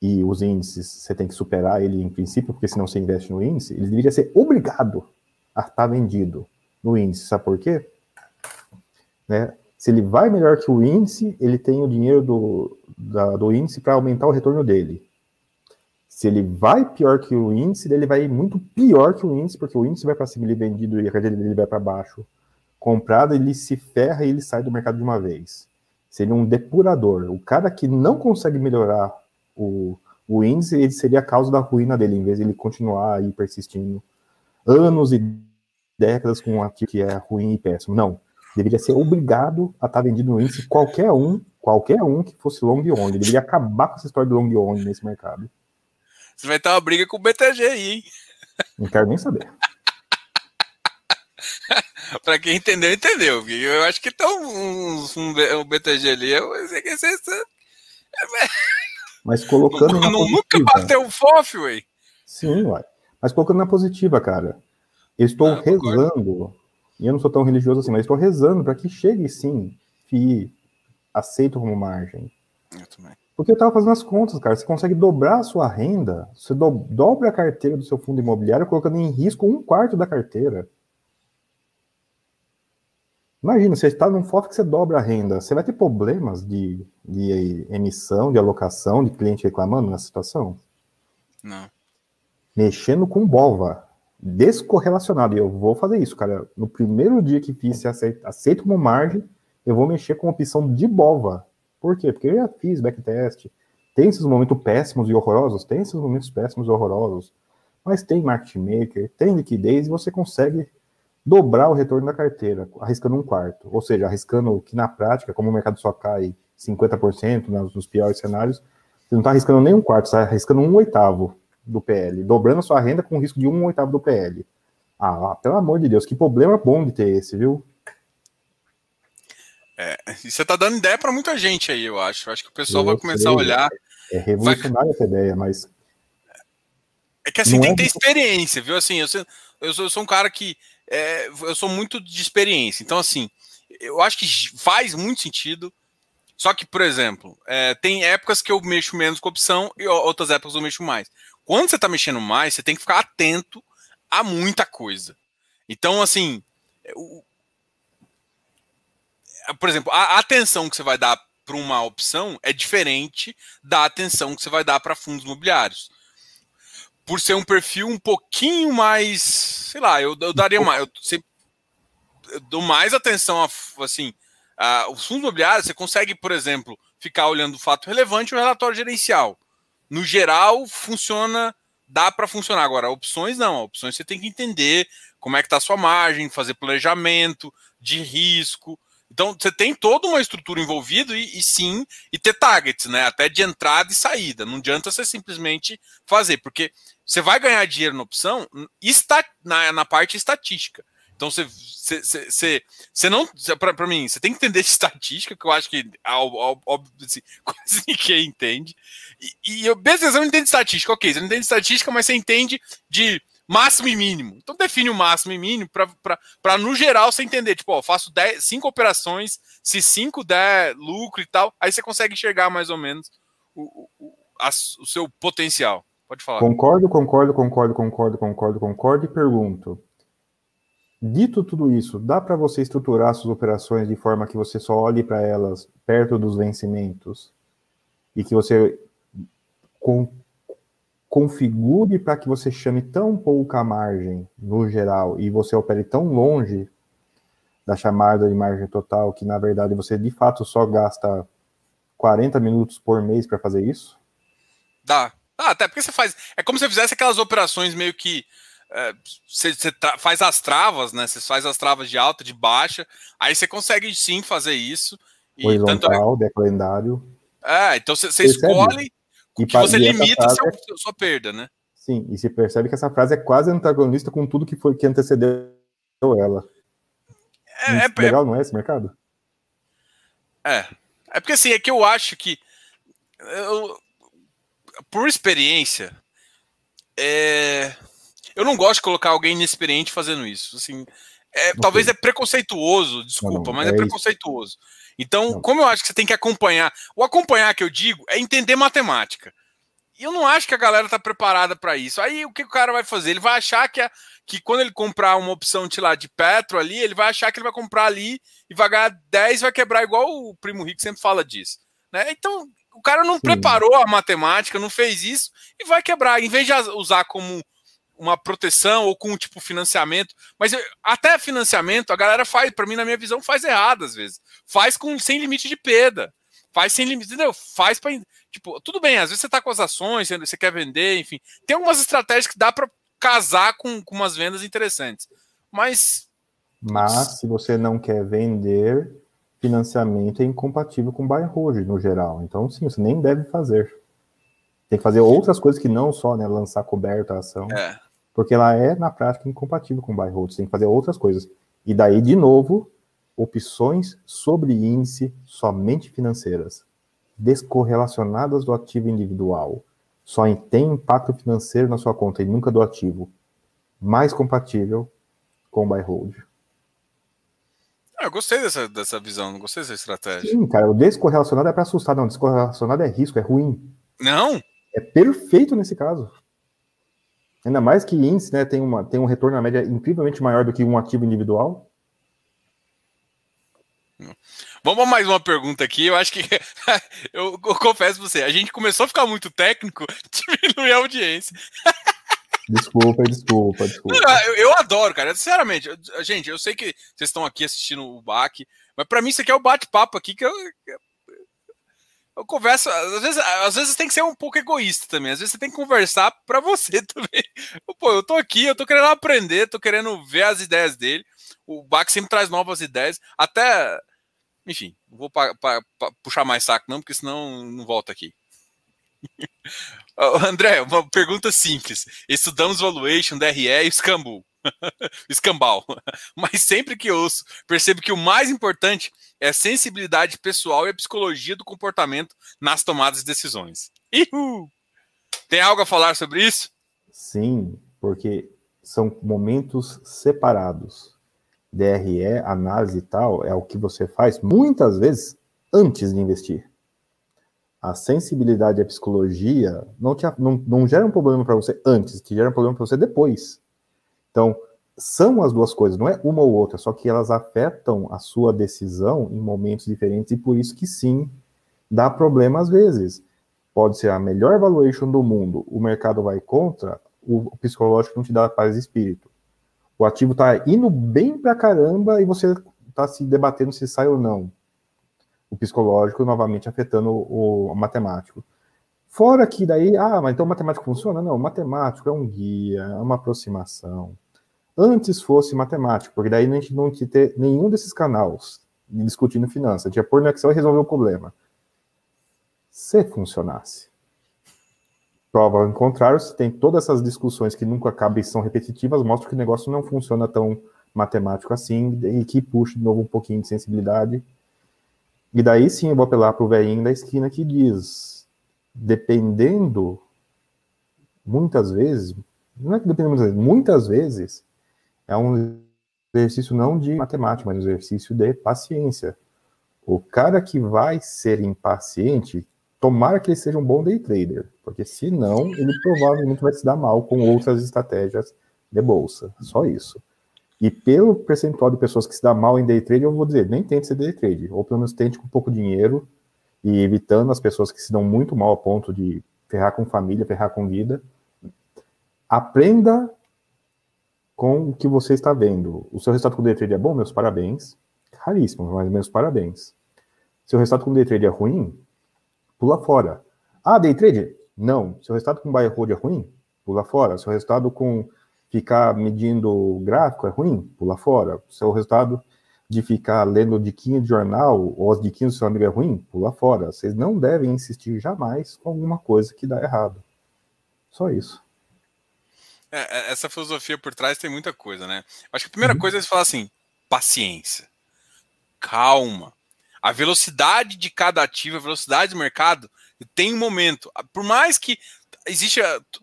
e os índices você tem que superar ele em princípio, porque senão você investe no índice, ele deveria ser obrigado a estar vendido no índice. Sabe por quê? Né? Se ele vai melhor que o índice, ele tem o dinheiro do, da, do índice para aumentar o retorno dele. Se ele vai pior que o índice, ele vai muito pior que o índice, porque o índice vai para cima, ele é vendido e a carteira dele vai para baixo. Comprado, ele se ferra e ele sai do mercado de uma vez. Seria um depurador. O cara que não consegue melhorar o, o índice, ele seria a causa da ruína dele, em vez de ele continuar aí persistindo anos e décadas com ativo que é ruim e péssimo. Não. Deveria ser obrigado a estar vendido no índice qualquer um, qualquer um que fosse long. Ele deveria acabar com essa história de long only nesse mercado. Você vai ter uma briga com o BTG aí, hein? Não quero nem saber. para quem entendeu, entendeu. Eu acho que tá um, um, um BTG ali. Eu sei que esse, Mas colocando. Não, na nunca bateu o FOF, ué. Sim, uai. Mas colocando na positiva, cara. Eu estou ah, rezando, concordo. e eu não sou tão religioso assim, mas estou rezando para que chegue sim, FII, aceito como margem. Eu também. Porque eu estava fazendo as contas, cara. Você consegue dobrar a sua renda, você do, dobra a carteira do seu fundo imobiliário, colocando em risco um quarto da carteira. Imagina, você está num FOF que você dobra a renda, você vai ter problemas de, de emissão, de alocação, de cliente reclamando nessa situação? Não. Mexendo com BOVA, descorrelacionado. E eu vou fazer isso, cara. No primeiro dia que fiz, aceito, aceito como margem, eu vou mexer com opção de BOVA. Por quê? Porque eu já fiz backtest. Tem esses momentos péssimos e horrorosos? Tem esses momentos péssimos e horrorosos. Mas tem market maker, tem liquidez e você consegue dobrar o retorno da carteira, arriscando um quarto. Ou seja, arriscando que na prática, como o mercado só cai 50% nos piores cenários, você não está arriscando nem um quarto, você está arriscando um oitavo do PL, dobrando a sua renda com risco de um oitavo do PL. Ah, pelo amor de Deus, que problema bom de ter esse, viu? É, e você tá dando ideia para muita gente aí, eu acho. Eu acho que o pessoal eu vai começar sei, a olhar. É revolucionária vai... essa ideia, mas. É que assim, tem é que ter experiência, viu? Assim, eu, sou, eu, sou, eu sou um cara que. É, eu sou muito de experiência. Então, assim, eu acho que faz muito sentido. Só que, por exemplo, é, tem épocas que eu mexo menos com opção e outras épocas eu mexo mais. Quando você tá mexendo mais, você tem que ficar atento a muita coisa. Então, assim, o, por exemplo, a atenção que você vai dar para uma opção é diferente da atenção que você vai dar para fundos imobiliários. Por ser um perfil um pouquinho mais, sei lá, eu, eu daria mais, eu, sempre, eu dou mais atenção a, assim, a, os fundos imobiliários, você consegue, por exemplo, ficar olhando o fato relevante e o relatório gerencial. No geral, funciona, dá para funcionar. Agora, opções não, opções você tem que entender como é que está a sua margem, fazer planejamento de risco, então você tem toda uma estrutura envolvida e, e, sim, e ter targets, né? Até de entrada e saída. Não adianta você simplesmente fazer, porque você vai ganhar dinheiro na opção está, na, na parte estatística. Então você, você, você, você não. Para mim, você tem que entender de estatística, que eu acho que óbvio, assim, quase ninguém entende. E, e eu, beleza, você não entende estatística, ok, você não entende estatística, mas você entende de máximo e mínimo. Então define o máximo e mínimo para, no geral, você entender, tipo, ó, faço 10, 5 operações, se 5 der lucro e tal, aí você consegue enxergar mais ou menos o, o, a, o seu potencial. Pode falar. Concordo, concordo, concordo, concordo, concordo, concordo e pergunto. Dito tudo isso, dá para você estruturar suas operações de forma que você só olhe para elas perto dos vencimentos e que você com, configure para que você chame tão pouca margem no geral e você opere tão longe da chamada de margem total, que na verdade você de fato só gasta 40 minutos por mês para fazer isso? Dá. Ah, até porque você faz. É como se você fizesse aquelas operações meio que. É, você, você faz as travas, né? Você faz as travas de alta, de baixa. Aí você consegue sim fazer isso. E Horizontal, tanto é... calendário. É, então você, você escolhe e que você limita seu, é... sua perda, né? Sim, e se percebe que essa frase é quase antagonista com tudo que foi que antecedeu ela. É, é legal, não é esse mercado? É. É porque assim, é que eu acho que. Eu, por experiência, é, eu não gosto de colocar alguém inexperiente fazendo isso. Assim, é, talvez é preconceituoso, desculpa, não, não, mas é, é preconceituoso. Então, como eu acho que você tem que acompanhar, o acompanhar que eu digo é entender matemática. E eu não acho que a galera tá preparada para isso. Aí o que o cara vai fazer? Ele vai achar que, a, que quando ele comprar uma opção de lá de Petro ali, ele vai achar que ele vai comprar ali e vai ganhar 10 vai quebrar igual o primo rico sempre fala disso. Né? Então, o cara não Sim. preparou a matemática, não fez isso e vai quebrar. Em vez de usar como uma proteção ou com tipo financiamento, mas até financiamento a galera faz, para mim na minha visão faz errado às vezes. Faz com sem limite de perda. Faz sem limite, entendeu? Faz para tipo, tudo bem, às vezes você tá com as ações, você quer vender, enfim. Tem algumas estratégias que dá para casar com, com umas vendas interessantes. Mas mas se você não quer vender, financiamento é incompatível com buy hold no geral. Então, sim, você nem deve fazer. Tem que fazer outras coisas que não só né, lançar coberta a ação, é. Porque ela é, na prática, incompatível com buy hold. Você tem que fazer outras coisas. E daí, de novo, opções sobre índice somente financeiras, descorrelacionadas do ativo individual. Só tem impacto financeiro na sua conta e nunca do ativo. Mais compatível com buy hold. Ah, eu gostei dessa, dessa visão, gostei dessa estratégia. Sim, cara, o descorrelacionado é para assustar, não. Descorrelacionado é risco, é ruim. Não? É perfeito nesse caso. Ainda mais que índice né, tem, uma, tem um retorno na média incrivelmente maior do que um ativo individual. Vamos a mais uma pergunta aqui. Eu acho que eu, eu confesso pra você, a gente começou a ficar muito técnico, diminuir a audiência. Desculpa, desculpa, desculpa. eu, eu, adoro, cara. Sinceramente, eu, gente, eu sei que vocês estão aqui assistindo o BAC, mas para mim isso aqui é o bate-papo aqui que eu, eu converso. Às vezes, às vezes tem que ser um pouco egoísta também. Às vezes você tem que conversar para você também. Pô, eu tô aqui, eu tô querendo aprender, tô querendo ver as ideias dele. O BAC sempre traz novas ideias. Até. Enfim, não vou pa, pa, pa, puxar mais saco, não, porque senão não volta aqui. André, uma pergunta simples. Estudamos valuation, DRE e escambu. Escambau. Mas sempre que ouço, percebo que o mais importante é a sensibilidade pessoal e a psicologia do comportamento nas tomadas de decisões. Ihu! Tem algo a falar sobre isso? Sim, porque são momentos separados. DRE, análise e tal, é o que você faz muitas vezes antes de investir a sensibilidade e a psicologia não, te, não, não geram um problema para você antes, te geram um problema para você depois. Então, são as duas coisas, não é uma ou outra, só que elas afetam a sua decisão em momentos diferentes e por isso que sim, dá problema às vezes. Pode ser a melhor valuation do mundo, o mercado vai contra, o psicológico não te dá paz de espírito. O ativo está indo bem pra caramba e você está se debatendo se sai ou não o psicológico novamente afetando o, matemático. Fora que daí, ah, mas então o matemático funciona? Não, o matemático é um guia, é uma aproximação. Antes fosse matemático, porque daí a gente não tinha ter nenhum desses canais discutindo finanças. Tinha pôr no Excel e resolver o problema. Se funcionasse. Prova ao contrário, se tem todas essas discussões que nunca acabam e são repetitivas, mostra que o negócio não funciona tão matemático assim e que puxa de novo um pouquinho de sensibilidade e daí sim eu vou apelar para o velhinho da esquina que diz, dependendo, muitas vezes, não é que dependendo muitas vezes é um exercício não de matemática, mas um exercício de paciência. O cara que vai ser impaciente, tomara que ele seja um bom day trader, porque senão ele provavelmente vai se dar mal com outras estratégias de bolsa. Só isso. E pelo percentual de pessoas que se dá mal em day trade, eu vou dizer, nem tente ser day trade, ou pelo menos tente com pouco dinheiro e evitando as pessoas que se dão muito mal a ponto de ferrar com família, ferrar com vida. Aprenda com o que você está vendo. O seu resultado com day trade é bom? Meus parabéns. Raríssimo, mas meus parabéns. Seu resultado com day trade é ruim? Pula fora. Ah, day trade? Não. Seu resultado com buy hold é ruim? Pula fora. Seu resultado com ficar medindo gráfico é ruim? Pula fora. Seu resultado de ficar lendo diquinha de jornal ou as diquinhas do seu amigo é ruim? Pula fora. Vocês não devem insistir jamais com alguma coisa que dá errado. Só isso. É, é essa filosofia por trás tem muita coisa, né? Acho que a primeira uhum. coisa é falar assim: paciência, calma. A velocidade de cada ativo, a velocidade do mercado tem um momento. Por mais que existe.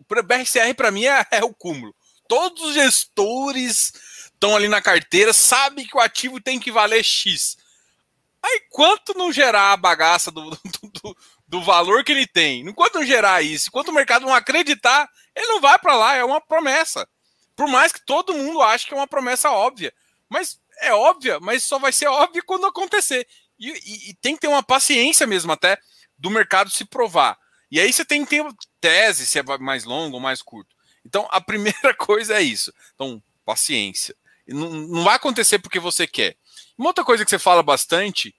Para BRCR, para mim, é, é o cúmulo. Todos os gestores estão ali na carteira, sabem que o ativo tem que valer X. Aí, quanto não gerar a bagaça do, do, do, do valor que ele tem, enquanto não gerar isso, enquanto o mercado não acreditar, ele não vai para lá, é uma promessa. Por mais que todo mundo ache que é uma promessa óbvia. Mas é óbvia, mas só vai ser óbvia quando acontecer. E, e, e, tem que ter uma paciência mesmo até do mercado se provar. E aí você tem que ter tese, se é mais longo ou mais curto. Então, a primeira coisa é isso. Então, paciência. Não, não vai acontecer porque você quer. Uma outra coisa que você fala bastante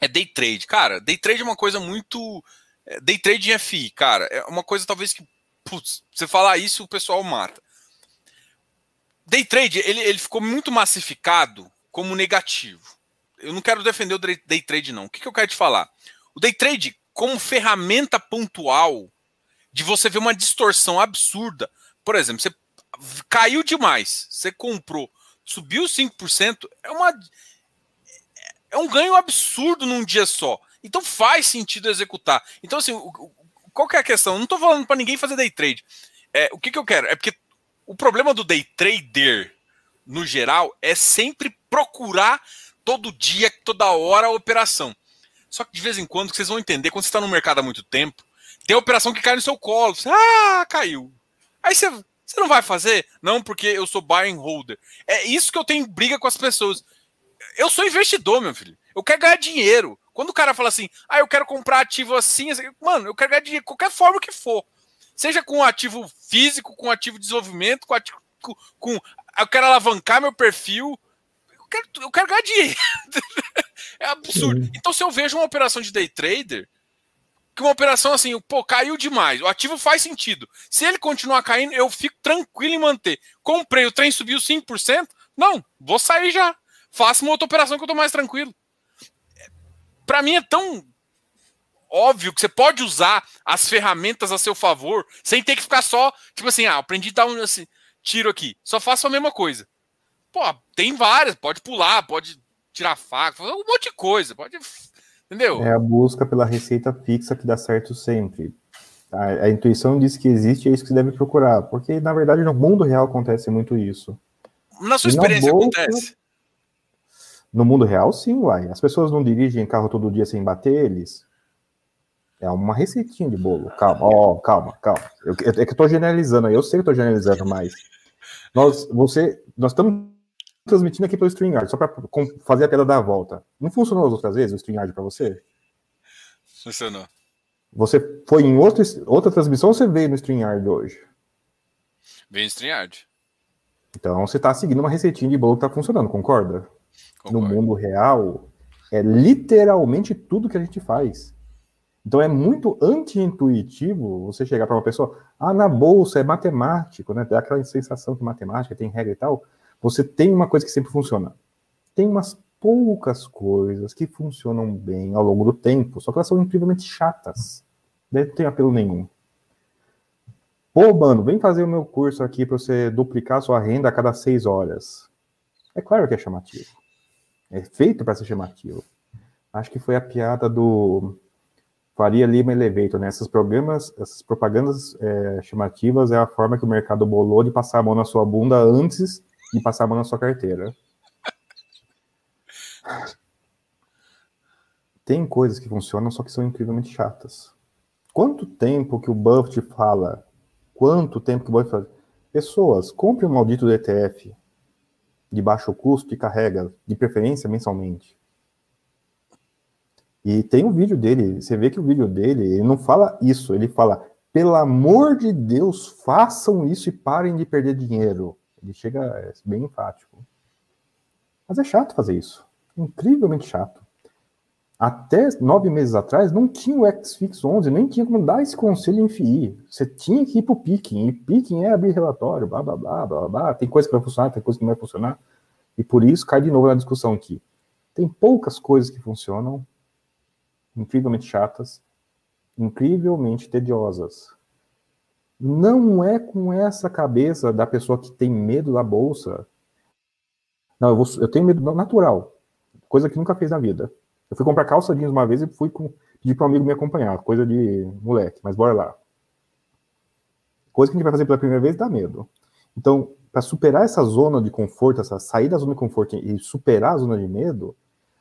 é day trade. Cara, day trade é uma coisa muito. É, day trade em FI, cara, é uma coisa talvez que. Putz, você falar isso, o pessoal mata. Day trade, ele, ele ficou muito massificado como negativo. Eu não quero defender o day trade, não. O que, que eu quero te falar? O day trade, como ferramenta pontual de você ver uma distorção absurda. Por exemplo, você caiu demais, você comprou, subiu 5%, é uma é um ganho absurdo num dia só. Então faz sentido executar. Então, assim, qual que é a questão? Eu não estou falando para ninguém fazer day trade. É, o que, que eu quero? É porque o problema do day trader, no geral, é sempre procurar todo dia, toda hora a operação. Só que de vez em quando, vocês vão entender, quando você está no mercado há muito tempo, tem operação que cai no seu colo. Você, ah, caiu. Aí você, você não vai fazer? Não, porque eu sou buying holder. É isso que eu tenho briga com as pessoas. Eu sou investidor, meu filho. Eu quero ganhar dinheiro. Quando o cara fala assim, ah, eu quero comprar ativo assim, assim mano, eu quero ganhar dinheiro, qualquer forma que for. Seja com ativo físico, com ativo de desenvolvimento, com ativo. Com, com, eu quero alavancar meu perfil. Eu quero, eu quero ganhar dinheiro. é absurdo. Então, se eu vejo uma operação de day trader, que uma operação assim, pô, caiu demais. O ativo faz sentido. Se ele continuar caindo, eu fico tranquilo em manter. Comprei, o trem subiu 5%. Não, vou sair já. Faço uma outra operação que eu tô mais tranquilo. Para mim é tão óbvio que você pode usar as ferramentas a seu favor sem ter que ficar só, tipo assim, ah, aprendi a dar um assim, tiro aqui. Só faço a mesma coisa. Pô, tem várias, pode pular, pode tirar faca, fazer um monte de coisa, pode Entendeu? É a busca pela receita fixa que dá certo sempre. A, a, intuição diz que existe, é isso que você deve procurar. Porque, na verdade, no mundo real acontece muito isso. Na sua experiência bolsa, acontece? No mundo real, sim, uai. As pessoas não dirigem carro todo dia sem bater eles. É uma receitinha de bolo. Calma, ó, oh, calma, calma. Eu, é que eu tô generalizando, eu sei que eu tô generalizando, mas nós, você, nós estamos transmitindo aqui pelo StreamYard, só para fazer a tela da volta. Não funcionou as outras vezes o StreamYard para você? Funcionou. Você foi em outro, outra transmissão ou você veio no StreamYard hoje? Veio no StreamYard. Então você está seguindo uma receitinha de bolo que está funcionando, concorda? No mundo real, é literalmente tudo que a gente faz. Então é muito anti-intuitivo você chegar para uma pessoa, ah, na bolsa é matemático, né? Tem aquela sensação que matemática tem regra e tal. Você tem uma coisa que sempre funciona. Tem umas poucas coisas que funcionam bem ao longo do tempo, só que elas são incrivelmente chatas. Não tem apelo nenhum. Pô, mano, vem fazer o meu curso aqui para você duplicar sua renda a cada seis horas. É claro que é chamativo. É feito para ser chamativo. Acho que foi a piada do Faria Lima Elevator, né? Programas, essas propagandas é, chamativas é a forma que o mercado bolou de passar a mão na sua bunda antes e passar a mão na sua carteira. Tem coisas que funcionam, só que são incrivelmente chatas. Quanto tempo que o Buffett fala? Quanto tempo que o Buffett fala? Pessoas, compre um maldito ETF de baixo custo e carrega, de preferência mensalmente. E tem um vídeo dele, você vê que o vídeo dele, ele não fala isso, ele fala, pelo amor de Deus, façam isso e parem de perder dinheiro. Ele chega é, bem enfático. Mas é chato fazer isso. Incrivelmente chato. Até nove meses atrás não tinha o XFix 11, nem tinha como dar esse conselho em FI. Você tinha que ir para o picking. E picking é abrir relatório, blá, blá, blá, blá, blá. Tem coisa que vai funcionar, tem coisa que não vai funcionar. E por isso cai de novo na discussão aqui. Tem poucas coisas que funcionam, incrivelmente chatas, incrivelmente tediosas. Não é com essa cabeça da pessoa que tem medo da bolsa. Não, eu, vou, eu tenho medo natural, coisa que nunca fez na vida. Eu fui comprar calça jeans uma vez e fui com, pedir para um amigo me acompanhar, coisa de moleque, mas bora lá. Coisa que a gente vai fazer pela primeira vez dá medo. Então, para superar essa zona de conforto, essa sair da zona de conforto e superar a zona de medo,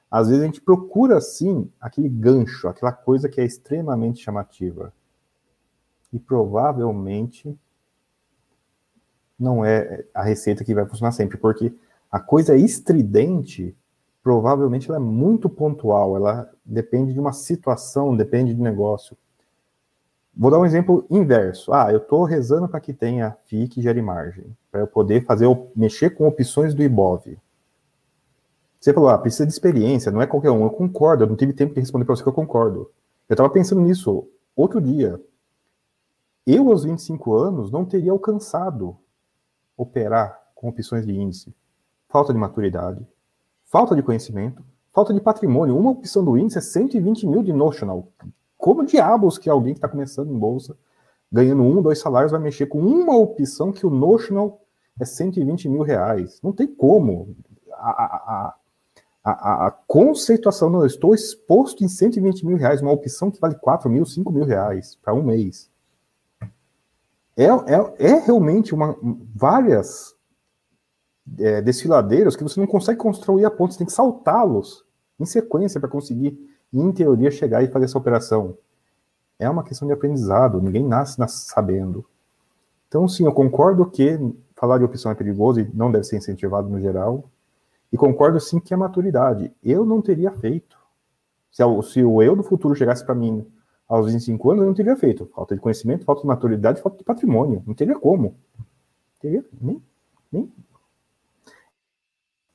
às vezes a gente procura sim aquele gancho, aquela coisa que é extremamente chamativa. E provavelmente não é a receita que vai funcionar sempre, porque a coisa estridente provavelmente ela é muito pontual, ela depende de uma situação, depende de negócio. Vou dar um exemplo inverso. Ah, eu estou rezando para que tenha FII que gere margem, para eu poder fazer mexer com opções do IBOV. Você falou, ah, precisa de experiência, não é qualquer um. Eu concordo, eu não tive tempo de responder para você que eu concordo. Eu estava pensando nisso outro dia. Eu, aos 25 anos, não teria alcançado operar com opções de índice. Falta de maturidade, falta de conhecimento, falta de patrimônio. Uma opção do índice é 120 mil de notional. Como diabos que alguém que está começando em bolsa, ganhando um, dois salários, vai mexer com uma opção que o notional é 120 mil reais? Não tem como. A, a, a, a, conceituação, não, eu estou exposto em 120 mil reais, uma opção que vale 4 mil, 5 mil reais para um mês. É, é, é realmente uma, várias é, desfiladeiros que você não consegue construir a ponta, você tem que saltá-los em sequência para conseguir, em teoria, chegar e fazer essa operação. É uma questão de aprendizado, ninguém nasce, nasce sabendo. Então, sim, eu concordo que falar de opção é perigoso e não deve ser incentivado no geral, e concordo sim que é maturidade. Eu não teria feito. Se, se o eu do futuro chegasse para mim aos 25 anos, eu não teria feito. Falta de conhecimento, falta de maturidade, falta de patrimônio. Não teria como. Teria nem, nem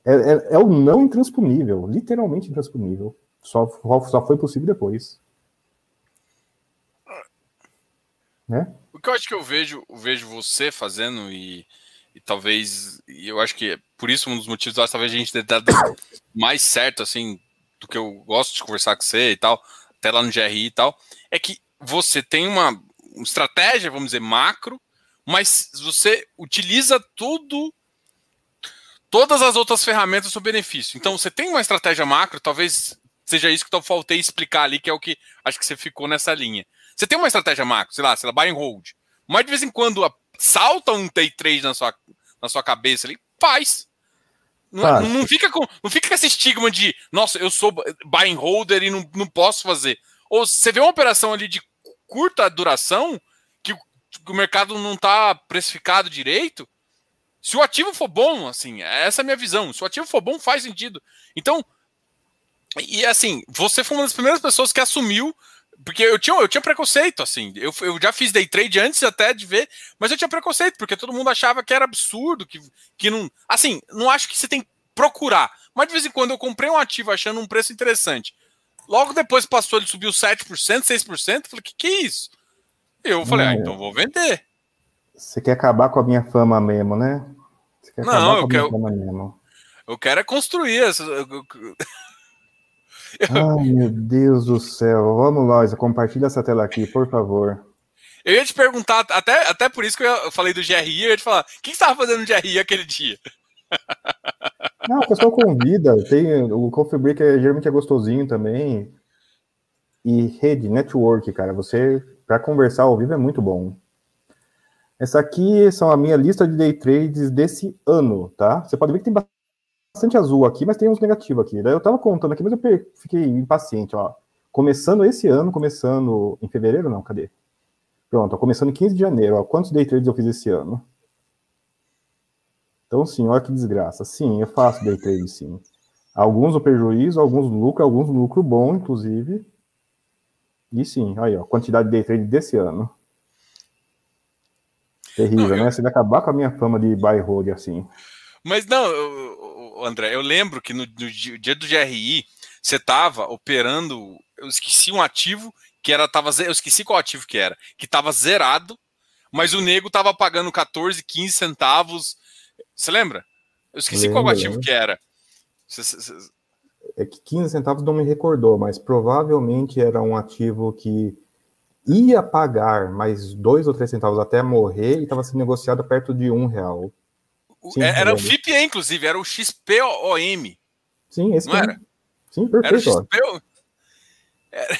é, é, é, o não intransponível, literalmente intransponível. Só, só foi possível depois. Né? O que eu acho que eu vejo, vejo você fazendo e, e talvez, e eu acho que por isso um dos motivos, talvez a gente tenha dado mais certo, assim, do que eu gosto de conversar com você e tal, até lá no GRI e tal, é que você tem uma estratégia, vamos dizer, macro, mas você utiliza tudo todas as outras ferramentas seu benefício. Então, você tem uma estratégia macro, talvez seja isso que eu faltei explicar ali, que é o que acho que você ficou nessa linha. Você tem uma estratégia macro, sei lá, sei lá, buy and hold. Mas de vez em quando salta um day trade na sua, na sua cabeça ali, faz. Não, não, fica com, não fica com esse estigma de, nossa, eu sou buy and holder e não, não posso fazer. Ou você vê uma operação ali de curta duração, que, que o mercado não está precificado direito, se o ativo for bom, assim, essa é a minha visão. Se o ativo for bom, faz sentido. Então, e assim, você foi uma das primeiras pessoas que assumiu, porque eu tinha, eu tinha preconceito, assim. Eu, eu já fiz day trade antes até de ver, mas eu tinha preconceito, porque todo mundo achava que era absurdo, que, que não. Assim, não acho que você tem que procurar. Mas de vez em quando eu comprei um ativo achando um preço interessante. Logo depois passou, ele subiu 7%, 6%. Falei, que que é isso? Eu falei, ah, então vou vender. Você quer acabar com a minha fama mesmo, né? Você quer não, eu quero. Mesmo. Eu quero é construir essa. Ai, meu Deus do céu. Vamos lá, compartilha essa tela aqui, por favor. Eu ia te perguntar, até, até por isso que eu falei do GRI, eu ia te falar, o que você estava fazendo no GRI aquele dia? Não, o pessoal convida, tem, o Coffee Break é, geralmente é gostosinho também. E rede, network, cara, você, para conversar ao vivo é muito bom. Essa aqui são a minha lista de day trades desse ano, tá? Você pode ver que tem bastante azul aqui, mas tem uns negativos aqui. Daí eu tava contando aqui, mas eu fiquei impaciente, ó. Começando esse ano, começando em fevereiro, não, cadê? Pronto, ó, começando em 15 de janeiro, ó. Quantos day trades eu fiz esse ano? Então, sim, olha que desgraça. Sim, eu faço day trade, sim. Alguns no prejuízo, alguns lucro, alguns lucro bom, inclusive. E sim, aí, ó, quantidade de day trade desse ano. Terrível, não, né? Eu... Você vai acabar com a minha fama de buy hold assim. Mas não, André, eu lembro que no, no dia do GRI, você estava operando, eu esqueci um ativo que era, tava, eu esqueci qual ativo que era, que estava zerado, mas o nego estava pagando 14, 15 centavos. Você lembra? Eu esqueci lembra, qual ativo lembra. que era. É que 15 centavos não me recordou, mas provavelmente era um ativo que ia pagar mais dois ou três centavos até morrer e estava sendo negociado perto de um real. Sim, era o FIPE, inclusive, era o XPOM. Sim, esse não era? Sim, perfeito. Era. Era...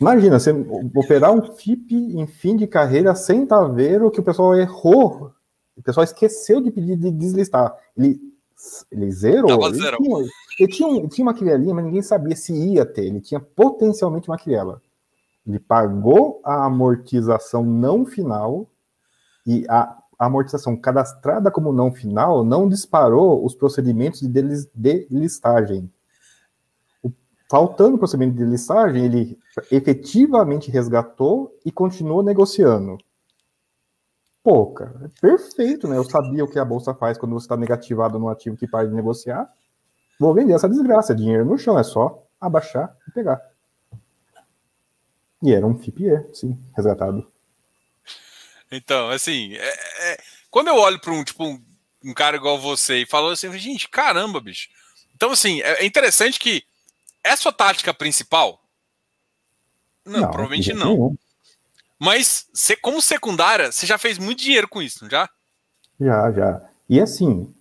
Imagina, você operar um FIP em fim de carreira sem estar tá que o pessoal errou. O pessoal esqueceu de pedir de deslistar. Ele, ele zerou. Ele, tinha, ele, tinha, um, tinha uma crialinha, mas ninguém sabia se ia ter. Ele tinha potencialmente uma criela. Ele pagou a amortização não final e a, amortização cadastrada como não final não disparou os procedimentos de delistagem. faltando o procedimento de delistagem, ele efetivamente resgatou e continuou negociando. Pô, cara, é perfeito, né? Eu sabia o que a bolsa faz quando você está negativado no ativo que para de negociar. Vou vender essa desgraça, dinheiro no chão, é só abaixar e pegar. E era um FIPE, sim, resgatado. Então, assim, é, é, quando eu olho para um, tipo, um, um, cara igual você e falo assim, gente, caramba, bicho. Então, assim, é, é interessante que é sua tática principal? Não, não provavelmente não. Nenhum. Mas, você, como secundária, você já fez muito dinheiro com isso, não já? Já, já. E assim,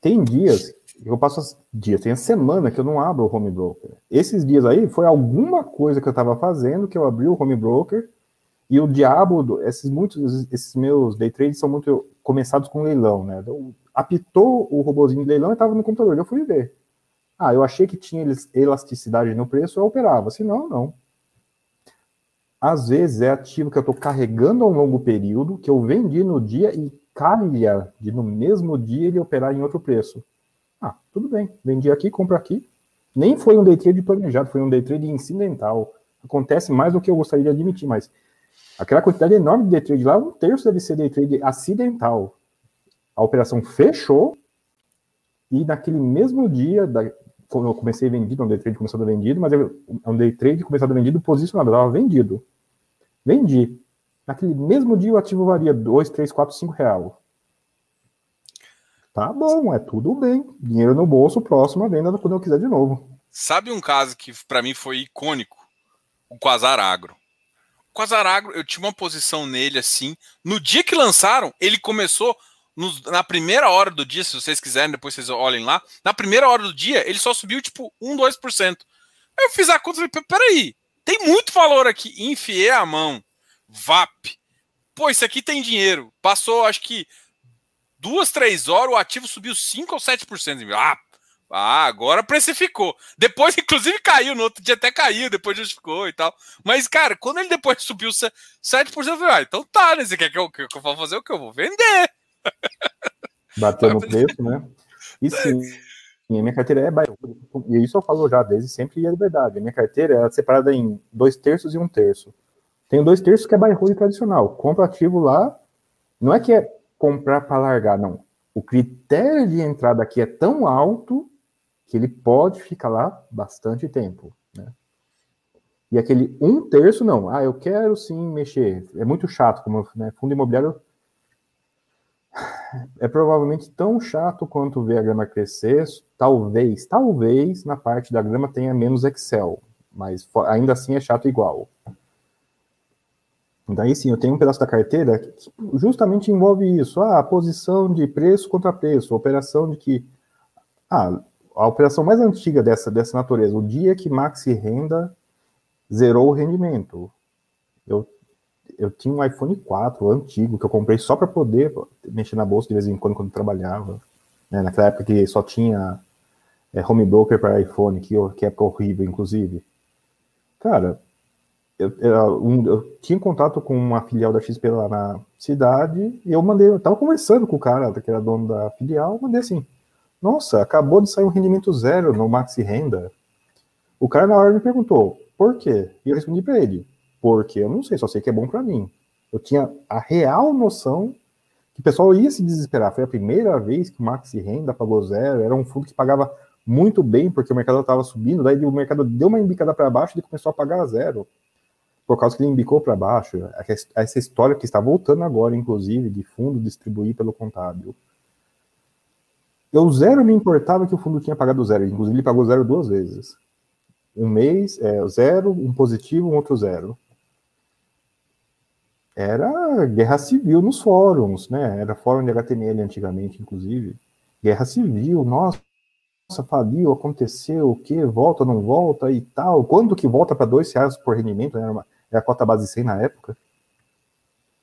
tem dias eu passo dias, tem a semana que eu não abro o home broker. Esses dias aí foi alguma coisa que eu estava fazendo que eu abri o home broker e o diabo, esses muitos, esses meus day trades são muito começados com leilão, né? Então, apitou o robozinho de leilão e estava no computador. Eu fui ver. Ah, eu achei que tinha elasticidade no preço, eu operava. Se não, não. Às vezes é ativo que eu estou carregando a um longo período, que eu vendi no dia e calha de no mesmo dia ele operar em outro preço. Ah, tudo bem, vendi aqui, compro aqui. Nem foi um day trade planejado, foi um day trade incidental. Acontece mais do que eu gostaria de admitir, mas aquela quantidade enorme de day trade lá, um terço deve ser day trade acidental. A operação fechou e naquele mesmo dia, da, eu comecei vendido, um day trade começado vendido, mas é um day trade começado vendido posicionado, estava vendido. Vendi. Naquele mesmo dia o ativo varia 2, 3, 4, 5 reais. Tá bom, é tudo bem. Dinheiro no bolso, próxima venda quando eu quiser de novo. Sabe um caso que para mim foi icônico? O Quasar Agro. O Quasar Agro, eu tinha uma posição nele assim. No dia que lançaram, ele começou na primeira hora do dia, se vocês quiserem, depois vocês olhem lá. Na primeira hora do dia, ele só subiu tipo 1, 2%. Aí eu fiz a conta e falei, peraí, tem muito valor aqui. Enfiei a mão. VAP. Pô, isso aqui tem dinheiro. Passou, acho que duas, três horas, o ativo subiu 5 ou 7%. Ah, ah, agora precificou. Depois, inclusive, caiu. No outro dia até caiu, depois justificou e tal. Mas, cara, quando ele depois subiu 7%, eu falei, ah, então tá, né? Você quer que eu, que eu vou fazer o que eu vou vender? Bateu no preço, né? E sim, minha carteira é bairro. E isso eu falo já desde sempre e é verdade. A minha carteira é separada em dois terços e um terço. Tenho dois terços que é bairro tradicional. Compro ativo lá. Não é que é comprar para largar, não. O critério de entrada aqui é tão alto que ele pode ficar lá bastante tempo. Né? E aquele um terço, não. Ah, eu quero sim mexer. É muito chato, como né, fundo imobiliário é provavelmente tão chato quanto ver a grama crescer. Talvez, talvez na parte da grama tenha menos Excel, mas ainda assim é chato igual. Daí sim, eu tenho um pedaço da carteira que justamente envolve isso. Ah, a posição de preço contra preço, a operação de que. Ah, a operação mais antiga dessa, dessa natureza, o dia que Maxi Renda zerou o rendimento. Eu, eu tinha um iPhone 4 antigo que eu comprei só para poder mexer na bolsa de vez em quando quando trabalhava. Né, naquela época que só tinha é, home broker para iPhone, que, que época horrível, inclusive. Cara, eu, eu, eu, tinha contato com uma filial da XP lá na cidade e eu mandei, eu tava conversando com o cara que era dono da filial, mandei assim, nossa, acabou de sair um rendimento zero no Maxi Renda. O cara na hora me perguntou, por quê? E eu respondi para ele, porque eu não sei, só sei que é bom para mim. Eu tinha a real noção o pessoal ia se desesperar. Foi a primeira vez que o Maxi Renda pagou zero. Era um fundo que pagava muito bem, porque o mercado estava subindo. Daí o mercado deu uma embicada para baixo e começou a pagar zero. Por causa que ele embicou para baixo. Essa história que está voltando agora, inclusive, de fundo distribuir pelo contábil. Eu zero me importava que o fundo tinha pagado zero. Inclusive, ele pagou zero duas vezes. Um mês, é, zero, um positivo, um outro zero era guerra civil nos fóruns, né? Era fórum de HTML antigamente, inclusive. Guerra civil, nossa, faliu, aconteceu, o que? Volta, não volta e tal. Quando que volta para dois reais por rendimento? Era, uma, a cota base 100 na época.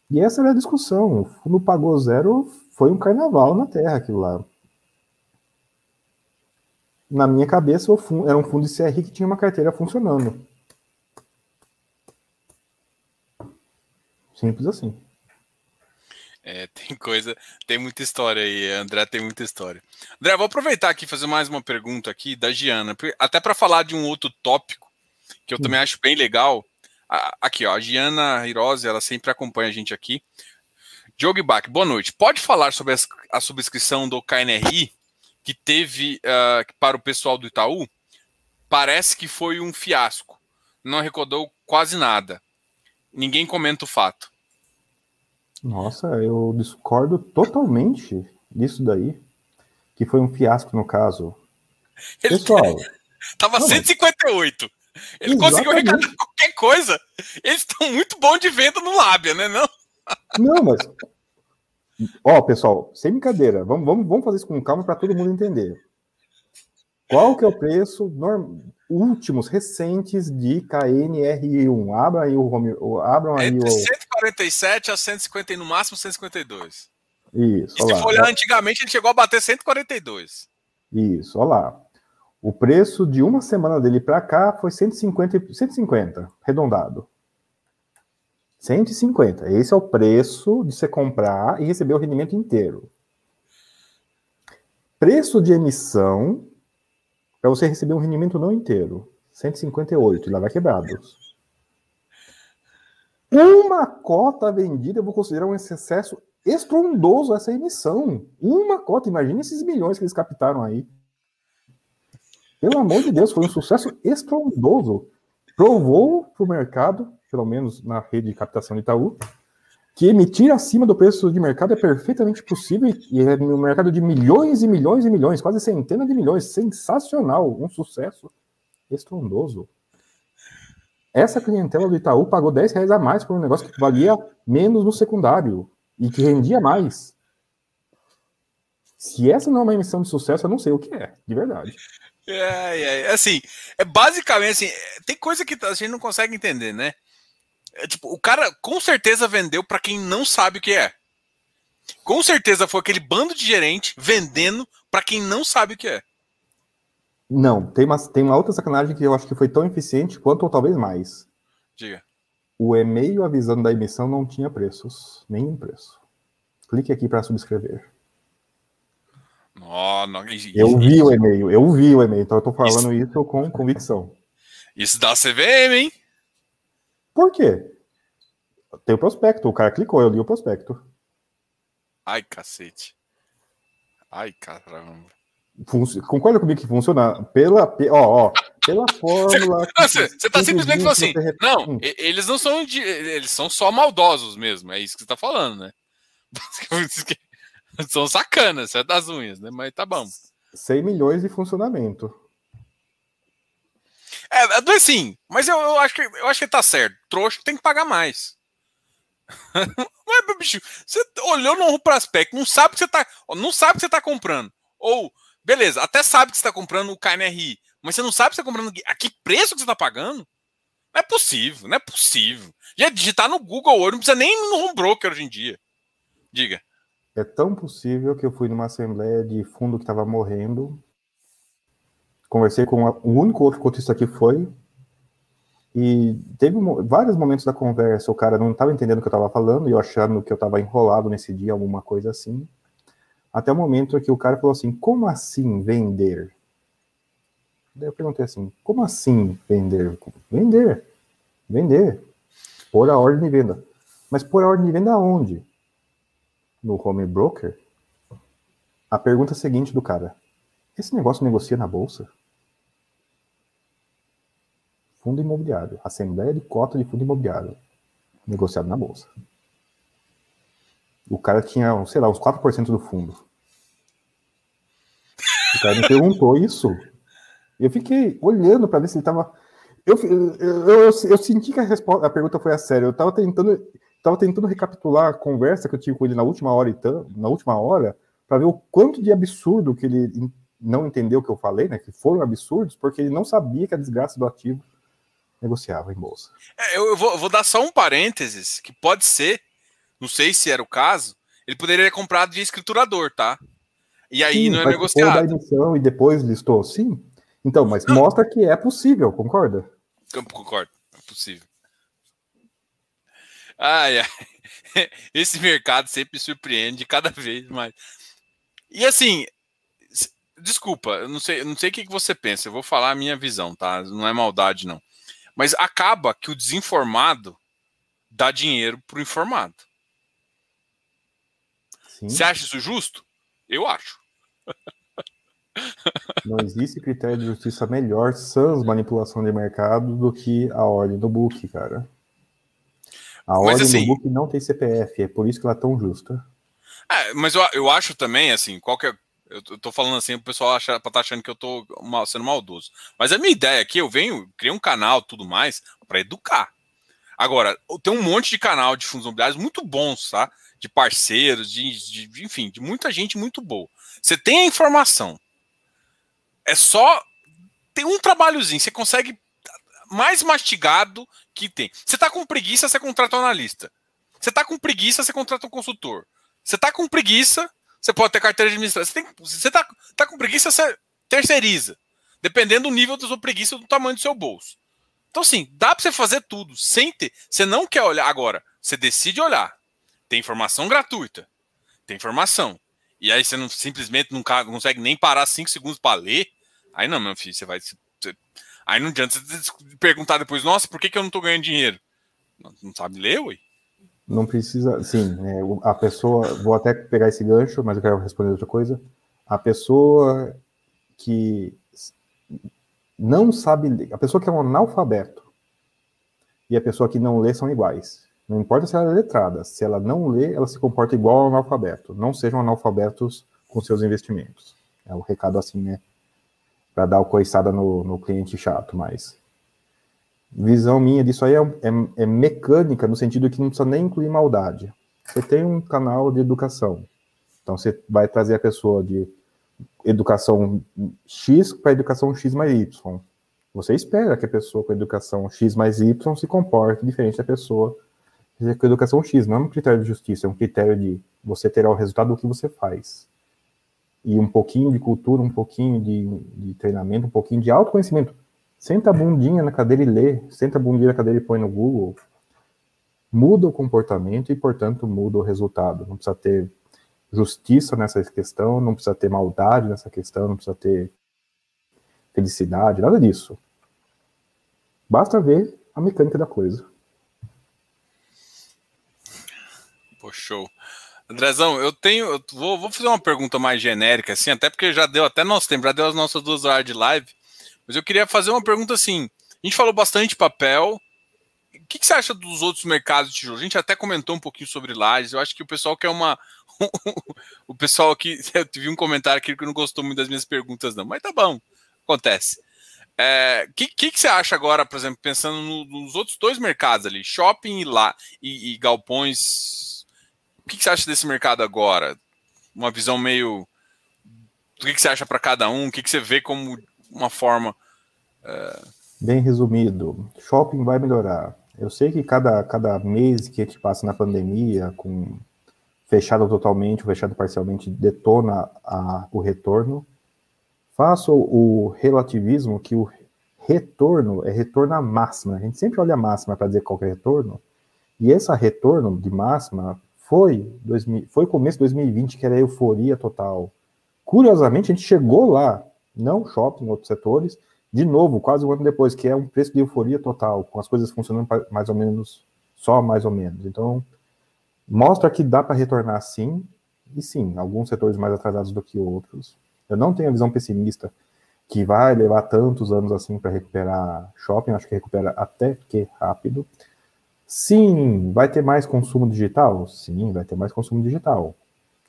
E essa era a discussão. O fundo pagou zero, foi um carnaval na Terra aquilo lá. Na minha cabeça, fundo, era um fundo de CRI que tinha uma carteira funcionando. Simples assim. É, tem coisa, tem muita história aí, André tem muita história. André, vou aproveitar aqui e fazer mais uma pergunta aqui da Giana, até para falar de um outro tópico que eu também acho bem legal. Aqui, ó, a Giana Hirose, ela sempre acompanha a gente aqui. Diogo Bach, boa noite. Pode falar sobre a subscrição do KNRI que teve uh, para o pessoal do Itaú? Parece que foi um fiasco. Não arrecadou quase nada ninguém comenta o fato. Nossa, eu discordo totalmente disso daí. Que foi um fiasco no caso. Ele Pessoal. Tava não, 158. Ele exatamente. conseguiu arrecadar qualquer coisa. Eles estão muito bons de venda no Lábia, né? Não, não mas. Ó, pessoal, sem brincadeira. Vamos, vamos, vamos fazer isso com calma para todo mundo entender. Qual que é o preço norm últimos, recentes de KNR1. Abra aí o home, abram aí Entre o 147 a 150 no máximo 152. Isso. E se for olhar antigamente, ele chegou a bater 142. Isso, olha lá. O preço de uma semana dele para cá foi 150, 150, arredondado. 150. Esse é o preço de você comprar e receber o rendimento inteiro. Preço de emissão para você receber um rendimento não inteiro. 158, lá vai quebrados. Uma cota vendida, eu vou considerar um excesso estrondoso essa emissão. Uma cota, imagine esses milhões que eles captaram aí. Pelo amor de Deus, foi um sucesso estrondoso. Provou para o mercado, pelo menos na rede de captação de Itaú, que emitir acima do preço de mercado é perfeitamente possível e é no mercado de milhões e milhões e milhões, quase centenas de milhões. Sensacional, um sucesso estrondoso. Essa clientela do Itaú pagou 10 reais a mais por um negócio que valia menos no secundário e que rendia mais. Se essa não é uma emissão de sucesso, eu não sei o que é, de verdade. É, é, assim, é basicamente assim, tem coisa que a gente não consegue entender, né? É, tipo, o cara com certeza vendeu para quem não sabe o que é. Com certeza foi aquele bando de gerente vendendo para quem não sabe o que é. Não, tem uma, tem uma outra sacanagem que eu acho que foi tão eficiente quanto ou talvez mais. Diga. O e-mail avisando da emissão não tinha preços, nenhum preço. Clique aqui para subscrever. Oh, não, eu vi o e-mail, eu vi o e-mail, então eu tô falando isso, isso com convicção. Isso dá CVM, hein? Por quê? Tem o prospecto, o cara clicou, eu li o prospecto. Ai, cacete. Ai, caramba. Func... Concorda comigo que funciona pela, ó, ó, pela fórmula. Você está simplesmente falando assim, não, eles não são de, eles são só maldosos mesmo, é isso que você está falando, né? são sacanas, é das unhas, né? Mas tá bom. 100 milhões de funcionamento. É, é assim, mas eu, eu, acho que, eu acho que tá certo. Trouxa tem que pagar mais. mas, bicho, você olhou no prospecto, não sabe que você tá, não sabe que você tá comprando. Ou, beleza, até sabe que você tá comprando o KNRI, mas você não sabe que você tá comprando a que preço que você tá pagando? Não é possível, não é possível. Já digitar no Google hoje, não precisa nem no home broker hoje em dia. Diga. É tão possível que eu fui numa assembleia de fundo que estava morrendo conversei com o único outro cotista que foi. E teve vários momentos da conversa, o cara não estava entendendo o que eu estava falando, e eu achando que eu estava enrolado nesse dia, alguma coisa assim. Até o momento que o cara falou assim: como assim vender? Daí eu perguntei assim: como assim vender? Vender. Vender. Pôr a ordem de venda. Mas pôr a ordem de venda aonde? No home broker, a pergunta seguinte do cara: esse negócio negocia na bolsa? Fundo imobiliário, Assembleia de Cota de Fundo Imobiliário, negociado na bolsa. O cara tinha, sei lá, uns 4% do fundo. O cara me perguntou isso. Eu fiquei olhando para ver se ele estava. Eu, eu, eu, eu, senti que a, resposta, a pergunta foi a sério. Eu estava tentando, tava tentando recapitular a conversa que eu tive com ele na última hora, e na última hora, para ver o quanto de absurdo que ele não entendeu o que eu falei, né? Que foram absurdos, porque ele não sabia que a desgraça do ativo negociava em bolsa. É, eu, vou, eu vou dar só um parênteses, que pode ser, não sei se era o caso, ele poderia ter comprado de escriturador, tá? E aí Sim, não é negociado. Da emissão e depois listou, sim. Então, mas não. mostra que é possível, concorda? Eu concordo, é possível. Ai, ai. Esse mercado sempre surpreende cada vez mais. E assim, desculpa, eu não sei, eu não sei o que você pensa, eu vou falar a minha visão, tá? Não é maldade, não. Mas acaba que o desinformado dá dinheiro pro informado. Sim. Você acha isso justo? Eu acho. Não existe critério de justiça melhor sans manipulação de mercado do que a ordem do book, cara. A ordem assim, do book não tem CPF, é por isso que ela é tão justa. É, mas eu, eu acho também, assim, qualquer. Eu, eu tô falando assim, o pessoal acha, tá achando que eu tô mal, sendo maldoso. Mas a minha ideia aqui, eu venho, criei um canal tudo mais para educar. Agora, tem um monte de canal de fundos imobiliários muito bons, tá? De parceiros, de, de enfim, de muita gente muito boa. Você tem a informação. É só. Tem um trabalhozinho, você consegue mais mastigado que tem. Você tá com preguiça, você contrata um analista. Você tá com preguiça, você contrata um consultor. Você tá com preguiça, você pode ter carteira de administração. Você, você tá, tá com preguiça, você terceiriza. Dependendo do nível da sua preguiça do tamanho do seu bolso. Então, assim, dá para você fazer tudo sem ter. Você não quer olhar. Agora, você decide olhar. Tem informação gratuita. Tem informação. E aí você não simplesmente não consegue nem parar cinco segundos para ler. Aí não, meu filho, você vai. Você, aí não adianta você perguntar depois, nossa, por que, que eu não tô ganhando dinheiro? Não, não sabe ler, ué? Não precisa, sim, é, a pessoa, vou até pegar esse gancho, mas eu quero responder outra coisa. A pessoa que não sabe ler, a pessoa que é um analfabeto e a pessoa que não lê são iguais. Não importa se ela é letrada, se ela não lê, ela se comporta igual ao analfabeto. Não sejam analfabetos com seus investimentos. É o recado assim, né? Para dar o coiçada no, no cliente chato, mas visão minha disso aí é, é, é, mecânica, no sentido que não precisa nem incluir maldade. Você tem um canal de educação, então você vai trazer a pessoa de educação X para educação X mais Y. Você espera que a pessoa com educação X mais Y se comporte diferente da pessoa com educação X. Não é um critério de justiça, é um critério de você terá o resultado do que você faz. E um pouquinho de cultura, um pouquinho de, de treinamento, um pouquinho de autoconhecimento Senta a bundinha na cadeira e lê. Senta a bundinha na cadeira e põe no Google. Muda o comportamento e, portanto, muda o resultado. Não precisa ter justiça nessa questão, não precisa ter maldade nessa questão, não precisa ter felicidade, nada disso. Basta ver a mecânica da coisa. Pô, show. Andrezão, eu tenho. Eu vou, vou fazer uma pergunta mais genérica, assim, até porque já deu até nosso tempo, já deu as nossas duas horas de live. Mas eu queria fazer uma pergunta assim. A gente falou bastante papel. O que, que, você acha dos outros mercados de tijolo? A gente até comentou um pouquinho sobre lajes. Eu acho que o pessoal quer uma. o pessoal aqui. Eu tive um comentário aqui que não gostou muito das minhas perguntas, não. Mas tá bom. Acontece. O é, que, que, que, você acha agora, por exemplo, pensando no, nos outros dois mercados ali, shopping e lá e, e galpões? O que, que, você acha desse mercado agora? Uma visão meio. O que, que você acha para cada um? O que, que você vê como uma forma. É... Bem resumido, shopping vai melhorar. Eu sei que cada, cada mês que a gente passa na pandemia, com fechado totalmente ou fechado parcialmente, detona a, o retorno. Faço o relativismo que o retorno é retorno à máxima. A gente sempre olha a máxima para dizer qual é retorno. E esse retorno de máxima foi, 2000, foi começo de 2020, que era euforia total. Curiosamente, a gente chegou lá não shopping, outros setores, de novo, quase um ano depois, que é um preço de euforia total, com as coisas funcionando mais ou menos, só mais ou menos. Então, mostra que dá para retornar sim, e sim, alguns setores mais atrasados do que outros. Eu não tenho a visão pessimista que vai levar tantos anos assim para recuperar shopping, acho que recupera até que rápido. Sim, vai ter mais consumo digital? Sim, vai ter mais consumo digital.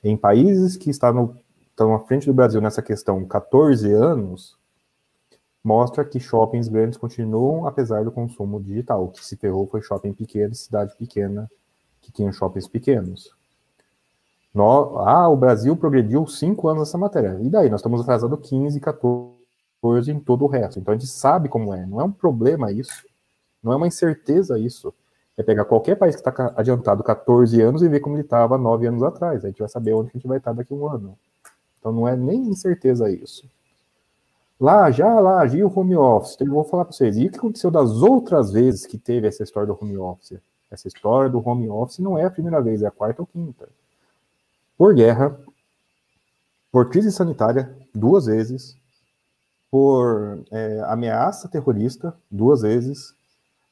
Em países que estão, no, estão à frente do Brasil nessa questão 14 anos, mostra que shoppings grandes continuam apesar do consumo digital. O que se ferrou foi shopping pequeno, cidade pequena, que tinha shoppings pequenos. No, ah, o Brasil progrediu cinco anos nessa matéria. E daí? Nós estamos atrasados 15, 14 em todo o resto. Então a gente sabe como é. Não é um problema isso. Não é uma incerteza isso. É pegar qualquer país que está adiantado 14 anos e ver como ele estava 9 anos atrás. A gente vai saber onde a gente vai estar daqui a um ano. Então não é nem incerteza isso. Lá, já lá, agiu o home office. Então, eu vou falar para vocês. E o que aconteceu das outras vezes que teve essa história do home office? Essa história do home office não é a primeira vez, é a quarta ou quinta. Por guerra, por crise sanitária, duas vezes, por é, ameaça terrorista, duas vezes,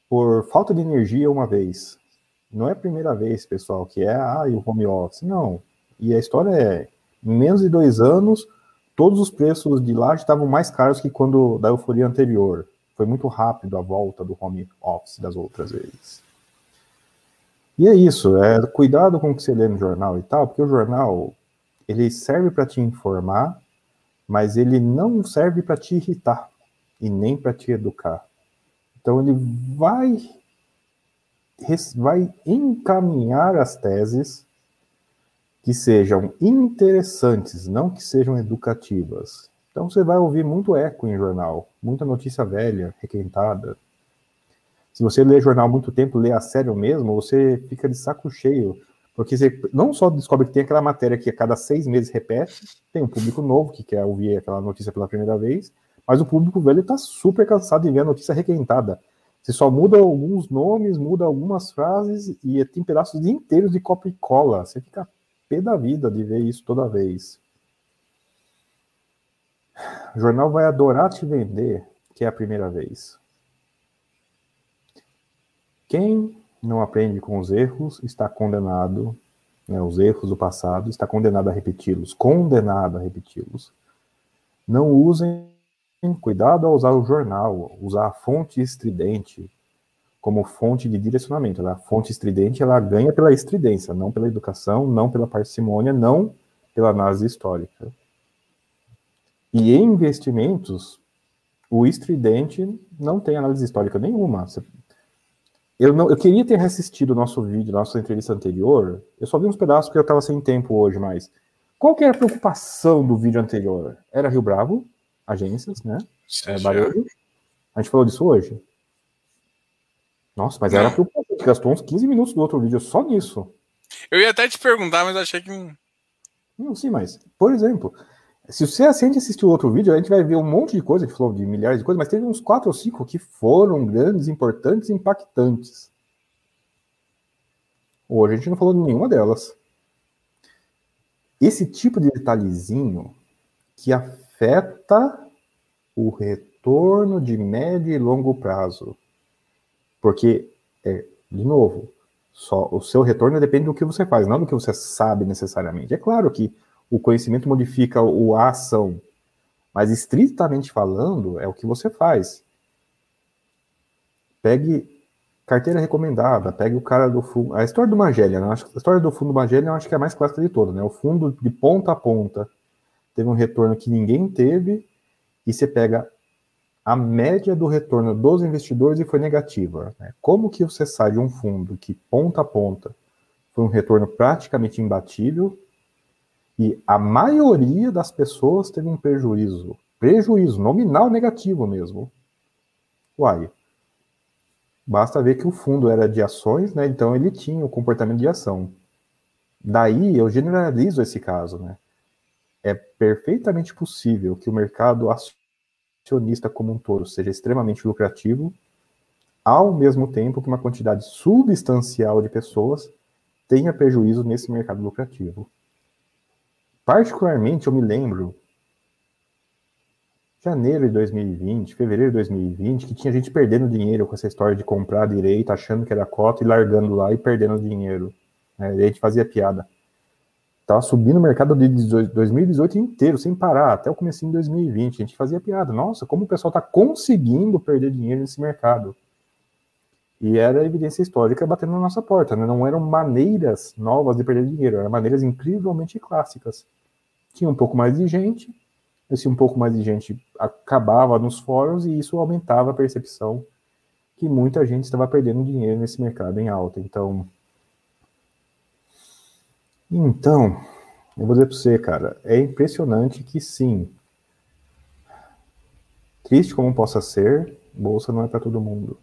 por falta de energia, uma vez. Não é a primeira vez, pessoal, que é ah, o home office. Não. E a história é: em menos de dois anos, todos os preços de lá estavam mais caros que quando da euforia anterior. Foi muito rápido a volta do home office das outras vezes. E é isso, é cuidado com o que você lê no jornal e tal, porque o jornal ele serve para te informar, mas ele não serve para te irritar e nem para te educar. Então ele vai vai encaminhar as teses que sejam interessantes, não que sejam educativas. Então você vai ouvir muito eco em jornal, muita notícia velha, requentada. Se você lê jornal muito tempo, lê a sério mesmo, você fica de saco cheio porque você não só descobre que tem aquela matéria que a cada seis meses repete, tem um público novo que quer ouvir aquela notícia pela primeira vez, mas o público velho está super cansado de ver a notícia requentada. Você só muda alguns nomes, muda algumas frases e tem pedaços inteiros de copia e cola. Você fica pé da vida de ver isso toda vez. O jornal vai adorar te vender que é a primeira vez. Quem não aprende com os erros, está condenado, né, os erros do passado, está condenado a repeti-los, condenado a repeti-los. Não usem, cuidado ao usar o jornal, usar a fonte estridente como fonte de direcionamento. Né? A fonte estridente ela ganha pela estridência, não pela educação, não pela parcimônia, não pela análise histórica. E em investimentos, o estridente não tem análise histórica nenhuma. Eu, não, eu queria ter assistido o nosso vídeo, nossa entrevista anterior. Eu só vi uns pedaços porque eu estava sem tempo hoje, mas. Qual que era a preocupação do vídeo anterior? Era Rio Bravo, agências, né? É. A gente falou disso hoje? Nossa, mas era preocupante. Gastou uns 15 minutos do outro vídeo só nisso. Eu ia até te perguntar, mas achei que. Não, sim, mas, por exemplo, se você assiste assistir o outro vídeo, a gente vai ver um monte de coisa, a gente falou de milhares de coisas, mas teve uns quatro ou cinco que foram grandes, importantes, impactantes. Hoje a gente não falou de nenhuma delas. Esse tipo de detalhezinho que afeta o retorno de médio e longo prazo. Porque, é, de novo, só o seu retorno depende do que você faz, não do que você sabe necessariamente. É claro que o conhecimento modifica o, a ação. Mas estritamente falando, é o que você faz. Pegue carteira recomendada, pegue o cara do fundo. A história do Magellan, né? a história do fundo Magellan eu acho que é a mais clássica de todas, né? O fundo de ponta a ponta teve um retorno que ninguém teve, e você pega a média do retorno dos investidores e foi negativa. Né? Como que você sai de um fundo que ponta a ponta foi um retorno praticamente imbatível e a maioria das pessoas teve um prejuízo. Prejuízo nominal negativo mesmo. Uai. Basta ver que o fundo era de ações, né? Então ele tinha o comportamento de ação. Daí eu generalizo esse caso, né? É perfeitamente possível que o mercado acionista como um todo seja extremamente lucrativo, ao mesmo tempo que uma quantidade substancial de pessoas tenha prejuízo nesse mercado lucrativo. Particularmente, eu me lembro, janeiro de 2020, fevereiro de 2020, que tinha gente perdendo dinheiro com essa história de comprar direito, achando que era cota e largando lá e perdendo dinheiro. E a gente fazia piada. Tava subindo o mercado de 2018 inteiro, sem parar, até o começo de 2020. A gente fazia piada. Nossa, como o pessoal está conseguindo perder dinheiro nesse mercado. E era evidência histórica batendo na nossa porta. Né? Não eram maneiras novas de perder dinheiro, eram maneiras incrivelmente clássicas. Tinha um pouco mais de gente, esse um pouco mais de gente acabava nos fóruns e isso aumentava a percepção que muita gente estava perdendo dinheiro nesse mercado em alta. Então, então, eu vou dizer para você, cara, é impressionante que sim. Triste como possa ser, bolsa não é para todo mundo.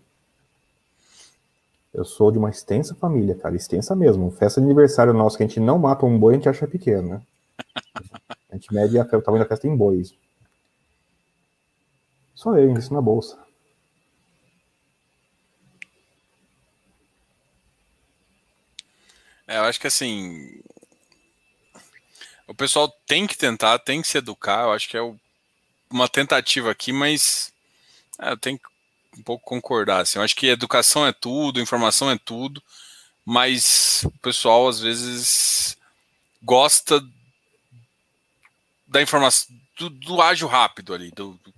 Eu sou de uma extensa família, cara, extensa mesmo. Festa de aniversário nosso que a gente não mata um boi, a gente acha pequeno, né? A gente mede o tamanho da festa em bois. Só eu invisto na bolsa. É, eu acho que assim. O pessoal tem que tentar, tem que se educar. Eu acho que é uma tentativa aqui, mas é, eu tenho que um pouco concordar. Assim. Eu acho que educação é tudo, informação é tudo, mas o pessoal às vezes gosta da informação, do, do ágil rápido ali. Do, do...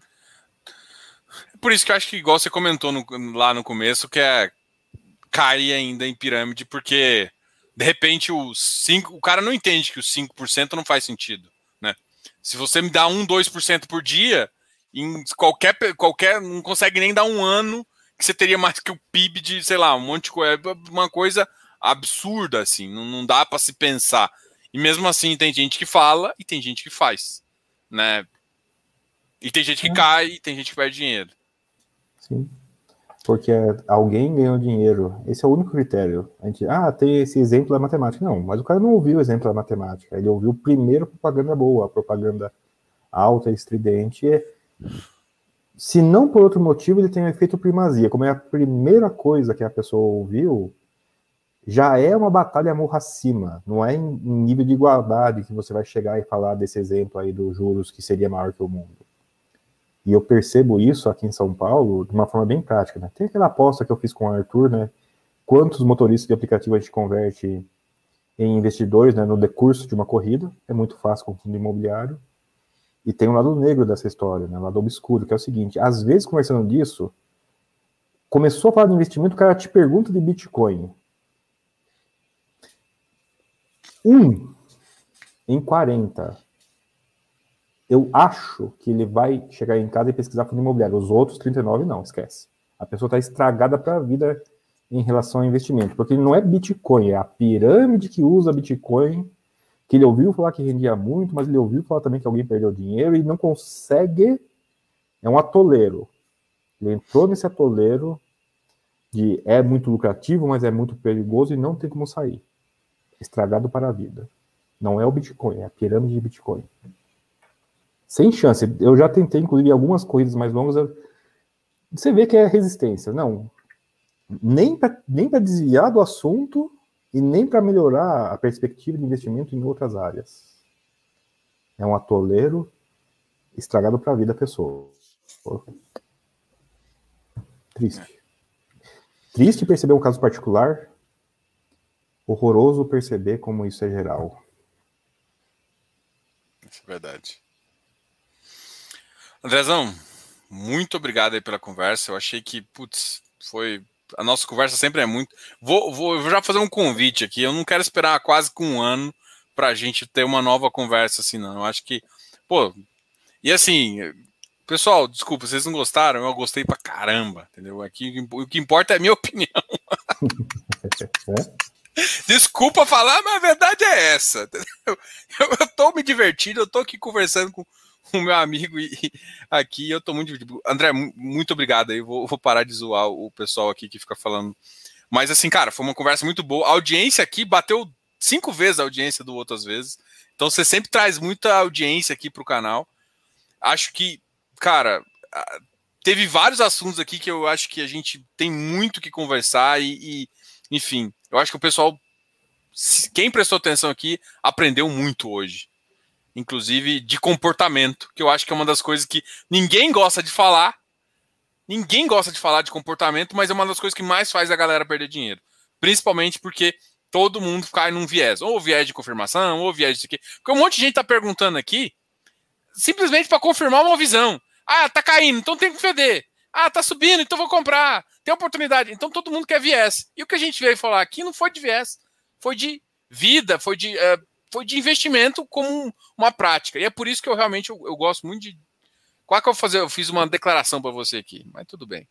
Por isso que eu acho que, igual você comentou no, lá no começo, que é cair ainda em pirâmide, porque de repente os 5, o cara não entende que os 5% não faz sentido, né? Se você me dá 1, 2% por dia, em qualquer qualquer não consegue nem dar um ano que você teria mais que o PIB de, sei lá, um monte de coisa, uma coisa absurda assim, não, não dá para se pensar. E mesmo assim tem gente que fala e tem gente que faz, né? E tem gente que é. cai e tem gente que perde dinheiro. Sim porque alguém ganhou dinheiro. Esse é o único critério. A gente, ah, tem esse exemplo da matemática. Não, mas o cara não ouviu o exemplo da matemática. Ele ouviu primeiro propaganda boa, a propaganda alta, estridente. Se não por outro motivo, ele tem um efeito primazia. Como é a primeira coisa que a pessoa ouviu, já é uma batalha morra acima. Não é em nível de igualdade que você vai chegar e falar desse exemplo aí dos juros que seria maior que o mundo. E eu percebo isso aqui em São Paulo de uma forma bem prática. Né? Tem aquela aposta que eu fiz com o Arthur, né? Quantos motoristas de aplicativo a gente converte em investidores né, no decurso de uma corrida? É muito fácil com o fundo imobiliário. E tem um lado negro dessa história, né, um lado obscuro, que é o seguinte: às vezes, conversando disso, começou a falar de investimento, o cara te pergunta de Bitcoin. Um em 40 eu acho que ele vai chegar em casa e pesquisar fundo imobiliário. Os outros 39 não, esquece. A pessoa está estragada para a vida em relação ao investimento, porque não é Bitcoin, é a pirâmide que usa Bitcoin, que ele ouviu falar que rendia muito, mas ele ouviu falar também que alguém perdeu dinheiro e não consegue. É um atoleiro. Ele entrou nesse atoleiro de é muito lucrativo, mas é muito perigoso e não tem como sair. Estragado para a vida. Não é o Bitcoin, é a pirâmide de Bitcoin. Sem chance. Eu já tentei, inclusive, algumas corridas mais longas. Eu... Você vê que é resistência. Não. Nem para nem desviar do assunto e nem para melhorar a perspectiva de investimento em outras áreas. É um atoleiro estragado para a vida da pessoa. Triste. Triste perceber um caso particular, horroroso perceber como isso é geral. Isso é verdade. Andrezão, muito obrigado aí pela conversa. Eu achei que, putz, foi. A nossa conversa sempre é muito. Vou, vou, vou já fazer um convite aqui. Eu não quero esperar quase que um ano para a gente ter uma nova conversa assim, não. Eu acho que, pô. E assim, pessoal, desculpa, vocês não gostaram? Eu gostei pra caramba, entendeu? Aqui, o que importa é a minha opinião. Desculpa falar, mas a verdade é essa. Eu, eu tô me divertindo, eu tô aqui conversando com, o meu amigo aqui. Eu tô muito. André, muito obrigado aí. Vou, vou parar de zoar o pessoal aqui que fica falando. Mas assim, cara, foi uma conversa muito boa. A audiência aqui bateu cinco vezes a audiência do outro às vezes. Então você sempre traz muita audiência aqui pro canal. Acho que, cara, teve vários assuntos aqui que eu acho que a gente tem muito que conversar e, e enfim, eu acho que o pessoal, quem prestou atenção aqui, aprendeu muito hoje inclusive de comportamento, que eu acho que é uma das coisas que ninguém gosta de falar. Ninguém gosta de falar de comportamento, mas é uma das coisas que mais faz a galera perder dinheiro. Principalmente porque todo mundo cai num viés, ou viés de confirmação, ou viés de quê. Porque um monte de gente está perguntando aqui, simplesmente para confirmar uma visão. Ah, tá caindo, então tem que vender. Ah, tá subindo, então vou comprar. Tem oportunidade. Então todo mundo quer viés. E o que a gente veio falar aqui não foi de viés, foi de vida, foi de, uh, foi de investimento como uma prática. E é por isso que eu realmente eu, eu gosto muito de. Qual que eu fazer? Eu fiz uma declaração para você aqui, mas tudo bem.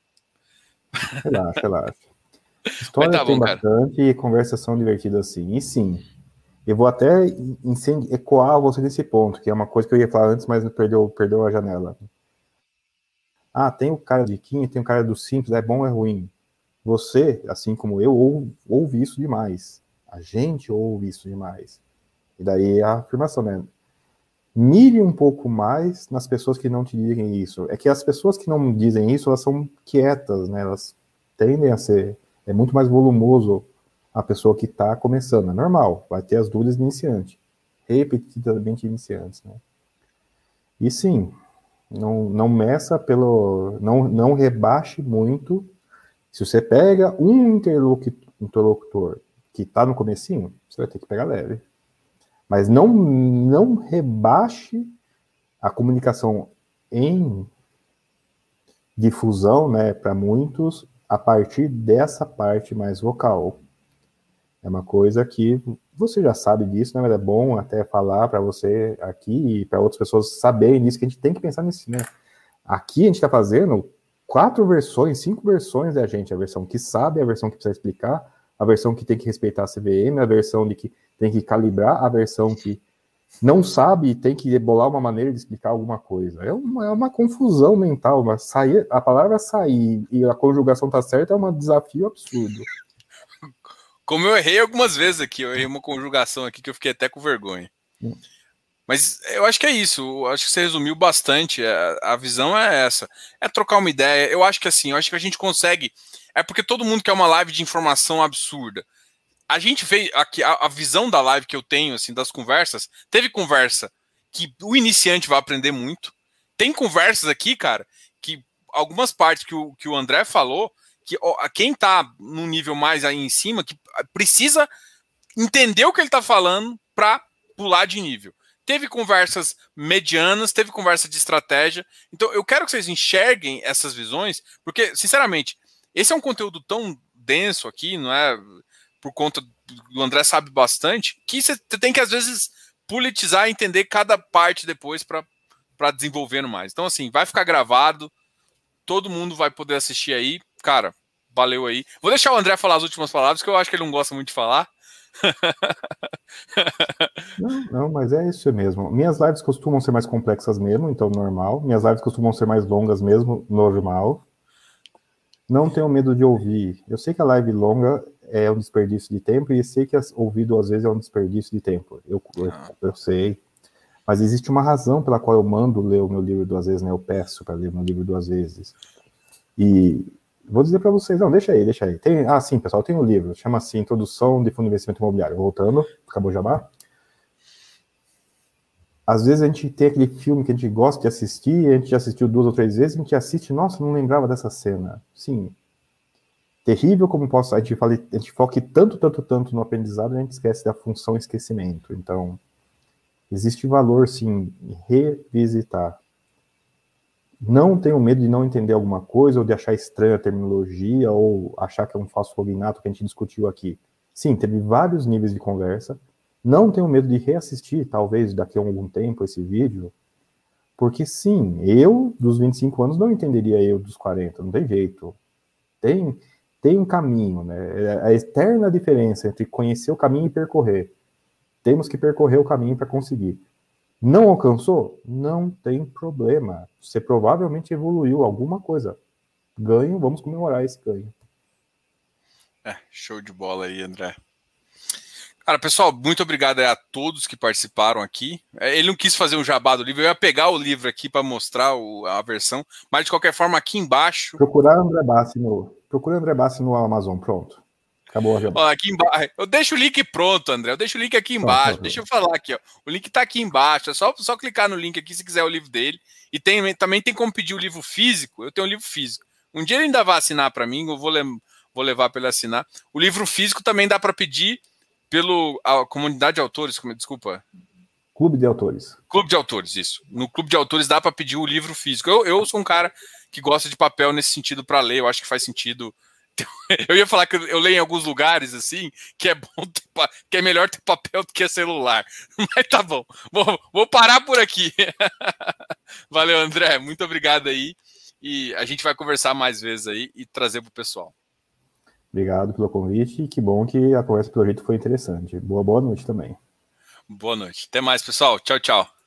Relaxa, relaxa. História tá tem bom, bastante e conversação divertida assim. E sim, eu vou até ecoar você nesse ponto, que é uma coisa que eu ia falar antes, mas perdeu, perdeu a janela. Ah, tem o cara de Kim, tem o cara do Simples, é bom ou é ruim? Você, assim como eu, ouve, ouve isso demais. A gente ouve isso demais. E daí a afirmação, né? Mire um pouco mais nas pessoas que não te dizem isso. É que as pessoas que não dizem isso, elas são quietas, né? Elas tendem a ser. É muito mais volumoso a pessoa que está começando. É normal, vai ter as dúvidas de iniciante. Repetidamente iniciantes, né? E sim, não, não meça pelo. Não, não rebaixe muito. Se você pega um interlocutor que está no comecinho, você vai ter que pegar leve. Mas não, não rebaixe a comunicação em difusão, né, para muitos, a partir dessa parte mais vocal. É uma coisa que você já sabe disso, né? Mas é bom até falar para você aqui e para outras pessoas saberem disso, que a gente tem que pensar nisso, né? Aqui a gente está fazendo quatro versões, cinco versões da gente. A versão que sabe, a versão que precisa explicar, a versão que tem que respeitar a CVM, a versão de que tem que calibrar, a versão que não sabe e tem que bolar uma maneira de explicar alguma coisa. É uma, é uma confusão mental, mas sair, a palavra sair e a conjugação tá certa é um desafio absurdo. Como eu errei algumas vezes aqui, eu errei uma conjugação aqui que eu fiquei até com vergonha. Hum. Mas eu acho que é isso. Eu acho que você resumiu bastante. É, a visão é essa. É trocar uma ideia. Eu acho que assim, eu acho que a gente consegue. É porque todo mundo quer uma live de informação absurda. A gente fez aqui a, a visão da live que eu tenho assim das conversas. Teve conversa que o iniciante vai aprender muito. Tem conversas aqui, cara, que algumas partes que o, que o André falou, que ó, quem está no nível mais aí em cima, que precisa entender o que ele está falando para pular de nível. Teve conversas medianas, teve conversa de estratégia. Então, eu quero que vocês enxerguem essas visões, porque, sinceramente, esse é um conteúdo tão denso aqui, não é? Por conta do André sabe bastante, que você tem que, às vezes, politizar e entender cada parte depois para desenvolvendo mais. Então, assim, vai ficar gravado, todo mundo vai poder assistir aí cara, valeu aí. Vou deixar o André falar as últimas palavras, que eu acho que ele não gosta muito de falar. não, não, mas é isso mesmo. Minhas lives costumam ser mais complexas mesmo, então normal. Minhas lives costumam ser mais longas mesmo, normal. Não tenho medo de ouvir. Eu sei que a live longa é um desperdício de tempo e sei que ouvir duas vezes é um desperdício de tempo. Eu, eu, ah. eu sei. Mas existe uma razão pela qual eu mando ler o meu livro duas vezes, né? Eu peço para ler o meu livro duas vezes. E Vou dizer para vocês, não, deixa aí, deixa aí. Tem, ah, sim, pessoal, tem um livro, chama assim, Introdução de Fundo de Investimento Imobiliário. Voltando, acabou o jabá. Às vezes a gente tem aquele filme que a gente gosta de assistir, a gente já assistiu duas ou três vezes, a gente assiste, nossa, não lembrava dessa cena. Sim. Terrível como posso, a gente, fala, a gente foca tanto, tanto, tanto no aprendizado, a gente esquece da função esquecimento. Então, existe valor, sim, em revisitar não tenho medo de não entender alguma coisa ou de achar estranha a terminologia ou achar que é um falso cognato que a gente discutiu aqui. Sim, teve vários níveis de conversa. Não tenho medo de reassistir, talvez daqui a algum tempo, esse vídeo, porque sim, eu dos 25 anos não entenderia eu dos 40, não tem jeito. Tem, tem um caminho, né? É a eterna diferença entre conhecer o caminho e percorrer. Temos que percorrer o caminho para conseguir. Não alcançou? Não tem problema. Você provavelmente evoluiu alguma coisa. Ganho, vamos comemorar esse ganho. É, show de bola aí, André. Cara, pessoal, muito obrigado a todos que participaram aqui. É, ele não quis fazer um jabá do livro, eu ia pegar o livro aqui para mostrar o, a versão, mas de qualquer forma, aqui embaixo. Procurar André Bassi no, procura André Bassi no Amazon, pronto. Acabou a ó, aqui embaixo. Eu deixo o link pronto, André. Eu deixo o link aqui embaixo. Deixa eu falar aqui, ó. O link tá aqui embaixo. É só, só clicar no link aqui se quiser o livro dele. E tem, também tem como pedir o livro físico. Eu tenho um livro físico. Um dia ele ainda vai assinar para mim, eu vou, le vou levar para ele assinar. O livro físico também dá para pedir pelo a comunidade de autores, como, desculpa. Clube de autores. Clube de autores, isso. No clube de autores dá para pedir o livro físico. Eu, eu sou um cara que gosta de papel nesse sentido para ler, eu acho que faz sentido. Eu ia falar que eu leio em alguns lugares assim que é bom ter, que é melhor ter papel do que celular. Mas tá bom. Vou, vou parar por aqui. Valeu, André. Muito obrigado aí. E a gente vai conversar mais vezes aí e trazer para o pessoal. Obrigado pelo convite e que bom que a conversa pelo jeito foi interessante. Boa, boa noite também. Boa noite. Até mais, pessoal. Tchau, tchau.